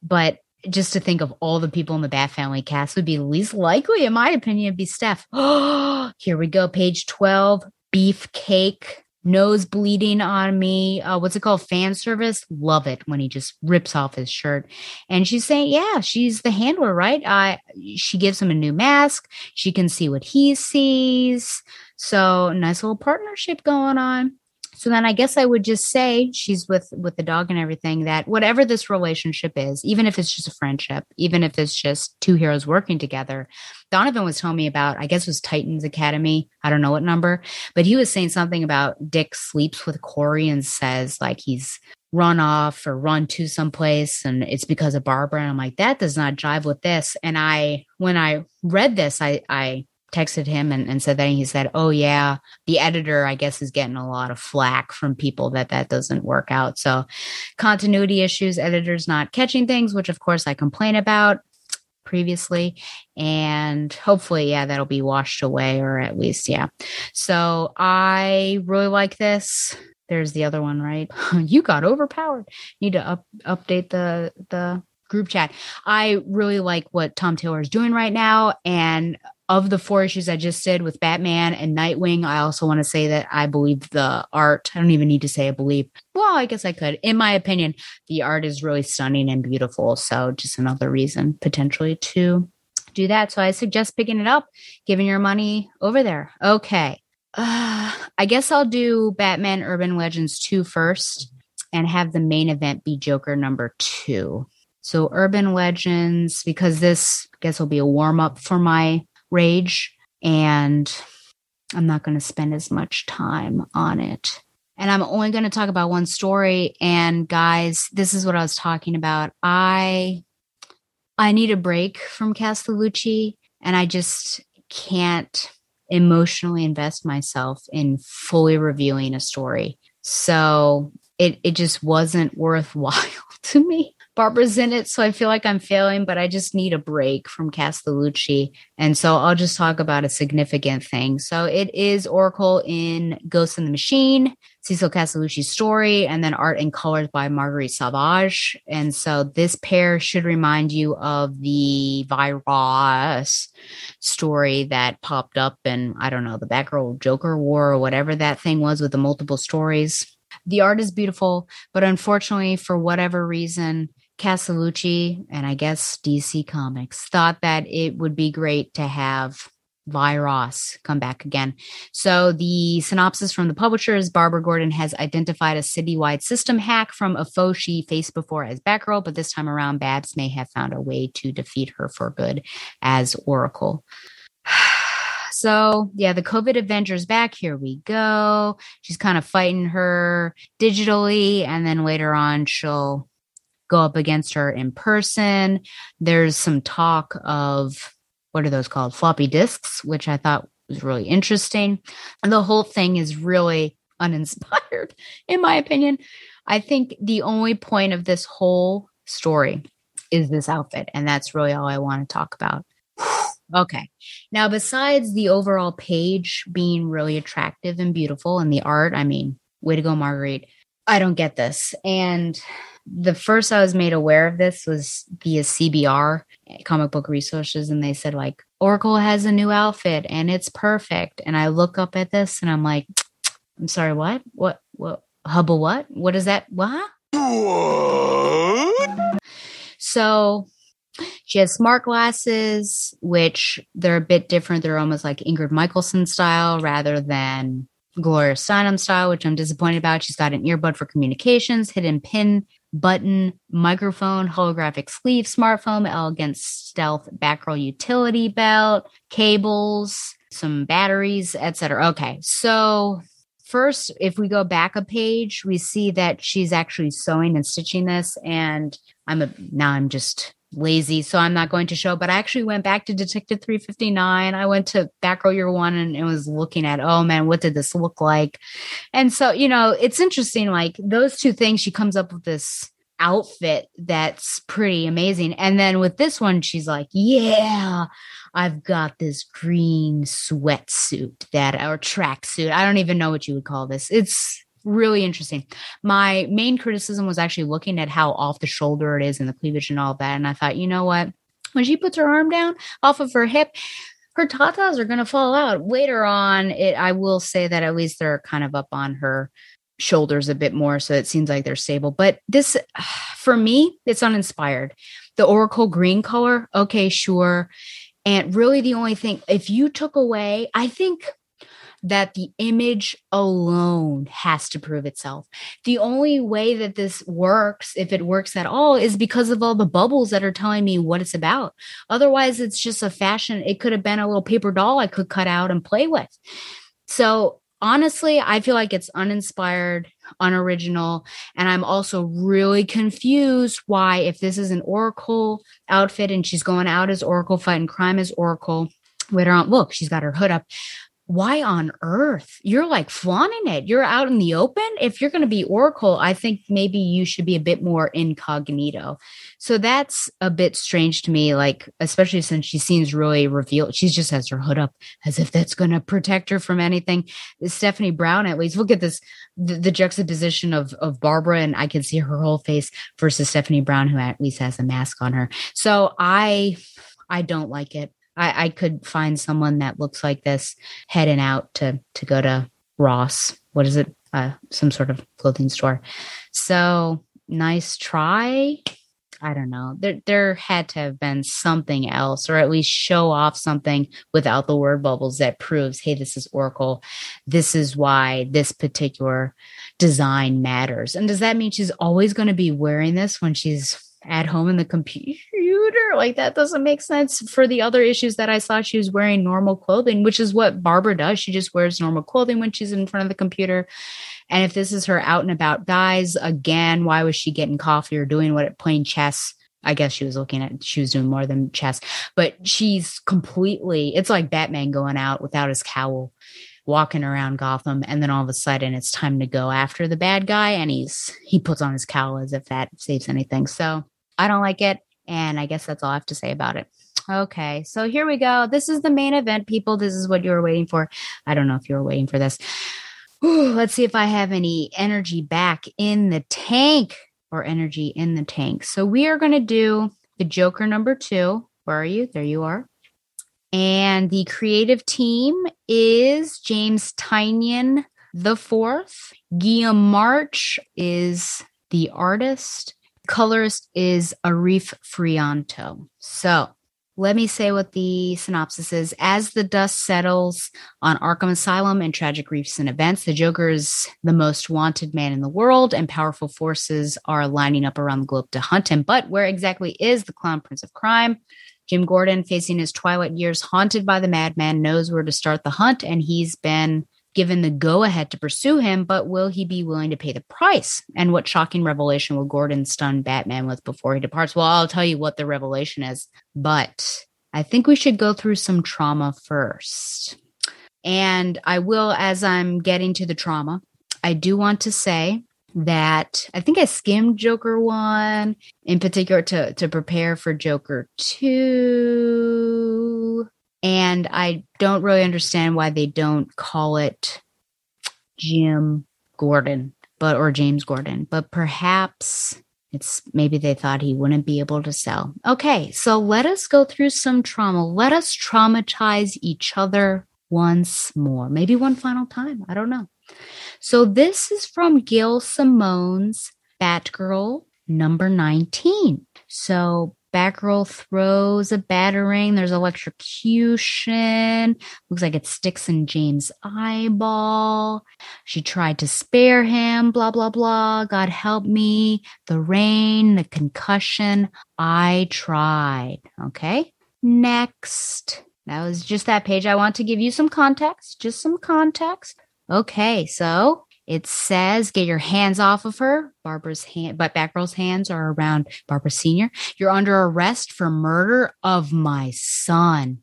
But just to think of all the people in the Bat family Cass would be least likely, in my opinion, be Steph. Here we go. Page 12 beefcake nose bleeding on me. Uh, what's it called? Fan service. Love it when he just rips off his shirt. And she's saying, yeah, she's the handler, right? Uh, she gives him a new mask. She can see what he sees. So nice little partnership going on. So then I guess I would just say she's with with the dog and everything that whatever this relationship is, even if it's just a friendship, even if it's just two heroes working together. Donovan was telling me about, I guess it was Titans Academy. I don't know what number, but he was saying something about Dick sleeps with Corey and says like he's run off or run to someplace and it's because of Barbara. And I'm like, that does not jive with this. And I when I read this, I I texted him and, and said that he said oh yeah the editor i guess is getting a lot of flack from people that that doesn't work out. So continuity issues editors not catching things which of course i complain about previously and hopefully yeah that'll be washed away or at least yeah. So i really like this. There's the other one right? You got overpowered. Need to up, update the the group chat. I really like what tom taylor is doing right now and of the four issues I just did with Batman and Nightwing, I also want to say that I believe the art, I don't even need to say I believe. Well, I guess I could. In my opinion, the art is really stunning and beautiful. So just another reason potentially to do that. So I suggest picking it up, giving your money over there. Okay. Uh, I guess I'll do Batman Urban Legends 2 first and have the main event be Joker number two. So Urban Legends, because this I guess will be a warm up for my rage and I'm not going to spend as much time on it. And I'm only going to talk about one story and guys, this is what I was talking about. I I need a break from Castellucci and I just can't emotionally invest myself in fully reviewing a story. So it it just wasn't worthwhile to me. Barbara's in it, so I feel like I'm failing, but I just need a break from Castellucci. And so I'll just talk about a significant thing. So it is Oracle in Ghost in the Machine, Cecil Castellucci's story, and then art and colors by Marguerite Sauvage. And so this pair should remind you of the virus story that popped up in, I don't know, the Batgirl Joker War or whatever that thing was with the multiple stories. The art is beautiful, but unfortunately, for whatever reason, Castellucci and I guess DC Comics thought that it would be great to have Virus come back again. So the synopsis from the publisher is Barbara Gordon has identified a citywide system hack from a foe she faced before as Batgirl, but this time around, Babs may have found a way to defeat her for good as Oracle. So, yeah, the COVID Avengers back. Here we go. She's kind of fighting her digitally, and then later on, she'll go up against her in person. There's some talk of what are those called? Floppy disks, which I thought was really interesting. And the whole thing is really uninspired, in my opinion. I think the only point of this whole story is this outfit. And that's really all I want to talk about. okay. Now, besides the overall page being really attractive and beautiful and the art, I mean, way to go, Marguerite. I don't get this. And the first I was made aware of this was via CBR, comic book resources, and they said like Oracle has a new outfit and it's perfect. And I look up at this and I'm like, I'm sorry, what? What? What? Hubble? What? What is that? What? What? So she has smart glasses, which they're a bit different. They're almost like Ingrid Michaelson style rather than Gloria Steinem style, which I'm disappointed about. She's got an earbud for communications, hidden pin button, microphone, holographic sleeve, smartphone, elegant stealth backroll utility belt, cables, some batteries, etc. Okay, so first, if we go back a page, we see that she's actually sewing and stitching this, and I'm a now I'm just lazy, so I'm not going to show. But I actually went back to Detective 359. I went to Batgirl Year One and, and was looking at, oh man, what did this look like? And so, you know, it's interesting. Like those two things, she comes up with this outfit that's pretty amazing. And then with this one, she's like, yeah, I've got this green sweatsuit that or tracksuit. I don't even know what you would call this. It's really interesting. My main criticism was actually looking at how off the shoulder it is and the cleavage and all that. And I thought, you know what? When she puts her arm down off of her hip, her tatas are going to fall out later on. It, I will say that at least they're kind of up on her shoulders a bit more, so it seems like they're stable. But this, for me, it's uninspired. The Oracle green color, okay, sure. And really, the only thing, if you took away, I think that the image alone has to prove itself. The only way that this works, if it works at all, is because of all the bubbles that are telling me what it's about. Otherwise, it's just a fashion. It could have been a little paper doll I could cut out and play with. So honestly, I feel like it's uninspired, unoriginal. And I'm also really confused why, if this is an Oracle outfit and she's going out as Oracle, fighting crime as Oracle, later on, look, she's got her hood up why on earth? You're like flaunting it. You're out in the open. If you're going to be oracle i think maybe you should be a bit more incognito. So that's a bit strange to me like especially since she seems really revealed. She just has her hood up as if that's going to protect her from anything. Stephanie brown at least look at this the, the juxtaposition of of barbara and i can see her whole face versus stephanie brown who at least has a mask on her. So i i don't like it I, I could find someone that looks like this heading out to to go to Ross. What is it? Uh, some sort of clothing store. So nice try. I don't know. There there had to have been something else, or at least show off something without the word bubbles that proves, hey, this is Oracle. This is why this particular design matters. And does that mean she's always going to be wearing this when she's at home in the computer. Like that doesn't make sense for the other issues that I saw. She was wearing normal clothing, which is what Barbara does. She just wears normal clothing when she's in front of the computer. And if this is her out and about guys, again, why was she getting coffee or doing what at playing chess I guess she was looking at she was doing more than chess, but she's completely it's like Batman going out without his cowl, walking around Gotham, and then all of a sudden it's time to go after the bad guy, and he's he puts on his cowl as if that saves anything. So I don't like it, and I guess that's all I have to say about it. Okay, so here we go. This is the main event, people. This is what you were waiting for. I don't know if you were waiting for this. Ooh, let's see if I have any energy back in the tank or energy in the tank. So we are going to do the Joker number two. Where are you? There you are. And the creative team is James Tynion the fourth. Guillaume March is the artist. Colorist is Arif Prianto. So let me say what the synopsis is. As the dust settles on Arkham Asylum and tragic recent events, the Joker is the most wanted man in the world, and powerful forces are lining up around the globe to hunt him. But where exactly is the clown prince of crime? Jim Gordon, facing his twilight years, haunted by the madman, knows where to start the hunt, and he's been given the go ahead to pursue him, but will he be willing to pay the price? And what shocking revelation will Gordon stun Batman with before he departs? Well, I'll tell you what the revelation is, but I think we should go through some trauma first. And I will, as I'm getting to the trauma, I do want to say that I think I skimmed Joker 1 in particular to, to prepare for Joker 2 and I don't really understand why they don't call it Jim Gordon, but or James Gordon, but perhaps it's maybe they thought he wouldn't be able to sell. Okay, so let us go through some trauma. Let us traumatize each other once more, maybe one final time. I don't know. So this is from Gail Simone's Batgirl number 19. So Batgirl throws a batarang. There's electrocution. Looks like it sticks in James' eyeball. She tried to spare him. Blah, blah, blah. God help me. The rain, the concussion. I tried. Okay. Next. That was just that page. I want to give you some context. Just some context. Okay. So it says, get your hands off of her. Barbara's hand, but Batgirl's hands are around Barbara Sr. You're under arrest for murder of my son.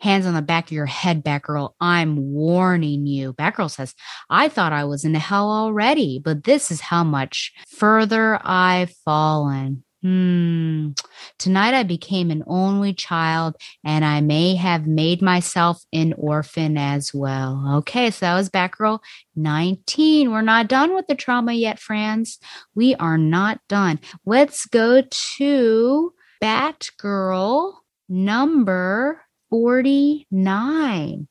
Hands on the back of your head, Batgirl. I'm warning you. Batgirl says, I thought I was in hell already, but this is how much further I've fallen. Hmm. Tonight I became an only child and I may have made myself an orphan as well. Okay, so that was Batgirl 19. We're not done with the trauma yet, friends. We are not done. Let's go to Batgirl number 49.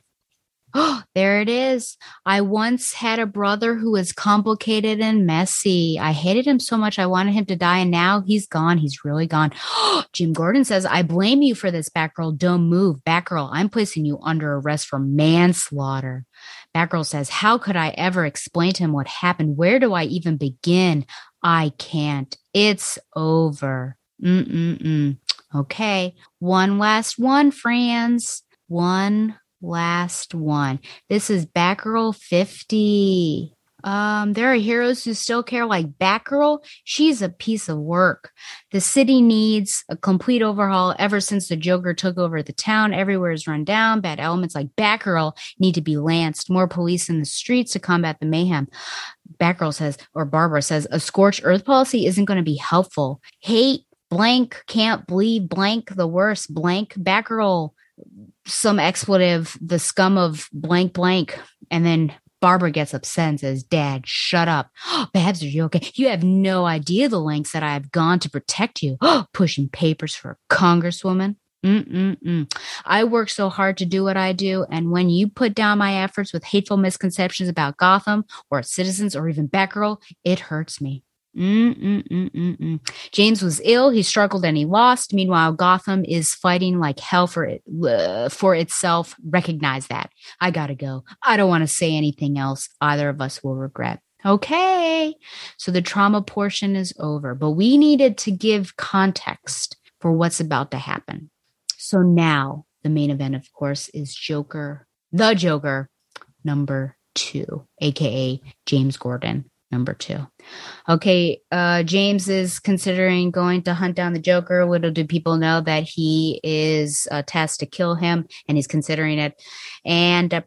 Oh, there it is. I once had a brother who was complicated and messy. I hated him so much. I wanted him to die. And now he's gone. He's really gone. Jim Gordon says, I blame you for this, Batgirl. Don't move. Batgirl, I'm placing you under arrest for manslaughter. Batgirl says, How could I ever explain to him what happened? Where do I even begin? I can't. It's over. Mm-mm-mm. Okay. One last one, friends. One last one. This is Batgirl 50. Um, there are heroes who still care like Batgirl. She's a piece of work. The city needs a complete overhaul ever since the Joker took over the town. Everywhere is run down. Bad elements like Batgirl need to be lanced. More police in the streets to combat the mayhem. Batgirl says, or Barbara says, a scorched earth policy isn't going to be helpful. Hate blank can't believe blank the worst blank Batgirl some expletive, the scum of blank blank, and then Barbara gets upset and says, Dad, shut up. Babs, are you okay? You have no idea the lengths that I have gone to protect you. Oh, Pushing papers for a congresswoman. Mm-mm-mm. I work so hard to do what I do. And when you put down my efforts with hateful misconceptions about Gotham or its citizens or even Batgirl, it hurts me. Mm-mm-mm-mm-mm. James was ill. He struggled and he lost. Meanwhile, Gotham is fighting like hell for it uh, for itself. Recognize that. I gotta go. I don't want to say anything else. Either of us will regret. Okay, so the trauma portion is over, but we needed to give context for what's about to happen. So now the main event, of course, is Joker, the Joker, number two, aka James Gordon number two. Okay, uh, James is considering going to hunt down the Joker. Little do people know that he is uh, tasked to kill him, and he's considering it. And I'm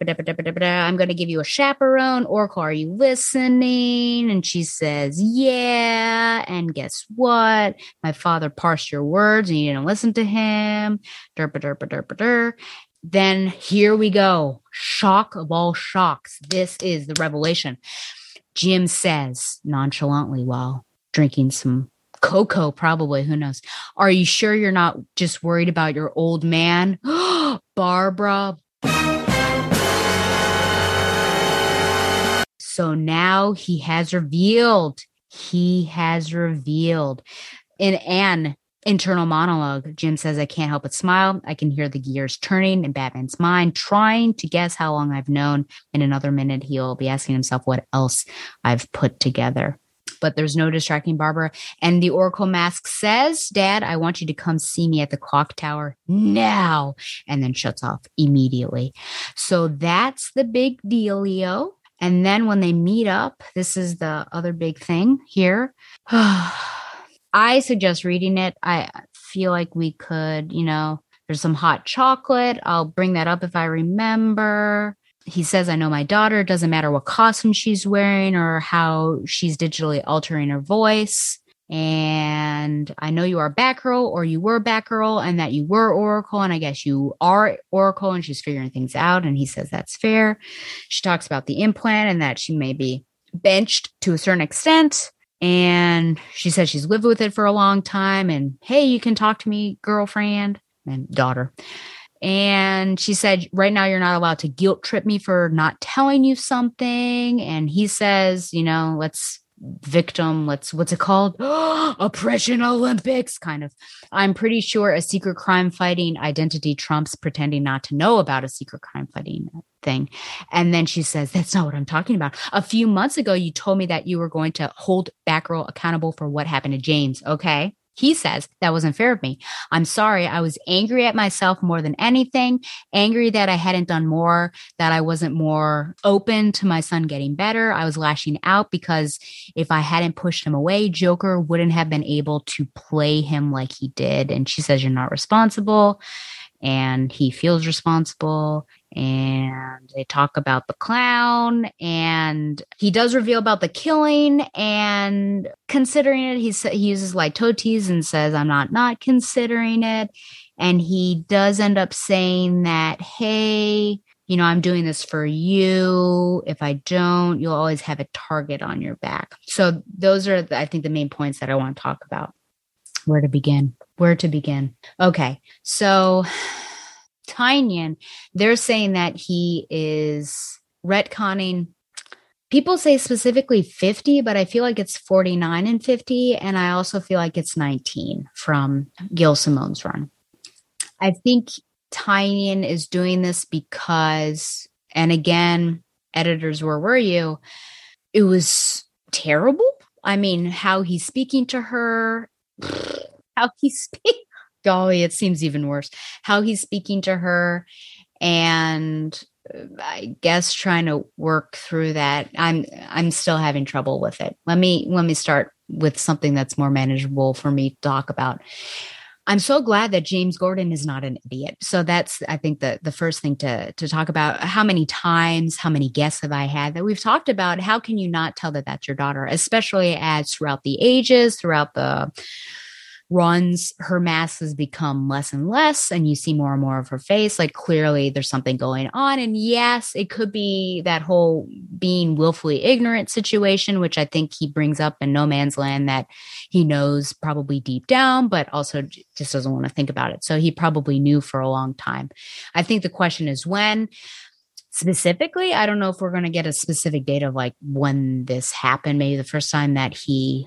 going to give you a chaperone. Oracle, are you listening? And she says, Yeah. And guess what? My father parsed your words, and you didn't listen to him. Derpa, derpa, derpa, der. Then here we go. Shock of all shocks. This is the revelation. Jim says nonchalantly while drinking some cocoa, probably, who knows. Are you sure you're not just worried about your old man? Barbara. So now he has revealed. He has revealed. And an internal monologue, Jim says, I can't help but smile. I can hear the gears turning in Batman's mind, trying to guess how long I've known. In another minute, he'll be asking himself what else I've put together. But there's no distracting Barbara. And the Oracle mask says, Dad, I want you to come see me at the clock tower now. And then shuts off immediately. So that's the big dealio. And then when they meet up, this is the other big thing here. I suggest reading it. I feel like we could, you know, there's some hot chocolate. I'll bring that up if I remember. He says, I know my daughter. It doesn't matter what costume she's wearing or how she's digitally altering her voice. And I know you are Batgirl or you were Batgirl and that you were Oracle. And I guess you are Oracle and she's figuring things out. And he says that's fair. She talks about the implant and that she may be benched to a certain extent and she says she's lived with it for a long time. And hey, you can talk to me, girlfriend and daughter. And she said, right now, you're not allowed to guilt trip me for not telling you something. And he says, you know, let's victim let's what's it called? Oppression olympics kind of. I'm pretty sure a secret crime fighting identity trumps pretending not to know about a secret crime fighting thing. And then she says that's not what i'm talking about. A few months ago you told me that you were going to hold batgirl accountable for what happened to james okay he says that wasn't fair of me. I'm sorry. I was angry at myself more than anything, angry that I hadn't done more, that I wasn't more open to my son getting better. I was lashing out because if I hadn't pushed him away, Joker wouldn't have been able to play him like he did. And she says, You're not responsible. And he feels responsible and they talk about the clown and he does reveal about the killing and considering it he, he uses litotes and says i'm not not considering it. And he does end up saying that hey you know i'm doing this for you. If i don't you'll always have a target on your back. So those are i think the main points that i want to talk about. Where to begin? Where to begin? Okay so Tynion, they're saying that he is retconning. People say specifically 50, but I feel like it's 49 and 50. And I also feel like it's 19 from Gail Simone's run. I think Tynion is doing this because, and again, editors, where were you? It was terrible. I mean, how he's speaking to her, how he's speaks golly, it seems even worse. How he's speaking to her and uh, I guess trying to work through that. I'm I'm still having trouble with it. Let me let me start with something that's more manageable for me to talk about. I'm so glad that James Gordon is not an idiot. So that's I think the the first thing to to talk about. How many times, how many guests have I had that we've talked about? How can you not tell that that's your daughter, especially as throughout the ages, throughout the runs, her mask has become less and less, and you see more and more of her face. Like clearly there's something going on. And yes, it could be that whole being willfully ignorant situation, which I think he brings up in No Man's Land that he knows probably deep down, but also just doesn't want to think about it. So he probably knew for a long time. I think the question is when specifically i don't know if we're going to get a specific date of like when this happened maybe the first time that he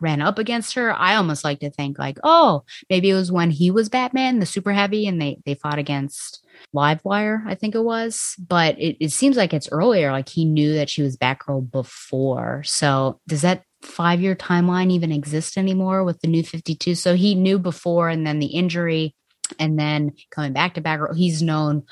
ran up against her, I almost like to think like, oh, maybe it was when he was Batman, the super heavy, and they they fought against Livewire, I think it was. But it, it seems like it's earlier. Like he knew that she was Batgirl before. So does that five year timeline even exist anymore with the new 52? So he knew before and then the injury and then coming back to Batgirl, he's known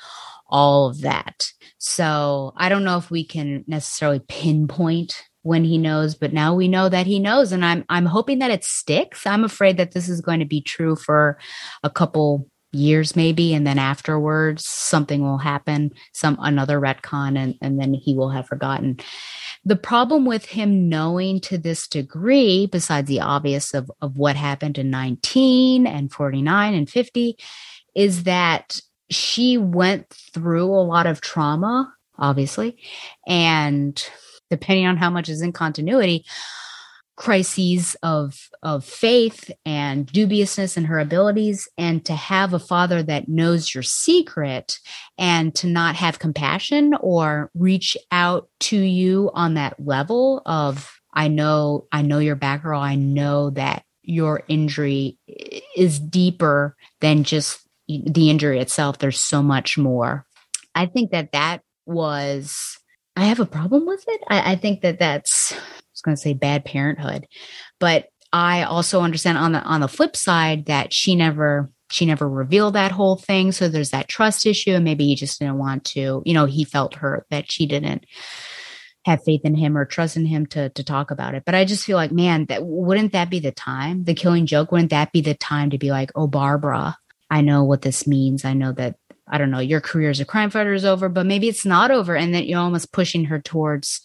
all of that. So I don't know if we can necessarily pinpoint when he knows, but now we know that he knows. And I'm I'm hoping that it sticks. I'm afraid that this is going to be true for a couple years maybe and then afterwards something will happen some another retcon and, and then he will have forgotten the problem with him knowing to this degree besides the obvious of, of what happened in 19 and 49 and 50 is that she went through a lot of trauma obviously and depending on how much is in continuity crises of of faith and dubiousness in her abilities and to have a father that knows your secret and to not have compassion or reach out to you on that level of I know I know your Batgirl. I know that your injury is deeper than just the injury itself. There's so much more. I think that that was I have a problem with it I, I think that that's I was going to say bad parenthood, but I also understand on the on the flip side that she never she never revealed that whole thing. So there's that trust issue, and maybe he just didn't want to. You know, he felt hurt that she didn't have faith in him or trust in him to to talk about it. But I just feel like, man, that wouldn't that be the time? The killing joke wouldn't that be the time to be like, oh, Barbara, I know what this means. I know that I don't know your career as a crime fighter is over, but maybe it's not over, and that you're almost pushing her towards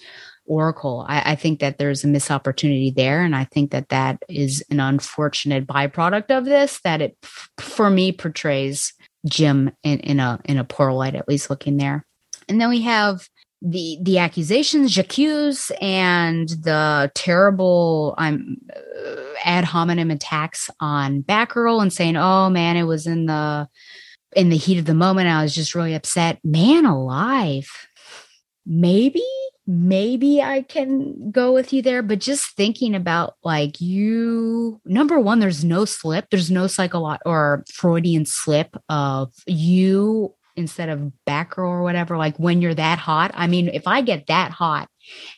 Oracle. I, I, think that there's a missed opportunity there. And I think that that is an unfortunate byproduct of this, that it, for me, portrays Jim in, in a, in a poor light, at least looking there. And then we have the, the accusations, j'accuse, and the terrible, I'm uh, ad hominem attacks on Batgirl and saying, oh man, it was in the, in the heat of the moment. I was just really upset. Man alive. Maybe maybe I can go with you there. But just thinking about like you, number one, there's no slip, there's no psychological or Freudian slip of you instead of back row or whatever. Like when you're that hot, I mean, if I get that hot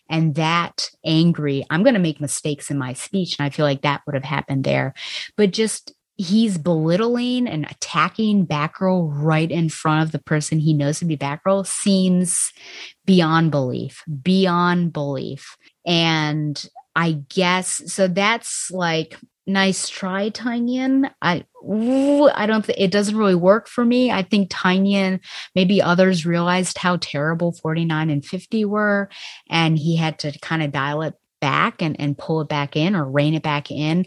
and that angry, I'm going to make mistakes in my speech. And I feel like that would have happened there. But just he's belittling and attacking Batgirl right in front of the person he knows to be Batgirl seems beyond belief, beyond belief. And I guess so that's like nice try Tynion. I I don't think it doesn't really work for me. I think Tynion maybe others realized how terrible 49 and 50 were and he had to kind of dial it back and and pull it back in or rein it back in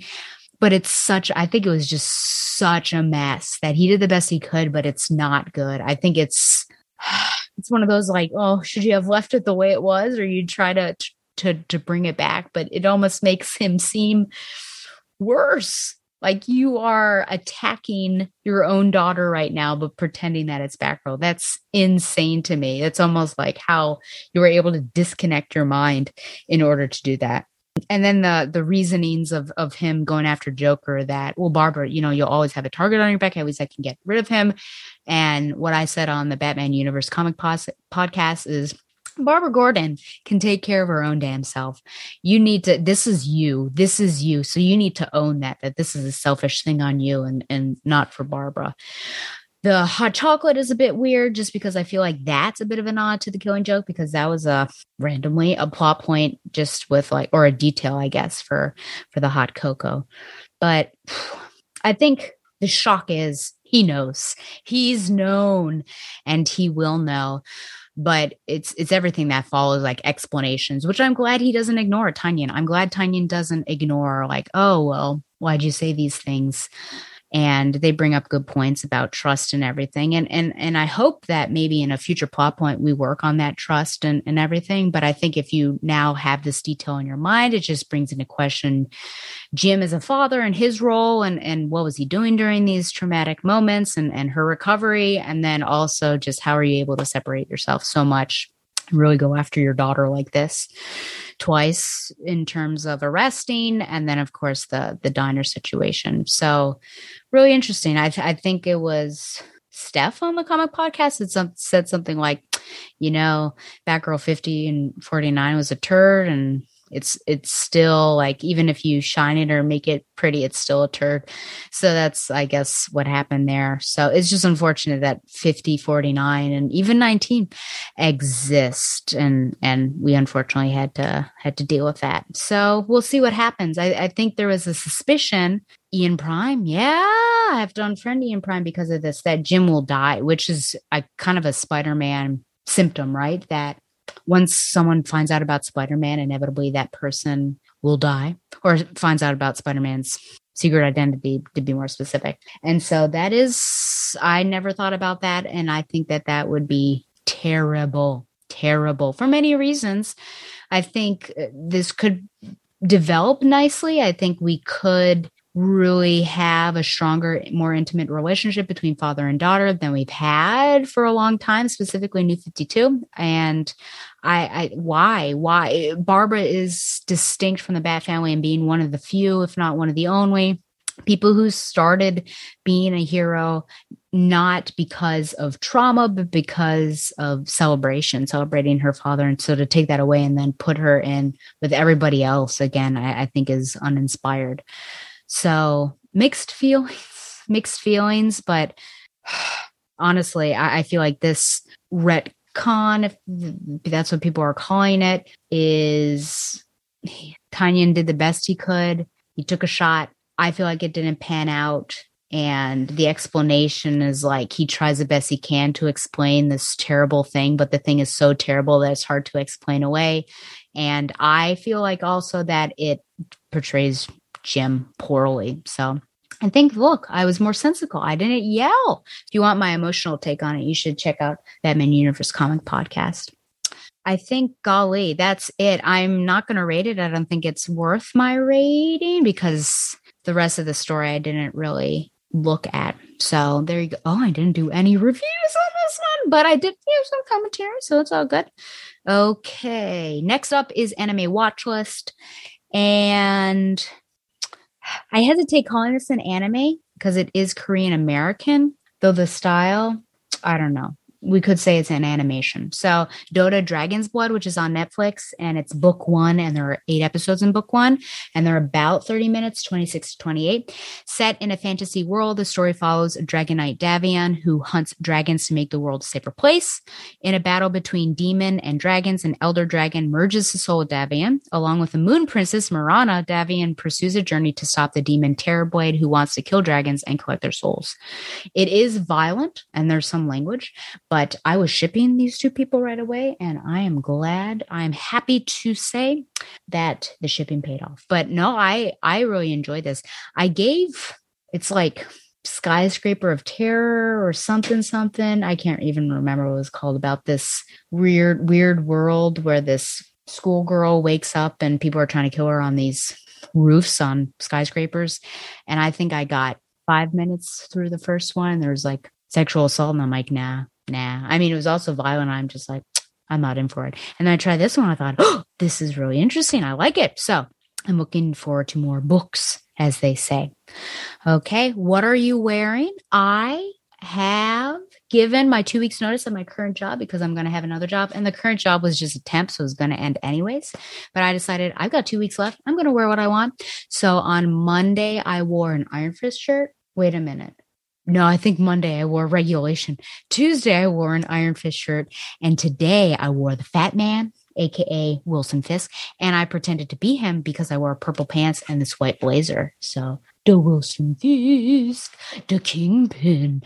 but it's such i think it was just such a mess that he did the best he could but it's not good. I think it's it's one of those like oh should you have left it the way it was or you try to to to bring it back? But it almost makes him seem worse. Like you are attacking your own daughter right now but pretending that it's Batgirl that's insane to me. It's almost like how you were able to disconnect your mind in order to do that and then the the reasonings of of him going after Joker that well Barbara you know you'll always have a target on your back at least I can get rid of him and what I said on the Batman Universe comic pos- podcast is Barbara Gordon can take care of her own damn self. You need to this is you. This is you. So you need to own that that this is a selfish thing on you and and not for Barbara. The hot chocolate is a bit weird just because I feel like that's a bit of a nod to the killing joke because that was a randomly a plot point just with like or a detail I guess for for the hot cocoa. But I think the shock is he knows. He's known and he will know but it's it's everything that follows like explanations which i'm glad he doesn't ignore Tynion. i'm glad Tynion doesn't ignore like oh well why'd you say these things and they bring up good points about trust and everything. And and and i hope that maybe in a future plot point we work on that trust and, and everything. But i think if you now have this detail in your mind it just brings into question jim as a father and his role and and what was he doing during these traumatic moments and and her recovery. And then also just how are you able to separate yourself so much really go after your daughter like this twice in terms of arresting and then of course the the diner situation. So really interesting. I, I think it was steph on the comic podcast that some, said something like you know batgirl 50 and 49 was a turd and it's it's still like even if you shine it or make it pretty it's still a turd. So that's i guess what happened there. So it's just unfortunate that 50 49 and even 19 exist and and we unfortunately had to had to deal with that. So we'll see what happens. I, I think there was a suspicion. Ian prime? Yeah i have to unfriend ian prime because of this that jim will die which is a kind of a spider-man symptom right? That once someone finds out about Spider-Man, inevitably that person will die or finds out about Spider-Man's secret identity to be more specific. And so that is I never thought about that and I think that that would be terrible, terrible for many reasons. I think uh, this could develop nicely. I think we could really have a stronger, more intimate relationship between father and daughter than we've had for a long time, specifically New 52. And I, I why, why? Barbara is distinct from the Bat family and being one of the few, if not one of the only people who started being a hero not because of trauma but because of celebration celebrating her father. And so to take that away and then put her in with everybody else again i, I think is uninspired so mixed feelings, mixed feelings, but honestly, I, I feel like this retcon, if that's what people are calling it, is Tynion did the best he could. He took a shot. I feel like it didn't pan out. And the explanation is like he tries the best he can to explain this terrible thing, but the thing is so terrible that it's hard to explain away. And I feel like also that it portrays Jim poorly. So I think, look, I was more sensical. I didn't yell. If you want my emotional take on it, you should check out Batman Universe Comic Podcast. I think, golly, that's it. I'm not going to rate it. I don't think it's worth my rating because the rest of the story I didn't really look at. So there you go. Oh, I didn't do any reviews on this one, but I did give some commentary, so it's all good. Okay, next up is Anime Watch List. And I hesitate calling this an anime because it is Korean American, though the style, I don't know we could say it's an animation. So Dota Dragon's Blood, which is on Netflix, and it's book one, and there are eight episodes in book one, and they're about 30 minutes, 26 to 28. Set in a fantasy world, the story follows dragon knight Davion who hunts dragons to make the world a safer place. In a battle between demon and dragons, an elder dragon merges the soul of Davion. Along with the moon princess Mirana, Davion pursues a journey to stop the demon Terrorblade who wants to kill dragons and collect their souls. It is violent and there's some language, but I was shipping these two people right away, and I am glad. I'm happy to say that the shipping paid off. But no, I I really enjoyed this. I gave it's like skyscraper of terror or something something. I can't even remember what it was called about this weird weird world where this schoolgirl wakes up and people are trying to kill her on these roofs on skyscrapers. And I think I got five minutes through the first one. There's like sexual assault, and I'm like, nah, nah. I mean, it was also violent. I'm just like, I'm not in for it. And then I tried this one. I thought, oh, this is really interesting. I like it. So I'm looking forward to more books, as they say. Okay. What are you wearing? I have given my two weeks notice of my current job because I'm going to have another job. And the current job was just a temp, so it was going to end anyways. But I decided I've got two weeks left. I'm going to wear what I want. So on Monday, I wore an Iron Fist shirt. Wait a minute. No, I think Monday I wore regulation. Tuesday I wore an Iron Fist shirt. And today I wore the Fat Man, aka Wilson Fisk. And I pretended to be him because I wore purple pants and this white blazer. So the Wilson Fisk, the Kingpin.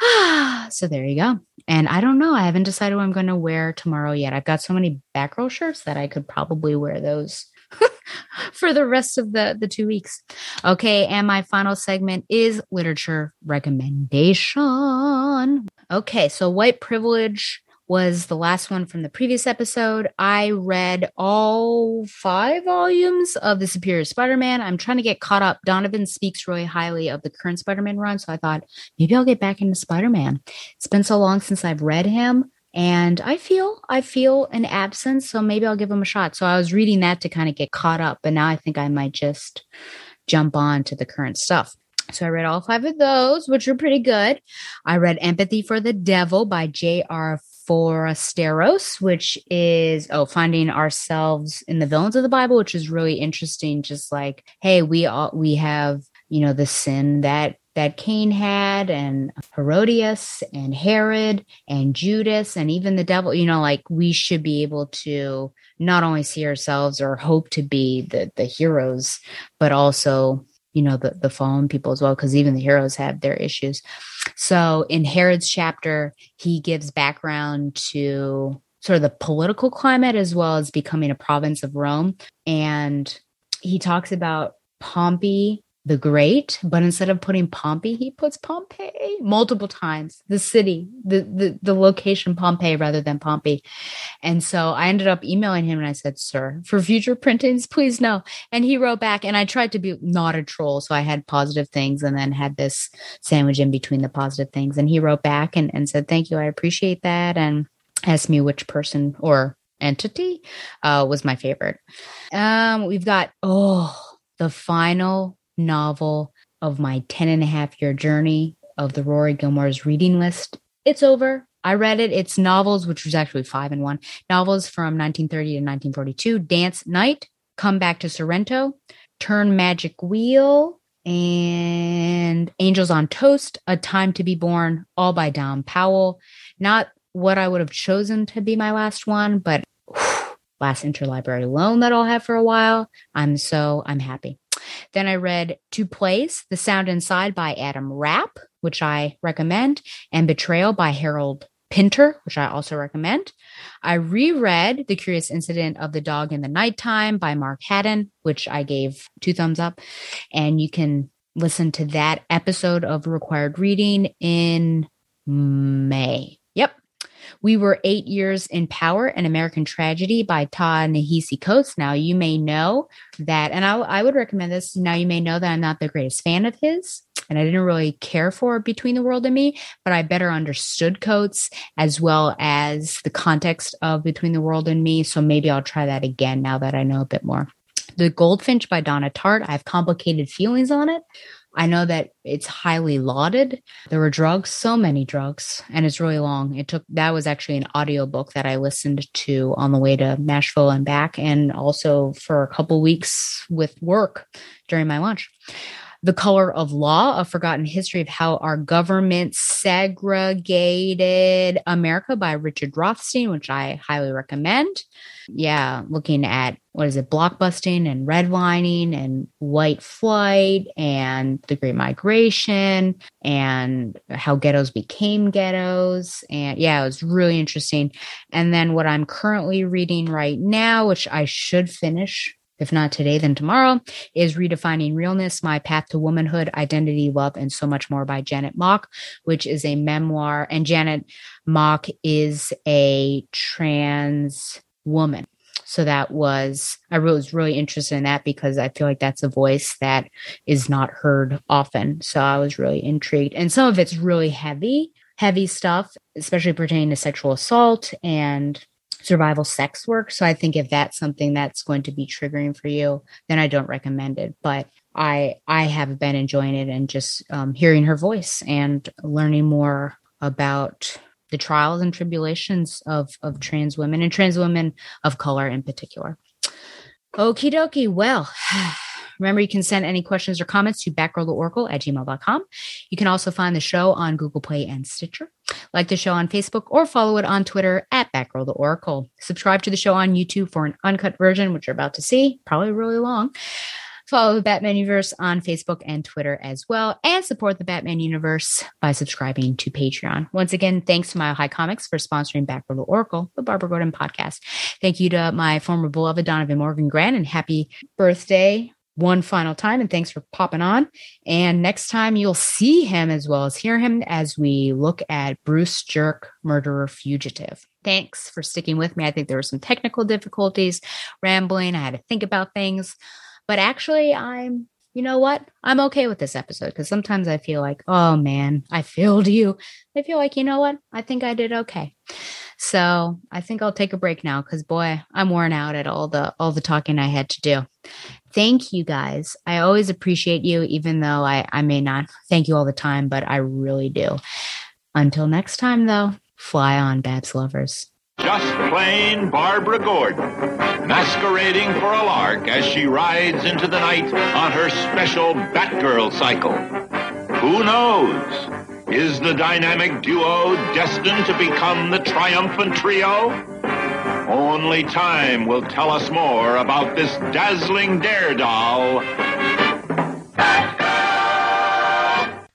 Ah, so there you go. And I don't know. I haven't decided what I'm going to wear tomorrow yet. I've got so many back row shirts that I could probably wear those for the rest of the the two weeks. Okay, and my final segment is literature recommendation. Okay, so white privilege was the last one from the previous episode. I read all five volumes of The Superior Spider Man. I'm trying to get caught up. Donovan speaks really highly of the current Spider Man run. So I thought maybe I'll get back into Spider Man. It's been so long since I've read him and I feel I feel an absence, so maybe I'll give them a shot. So I was reading that to kind of get caught up, but now I think I might just jump on to the current stuff. So I read all five of those, which are pretty good. I read Empathy for the Devil by J.R. Forasteros, which is oh finding ourselves in the villains of the Bible, which is really interesting. Just like, hey, we all we have you know the sin that that Cain had, and Herodias, and Herod, and Judas, and even the devil. You know, like we should be able to not only see ourselves or hope to be the the heroes, but also you know the the fallen people as well, because even the heroes have their issues. So in Herod's chapter, he gives background to sort of the political climate as well as becoming a province of Rome, and he talks about Pompey the Great, but instead of putting Pompey, he puts Pompeii multiple times. The city, the the the location Pompeii rather than Pompey. And so I ended up emailing him and I said, "Sir, for future printings, please no." And he wrote back, and I tried to be not a troll, so I had positive things and then had this sandwich in between the positive things. And he wrote back and and said, "Thank you, I appreciate that," and asked me which person or entity uh, was my favorite. Um, we've got oh the final novel of my 10 and a half year journey of the Rory Gilmore's reading list. It's over. I read it. It's novels, which was actually five and one novels from 1930 to 1942 Dance Night, Come Back to Sorrento, Turn Magic Wheel, and Angels on Toast, A Time to Be Born, all by Dawn Powell. Not what I would have chosen to be my last one, but whew, last interlibrary loan that I'll have for a while. I'm so, I'm happy. Then I read Two Plays, The Sound Inside by Adam Rapp, which I recommend, and Betrayal by Harold Pinter, which I also recommend. I reread The Curious Incident of the Dog in the Nighttime by Mark Haddon, which I gave two thumbs up. And you can listen to that episode of required reading in May. We Were Eight Years in Power, an American Tragedy by Ta-Nehisi Coates. Now, you may know that, and I, I would recommend this. Now, you may know that I'm not the greatest fan of his, and I didn't really care for Between the World and Me, but I better understood Coates as well as the context of Between the World and Me. So maybe I'll try that again now that I know a bit more. The Goldfinch by Donna Tartt. I have complicated feelings on it. I know that it's highly lauded. There were drugs, so many drugs, and it's really long. It took that was actually an audiobook that I listened to on the way to Nashville and back, and also for a couple weeks with work during my lunch. The Color of Law, a forgotten history of how our government segregated America by Richard Rothstein, which I highly recommend. Yeah, looking at what is it, blockbusting and redlining and white flight and the Great Migration and how ghettos became ghettos. And yeah, it was really interesting. And then what I'm currently reading right now, which I should finish if not today, then tomorrow, is Redefining Realness My Path to Womanhood, Identity, Love, and So Much More by Janet Mock, which is a memoir. And Janet Mock is a trans woman. So that was, I was really interested in that because I feel like that's a voice that is not heard often. So I was really intrigued. And some of it's really heavy, heavy stuff, especially pertaining to sexual assault and survival sex work. So I think if that's something that's going to be triggering for you, then I don't recommend it. But I I have been enjoying it and just um, hearing her voice and learning more about the trials and tribulations of of trans women and trans women of color in particular. Okie dokie. Well, Remember, you can send any questions or comments to batgirltheoracle at gmail.com. You can also find the show on Google Play and Stitcher. Like the show on Facebook or follow it on Twitter at Batgirl the Oracle. Subscribe to the show on YouTube for an uncut version, which you're about to see, probably really long. Follow the Batman Universe on Facebook and Twitter as well, and support the Batman Universe by subscribing to Patreon. Once again, thanks to Mile High Comics for sponsoring Batgirl the Oracle, the Barbara Gordon podcast. Thank you to my former beloved Donovan Morgan Grant, and happy birthday, one final time and thanks for popping on. And next time you'll see him as well as hear him as we look at Bruce Jerk, Murderer Fugitive. Thanks for sticking with me. I think there were some technical difficulties, rambling. I had to think about things, but actually, I'm, you know what? I'm okay with this episode because sometimes I feel like, oh man, I failed you. I feel like, you know what? I think I did okay. So I think I'll take a break now because boy, I'm worn out at all the all the talking I had to do. Thank you guys. I always appreciate you, even though I, I may not thank you all the time, but I really do. Until next time though, Fly on, Babs lovers. Just plain Barbara Gordon, masquerading for a lark as she rides into the night on her special Batgirl cycle. Who knows? Is the dynamic duo destined to become the triumphant trio? Only time will tell us more about this dazzling daredoll.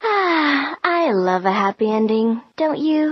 Ah, I love a happy ending, don't you?